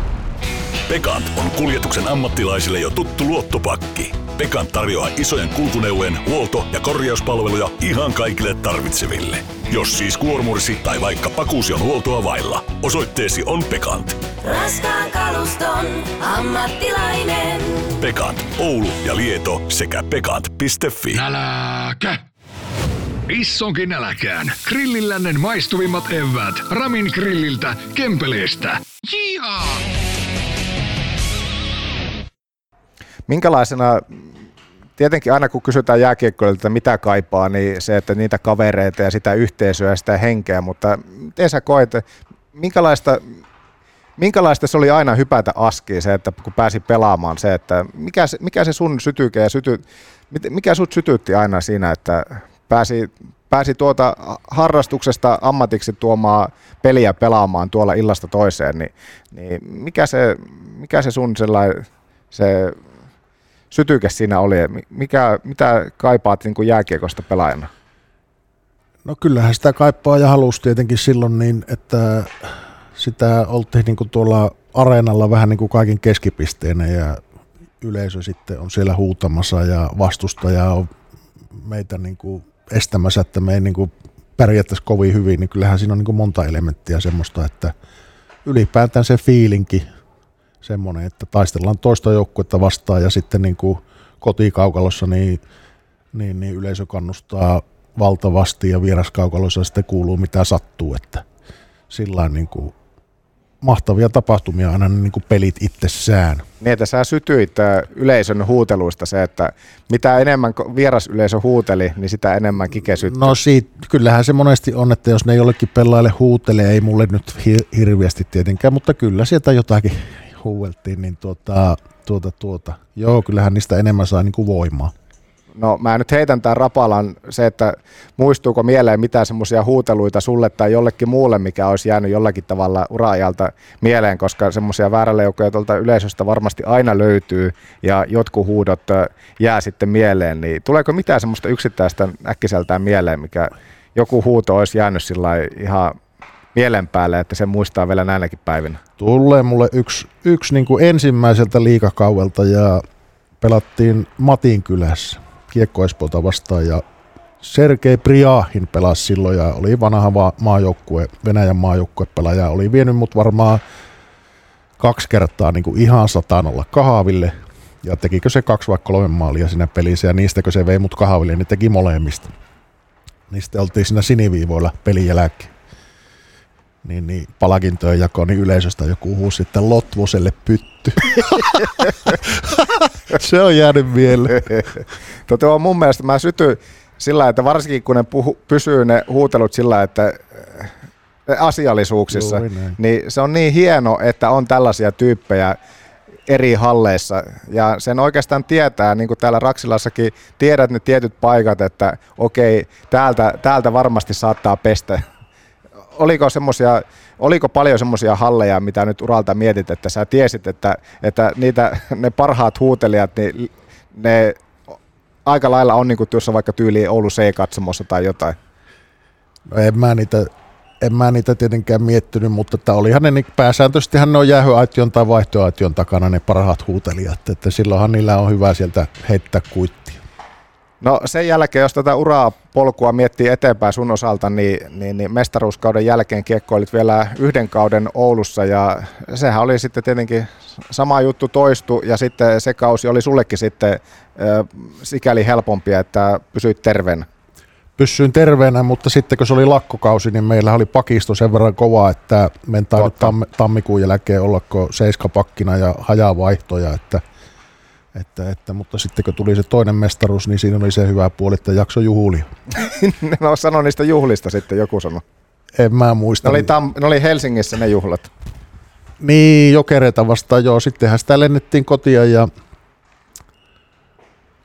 Pekant on kuljetuksen ammattilaisille jo tuttu luottopakki. Pekant tarjoaa isojen kulkuneuvojen huolto- ja korjauspalveluja ihan kaikille tarvitseville. Jos siis kuormursi tai vaikka pakuusi on huoltoa vailla, osoitteesi on Pekant. Raskaan kaluston ammattilainen. Pekant, Oulu ja Lieto sekä pekant.fi. Äläkä! Issonkin äläkään. Grillillännen maistuvimmat evät. Ramin grilliltä, Kempeleestä. Jihaa! Minkälaisena, tietenkin aina kun kysytään jääkiekkoilta, että mitä kaipaa, niin se, että niitä kavereita ja sitä yhteisöä ja sitä henkeä, mutta miten sä koet, minkälaista, minkälaista se oli aina hypätä askiin se, että kun pääsi pelaamaan se, että mikä se, mikä se sun sytyke ja syty, mikä sut sytytti aina siinä, että pääsi, pääsi tuota harrastuksesta ammatiksi tuomaan peliä pelaamaan tuolla illasta toiseen, niin, niin mikä, se, mikä se sun sellainen, se sytyke siinä oli? Mikä, mitä kaipaat niin kuin jääkiekosta pelaajana? No kyllähän sitä kaipaa ja halusi tietenkin silloin niin, että sitä oltiin niin kuin tuolla areenalla vähän niin kuin kaiken keskipisteenä ja yleisö sitten on siellä huutamassa ja vastustaja on meitä niin kuin estämässä, että me ei niin kuin pärjättäisi kovin hyvin, niin kyllähän siinä on niin kuin monta elementtiä semmoista, että ylipäätään se fiilinki, semmoinen, että taistellaan toista joukkuetta vastaan ja sitten niin kuin kotikaukalossa niin, niin, niin yleisö kannustaa valtavasti ja vieraskaukalossa sitten kuuluu mitä sattuu, että sillä niin kuin mahtavia tapahtumia aina niin kuin pelit itsessään. Niin, että sä sytyit yleisön huuteluista se, että mitä enemmän vierasyleisö huuteli, niin sitä enemmän kike syttyi. No siitä, kyllähän se monesti on, että jos ne jollekin pelaille huutelee, ei mulle nyt hirveästi tietenkään, mutta kyllä sieltä jotakin huueltiin, niin tuota, tuota, tuota. Joo, kyllähän niistä enemmän saa niin kuin voimaa. No mä nyt heitän tämän rapalan se, että muistuuko mieleen mitään semmoisia huuteluita sulle tai jollekin muulle, mikä olisi jäänyt jollakin tavalla uraajalta mieleen, koska semmoisia vääräleukkoja tuolta yleisöstä varmasti aina löytyy ja jotkut huudot jää sitten mieleen. Niin tuleeko mitään semmoista yksittäistä äkkiseltään mieleen, mikä joku huuto olisi jäänyt sillä ihan mielen päälle, että se muistaa vielä näinäkin päivinä? Tulee mulle yksi, yksi niin kuin ensimmäiseltä liikakauelta ja pelattiin Matin kylässä Kiekko vastaan ja Sergei Priahin pelasi silloin ja oli vanha maajoukkue, Venäjän maajoukkuepelaaja, oli vienyt mut varmaan kaksi kertaa niin kuin ihan satanolla kahville ja tekikö se kaksi vai kolme maalia siinä pelissä ja niistäkö se vei mut kahville, niin teki molemmista. Sitten oltiin siinä siniviivoilla pelin jälkeen niin, niin palkintojen jako, niin yleisöstä joku huusi sitten Lotvoselle pytty. se on jäänyt mieleen. Tota on mun mielestä, mä sytyn sillä, että varsinkin kun ne puhu, pysyy ne huutelut sillä, että äh, asiallisuuksissa, niin se on niin hieno, että on tällaisia tyyppejä eri halleissa. Ja sen oikeastaan tietää, niin kuin täällä Raksilassakin tiedät ne tietyt paikat, että okei, täältä, täältä varmasti saattaa pestä oliko, semmosia, oliko paljon semmoisia halleja, mitä nyt uralta mietit, että sä tiesit, että, että niitä, ne parhaat huutelijat, niin ne aika lailla on niin kuin tuossa vaikka tyyliin Oulu C-katsomossa tai jotain? No en mä niitä, en mä niitä tietenkään miettinyt, mutta että olihan ne niin pääsääntöisesti ne on jäähyaition tai vaihtoaition takana ne parhaat huutelijat, että silloinhan niillä on hyvä sieltä heittää kuittia. No sen jälkeen, jos tätä uraa polkua miettii eteenpäin sun osalta, niin, niin, niin mestaruuskauden jälkeen kiekkoilit vielä yhden kauden Oulussa ja sehän oli sitten tietenkin sama juttu toistu ja sitten se kausi oli sullekin sitten äh, sikäli helpompi, että pysyit terveenä. Pysyin terveenä, mutta sitten kun se oli lakkokausi, niin meillä oli pakisto sen verran kova, että mentaan nyt tamm- tammikuun jälkeen ollako seiskapakkina ja hajavaihtoja, että – että, että, mutta sitten kun tuli se toinen mestaruus, niin siinä oli se hyvä puoli, että jakso juhlia. no sano niistä juhlista sitten, joku sano. En mä muista. Ne oli, Tam- ne oli Helsingissä ne juhlat. Niin, jokereita vastaan joo. Sittenhän sitä lennettiin kotia ja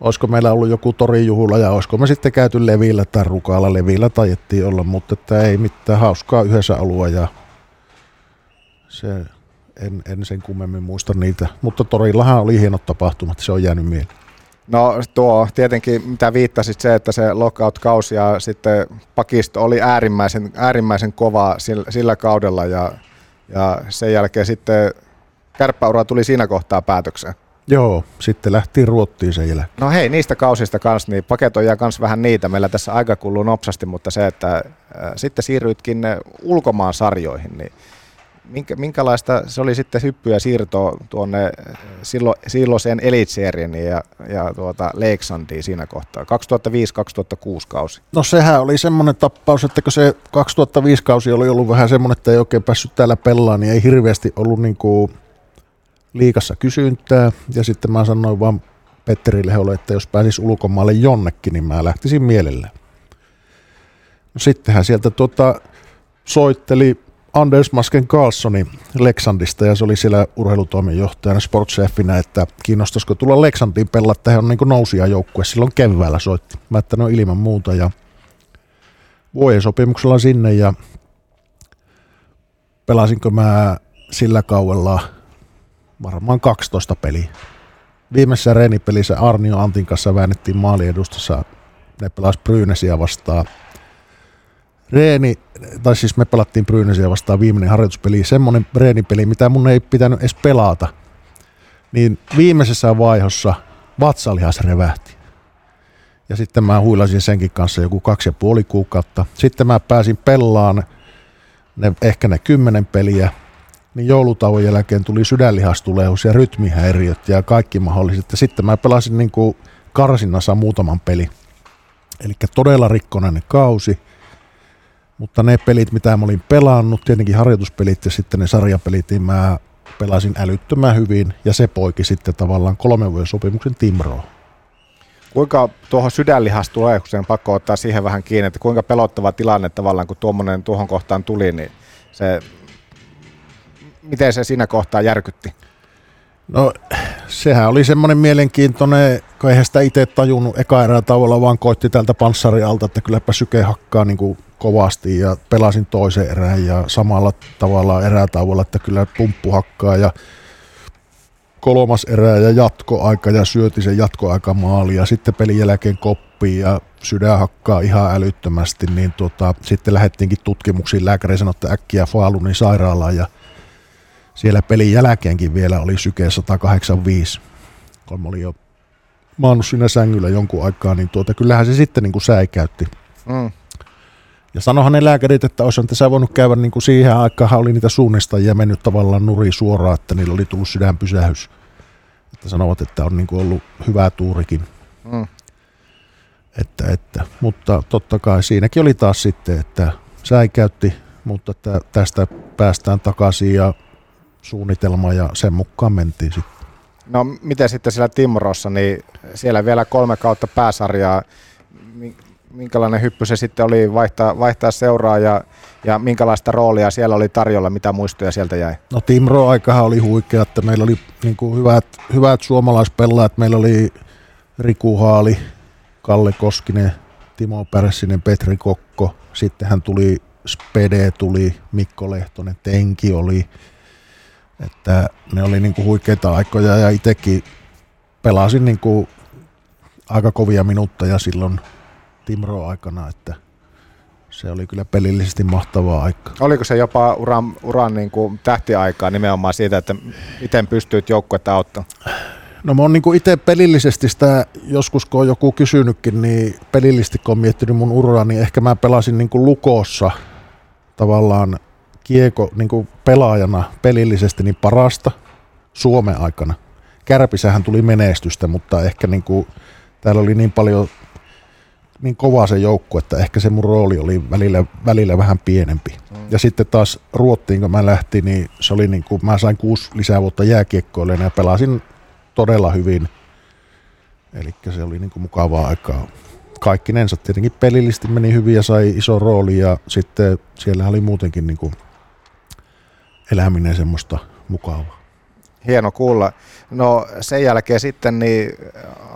olisiko meillä ollut joku torijuhula ja olisiko me sitten käyty levillä tai rukaalla. Levillä tajettiin olla, mutta että ei mitään hauskaa yhdessä alua ja se, en, en sen kummemmin muista niitä. Mutta torillahan oli hienot tapahtumat, se on jäänyt mieleen. No tuo tietenkin, mitä viittasit se, että se lockout-kausi ja sitten pakisto oli äärimmäisen, äärimmäisen kova sillä, sillä kaudella ja, ja sen jälkeen sitten kärppäura tuli siinä kohtaa päätökseen. Joo, sitten lähti Ruottiin sen jälkeen. No hei, niistä kausista kanssa, niin paketoidaan kanssa vähän niitä. Meillä tässä aika kuluu nopsasti, mutta se, että äh, sitten siirryitkin ulkomaan sarjoihin, niin minkä, minkälaista se oli sitten hyppyä siirto tuonne sillo, silloiseen Elitserien ja, ja tuota Leiksandiin siinä kohtaa, 2005-2006 kausi? No sehän oli semmoinen tappaus, että kun se 2005 kausi oli ollut vähän semmoinen, että ei oikein päässyt täällä pelaamaan, niin ei hirveästi ollut niin kuin liikassa kysyntää. Ja sitten mä sanoin vaan Petteri Leholle, että jos pääsis ulkomaalle jonnekin, niin mä lähtisin mielellään. No sittenhän sieltä tuota, soitteli Anders Masken Carlsoni Leksandista ja se oli siellä urheilutoimenjohtajana sportsefinä, että kiinnostaisiko tulla Leksandiin pelaa, että he on niin nousia joukkue silloin keväällä soitti. Mä että no ilman muuta ja vuoden sopimuksella sinne ja pelasinko mä sillä kauella varmaan 12 peliä. Viimeisessä reenipelissä Arnio Antin kanssa väännettiin maaliedustassa. Ne pelasi Brynesiä vastaan reeni, tai siis me pelattiin Brynesiä vastaan viimeinen harjoituspeli, semmoinen reenipeli, mitä mun ei pitänyt edes pelata, niin viimeisessä vaihossa vatsalihas revähti. Ja sitten mä huilasin senkin kanssa joku kaksi ja puoli kuukautta. Sitten mä pääsin pelaan ne, ehkä ne kymmenen peliä, niin joulutauon jälkeen tuli sydänlihastuleus ja rytmihäiriöt ja kaikki mahdolliset. Ja sitten mä pelasin niin kuin karsinnassa muutaman peli. Eli todella rikkonainen kausi. Mutta ne pelit, mitä mä olin pelannut, tietenkin harjoituspelit ja sitten ne sarjapelit, niin mä pelasin älyttömän hyvin ja se poiki sitten tavallaan kolmen vuoden sopimuksen Timroon. Kuinka tuohon sydänlihastuleukseen pakko ottaa siihen vähän kiinni, että kuinka pelottava tilanne tavallaan, kun tuommoinen tuohon kohtaan tuli, niin se, miten se siinä kohtaa järkytti? No sehän oli semmoinen mielenkiintoinen, kun eihän sitä itse tajunnut eka erää tavalla, vaan koitti tältä panssarialta, että kylläpä syke hakkaa niin kuin kovasti ja pelasin toisen erään ja samalla tavalla erätauolla, että kyllä pumppu hakkaa ja kolmas erä ja jatkoaika ja syöti sen jatkoaika maali ja sitten pelin jälkeen koppi ja sydän hakkaa ihan älyttömästi, niin tota, sitten lähdettiinkin tutkimuksiin. Lääkäri sanoi, että äkkiä Faalunin sairaalaan ja siellä pelin jälkeenkin vielä oli syke 185, kun mä olin jo maannut siinä sängyllä jonkun aikaa, niin tuota, kyllähän se sitten niin kuin säikäytti. Mm. Ja sanohan ne lääkärit, että olisi tässä voinut käydä niin kuin siihen aikaan, oli niitä suunnistajia mennyt tavallaan nuri suoraan, että niillä oli tullut sydänpysähys. Että sanovat, että on niin kuin ollut hyvä tuurikin. Mm. Että, että, mutta totta kai siinäkin oli taas sitten, että säikäytti, mutta että tästä päästään takaisin ja suunnitelma ja sen mukaan mentiin sitten. No miten sitten siellä Timrossa, niin siellä vielä kolme kautta pääsarjaa minkälainen hyppy se sitten oli vaihtaa, vaihtaa seuraa ja, ja minkälaista roolia siellä oli tarjolla, mitä muistoja sieltä jäi? No Timro aikahan oli huikea, että meillä oli niin kuin hyvät, hyvät suomalaispelaajat, meillä oli Riku Haali, Kalle Koskinen, Timo Pärssinen, Petri Kokko, sitten hän tuli Spede, tuli Mikko Lehtonen, Tenki oli, että ne oli niin kuin huikeita aikoja ja itsekin pelasin niin kuin aika kovia minuutteja silloin Timro aikana, että se oli kyllä pelillisesti mahtavaa aikaa. Oliko se jopa uran, uran niin kuin tähtiaikaa nimenomaan siitä, että miten pystyit joukkuetta auttamaan? No mä oon niin itse pelillisesti sitä, joskus kun on joku kysynytkin, niin pelillisesti kun on miettinyt mun uraa, niin ehkä mä pelasin niin kuin lukossa tavallaan kieko niin kuin pelaajana pelillisesti niin parasta Suomen aikana. Kärpisähän tuli menestystä, mutta ehkä niin kuin, täällä oli niin paljon niin kova se joukku, että ehkä se mun rooli oli välillä, välillä vähän pienempi. Mm. Ja sitten taas Ruottiin, kun mä lähtin, niin se oli niin kuin, mä sain kuusi lisää vuotta jääkiekkoille ja pelasin todella hyvin. Eli se oli niin kuin mukavaa aikaa. Kaikkinensa tietenkin pelillisesti meni hyvin ja sai iso rooli ja sitten siellä oli muutenkin niin kuin eläminen semmoista mukavaa. Hieno kuulla. No sen jälkeen sitten niin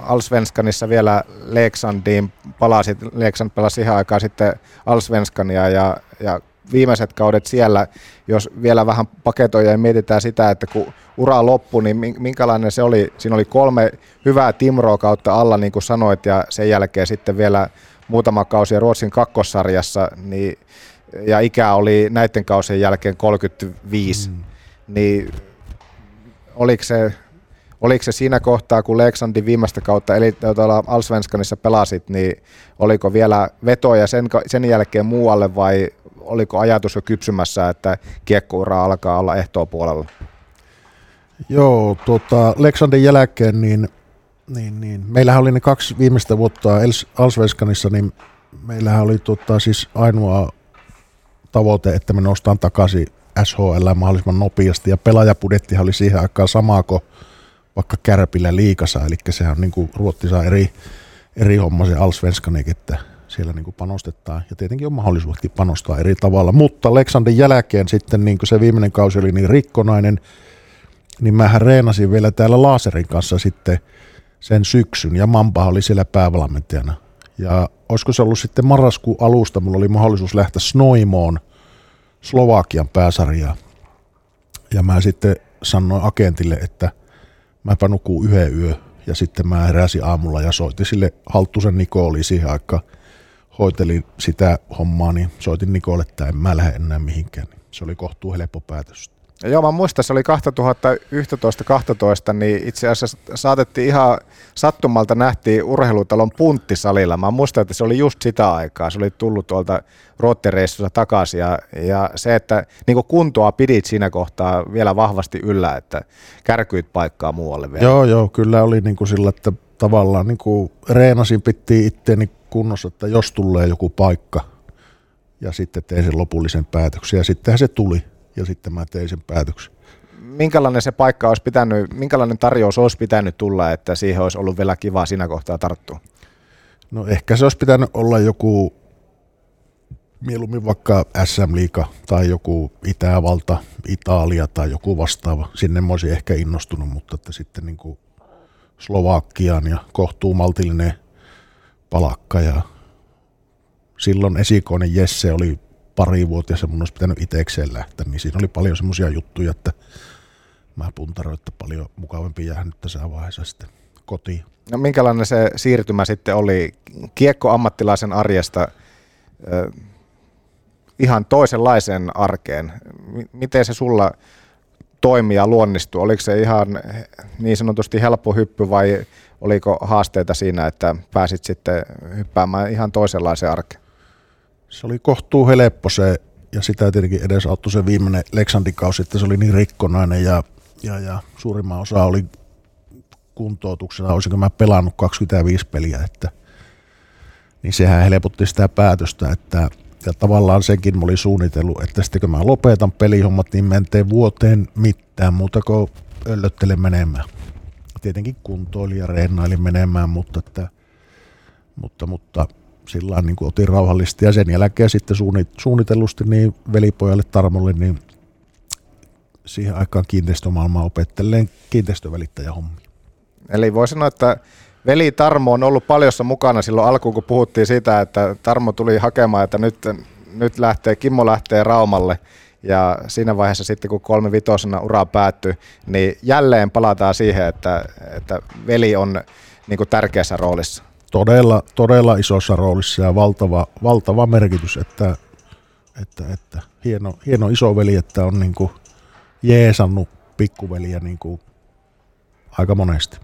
Alsvenskanissa vielä Leksandiin palasit. Leksand pelasi ihan aikaa sitten Alsvenskania ja, ja viimeiset kaudet siellä, jos vielä vähän paketoja ja mietitään sitä, että kun ura loppui, niin minkälainen se oli? Siinä oli kolme hyvää Timroa kautta alla, niin kuin sanoit, ja sen jälkeen sitten vielä muutama kausi Ruotsin kakkossarjassa, niin, ja ikä oli näiden kausien jälkeen 35, mm. niin oliko se, oliko se siinä kohtaa, kun Leksandin viimeistä kautta, eli tuolla Alsvenskanissa pelasit, niin oliko vielä vetoja sen, sen jälkeen muualle vai oliko ajatus jo kypsymässä, että kiekkoura alkaa olla ehtoa puolella? Joo, tuota, Leksandin jälkeen niin, niin, niin, meillähän oli ne kaksi viimeistä vuotta Alsvenskanissa, niin meillähän oli tuota, siis ainoa tavoite, että me nostaan takaisin SHL mahdollisimman nopeasti, ja pelaajapudettihan oli siihen aikaan sama kuin vaikka Kärpillä liikassa, eli sehän on niin kuin Ruotsissa eri, eri homma se Alsvenskanik, että siellä niin kuin panostetaan, ja tietenkin on mahdollisuuskin panostaa eri tavalla, mutta Leksandin jälkeen sitten niin kuin se viimeinen kausi oli niin rikkonainen, niin mähän reenasin vielä täällä Laaserin kanssa sitten sen syksyn, ja Mampa oli siellä päävalmentajana. Ja olisiko se ollut sitten marraskuun alusta, mulla oli mahdollisuus lähteä Snoimoon Slovakian pääsarjaa. Ja mä sitten sanoin agentille, että mäpä nukuu yhden yö, ja sitten mä heräsin aamulla ja soitin sille Halttusen Niko oli siihen aikaan hoitelin sitä hommaa, niin soitin Nikolle, että en mä lähde enää mihinkään. Se oli kohtuu helppo päätös. Joo, mä muistan, se oli 2011-2012, niin itse asiassa saatettiin ihan sattumalta nähtiin urheilutalon punttisalilla. Mä muistan, että se oli just sitä aikaa. Se oli tullut tuolta roottereissusta takaisin ja, ja se, että niin kuntoa pidit siinä kohtaa vielä vahvasti yllä, että kärkyit paikkaa muualle vielä. Joo, joo, kyllä oli niin kuin sillä, että tavallaan niin kuin reenasin pittiin itteeni kunnossa, että jos tulee joku paikka ja sitten tein sen lopullisen päätöksen ja sittenhän se tuli ja sitten mä tein sen päätöksen. Minkälainen se paikka olisi pitänyt, minkälainen tarjous olisi pitänyt tulla, että siihen olisi ollut vielä kiva siinä kohtaa tarttua? No ehkä se olisi pitänyt olla joku mieluummin vaikka SM Liiga tai joku Itävalta, Italia tai joku vastaava. Sinne mä olisin ehkä innostunut, mutta että sitten niin kuin Slovakian ja kohtuu maltillinen palakka ja silloin esikoinen Jesse oli pari vuotta ja mun olisi pitänyt itsekseen lähteä, niin siinä oli paljon semmoisia juttuja, että mä puntaroin, että paljon mukavampi jäädä nyt tässä vaiheessa sitten kotiin. No minkälainen se siirtymä sitten oli kiekko-ammattilaisen arjesta ihan toisenlaiseen arkeen? Miten se sulla toimi ja luonnistui? Oliko se ihan niin sanotusti helppo hyppy vai oliko haasteita siinä, että pääsit sitten hyppäämään ihan toisenlaiseen arkeen? Se oli kohtuu helppo se, ja sitä tietenkin edesauttoi se viimeinen Leksandin kausi, että se oli niin rikkonainen ja, ja, ja suurimman osa oli kuntoutuksena, olisinko mä pelannut 25 peliä, että niin sehän helpotti sitä päätöstä, että ja tavallaan senkin mä olin suunnitellut, että sitten kun mä lopetan pelihommat, niin mä en tee vuoteen mitään muuta kuin öllöttele menemään. Tietenkin kuntoilin ja reennailin menemään, mutta, että, mutta, mutta sillä niin otin rauhallisesti ja sen jälkeen sitten suunnitellusti niin velipojalle Tarmolle niin siihen aikaan kiinteistömaailmaa opetteleen kiinteistövälittäjähommia. Eli voi sanoa, että veli Tarmo on ollut paljossa mukana silloin alkuun, kun puhuttiin siitä, että Tarmo tuli hakemaan, että nyt, nyt lähtee, Kimmo lähtee Raumalle. Ja siinä vaiheessa sitten, kun kolme vitosena ura päättyi, niin jälleen palataan siihen, että, että veli on niin kuin tärkeässä roolissa. Todella, todella isossa roolissa ja valtava, valtava merkitys, että, että, että hieno, hieno isoveli, että on niin kuin jeesannut pikkuveliä niin kuin aika monesti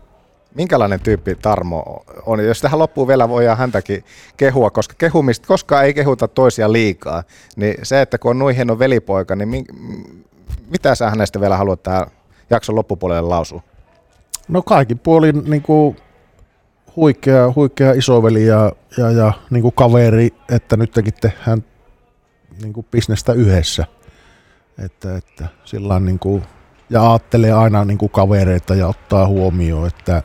minkälainen tyyppi Tarmo on? Jos tähän loppuun vielä voidaan häntäkin kehua, koska kehumista koskaan ei kehuta toisia liikaa, niin se, että kun on noin hieno velipoika, niin mi, mitä sä hänestä vielä haluat tähän jakson loppupuolelle lausua? No kaikin puolin niin kuin huikea, huikea isoveli ja, ja, ja niin kuin kaveri, että nyt tehdään niin kuin bisnestä yhdessä. Että, että sillä niin kuin, ja ajattelee aina niin kuin kavereita ja ottaa huomioon, että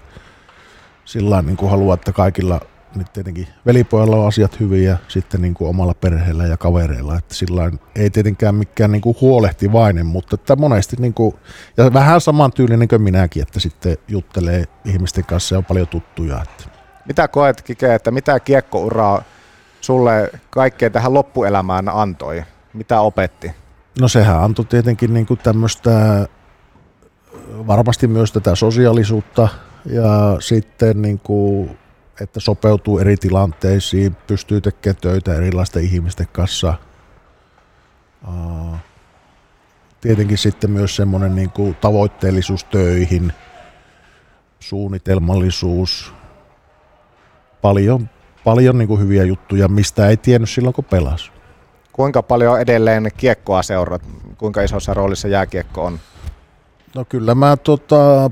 sillä niin kuin haluaa, että kaikilla nyt tietenkin velipojalla on asiat hyvin ja sitten niin kuin omalla perheellä ja kavereilla, että sillä ei tietenkään mikään niin kuin huolehtivainen, mutta että monesti niin kuin, ja vähän saman tyylinen kuin minäkin, että sitten juttelee ihmisten kanssa ja on paljon tuttuja. Että. Mitä koet Kike, että mitä kiekkouraa sulle kaikkeen tähän loppuelämään antoi? Mitä opetti? No sehän antoi tietenkin niin kuin tämmöistä, varmasti myös tätä sosiaalisuutta ja sitten niin kuin, että sopeutuu eri tilanteisiin, pystyy tekemään töitä erilaisten ihmisten kanssa. Tietenkin sitten myös semmoinen niin kuin tavoitteellisuus töihin, suunnitelmallisuus, paljon, paljon niin kuin hyviä juttuja, mistä ei tiennyt silloin kun pelasi. Kuinka paljon edelleen kiekkoa seurat? Kuinka isossa roolissa jääkiekko on? No kyllä mä tota,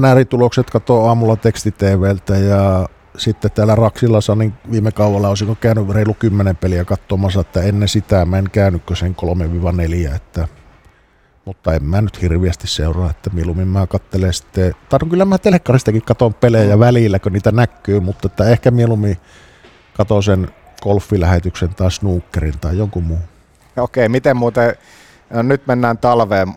NR-tulokset katsoin aamulla tekstiteveltä ja sitten täällä Raksilassa niin viime kaudella olisin käynyt reilu kymmenen peliä katsomassa, että ennen sitä mä en käynytkö sen 3-4, että mutta en mä nyt hirviästi seuraa, että mieluummin mä katselen sitten, tai no kyllä mä telekkaristakin katon pelejä välillä, kun niitä näkyy, mutta että ehkä mieluummin katon sen golfilähetyksen tai snookerin tai jonkun muun. Okei, miten muuten, no nyt mennään talveen,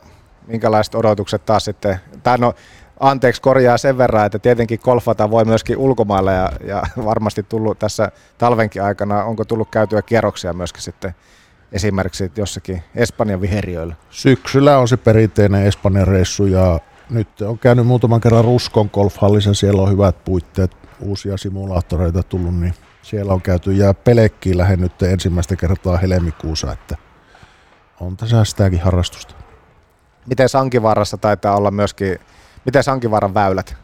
minkälaiset odotukset taas sitten, tai no anteeksi korjaa sen verran, että tietenkin golfata voi myöskin ulkomailla ja, ja varmasti tullut tässä talvenkin aikana, onko tullut käytyä kierroksia myöskin sitten esimerkiksi jossakin Espanjan viheriöillä? Syksyllä on se perinteinen Espanjan reissu ja nyt on käynyt muutaman kerran Ruskon golfhallissa, siellä on hyvät puitteet, uusia simulaattoreita tullut, niin siellä on käyty ja Pelekkiin lähden nyt ensimmäistä kertaa helmikuussa, että on tässä sitäkin harrastusta. Miten Sankivaarassa taitaa olla myöskin, miten Sankivaaran väylät?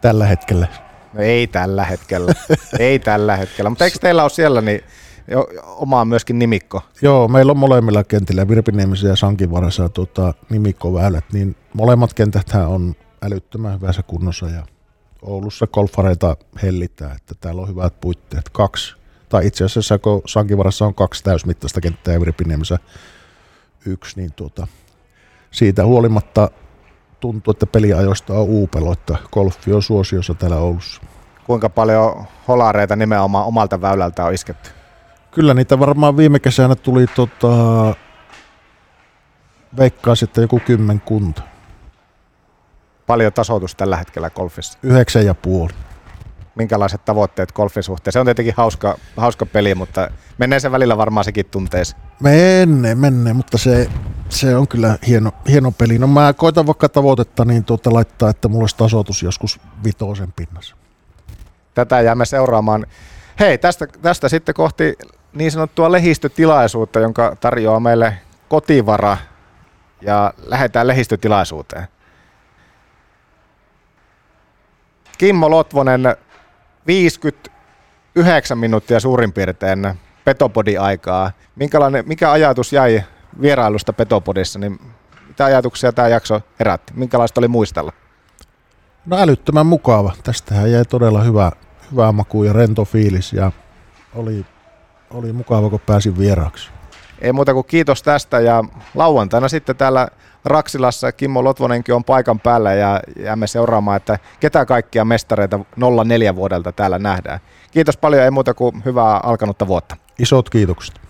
Tällä hetkellä. No ei tällä hetkellä, ei tällä hetkellä, mutta eikö teillä ole siellä niin omaa myöskin nimikko? Joo, meillä on molemmilla kentillä, Virpiniemisen ja Sankivarassa tuota, nimikkoväylät, niin molemmat kentät on älyttömän hyvässä kunnossa ja Oulussa golfareita hellittää, että täällä on hyvät puitteet. Kaksi, tai itse asiassa kun Sankivarassa on kaksi täysmittaista kenttää ja Virpiniemessä yksi, niin tuota, siitä huolimatta tuntuu, että peliajoista on uupelo, että golfi on suosiossa täällä Oulussa. Kuinka paljon holareita nimenomaan omalta väylältä on isketty? Kyllä niitä varmaan viime kesänä tuli tota, veikkaa sitten joku kymmenkunta. Paljon tasoitus tällä hetkellä golfissa? Yhdeksän ja puoli. Minkälaiset tavoitteet golfin suhteen? Se on tietenkin hauska, hauska peli, mutta menee se välillä varmaan sekin tunteeseen. Menee, menee, mutta se, se on kyllä hieno, hieno peli. No mä koitan vaikka tavoitetta niin tuota laittaa, että mulla olisi tasoitus joskus vitosen pinnassa. Tätä jäämme seuraamaan. Hei, tästä, tästä sitten kohti niin sanottua lehistötilaisuutta, jonka tarjoaa meille kotivara ja lähdetään lehistötilaisuuteen. Kimmo Lotvonen, 59 minuuttia suurin piirtein Petopodi-aikaa. Minkälainen, mikä ajatus jäi vierailusta Petopodissa, niin mitä ajatuksia tämä jakso herätti? Minkälaista oli muistella? No älyttömän mukava. Tästähän jäi todella hyvä, hyvä maku ja rento fiilis ja oli oli mukava, kun pääsin vieraaksi. Ei muuta kuin kiitos tästä ja lauantaina sitten täällä Raksilassa Kimmo Lotvonenkin on paikan päällä ja jäämme seuraamaan, että ketä kaikkia mestareita 04 vuodelta täällä nähdään. Kiitos paljon, ei muuta kuin hyvää alkanutta vuotta. Isot kiitokset.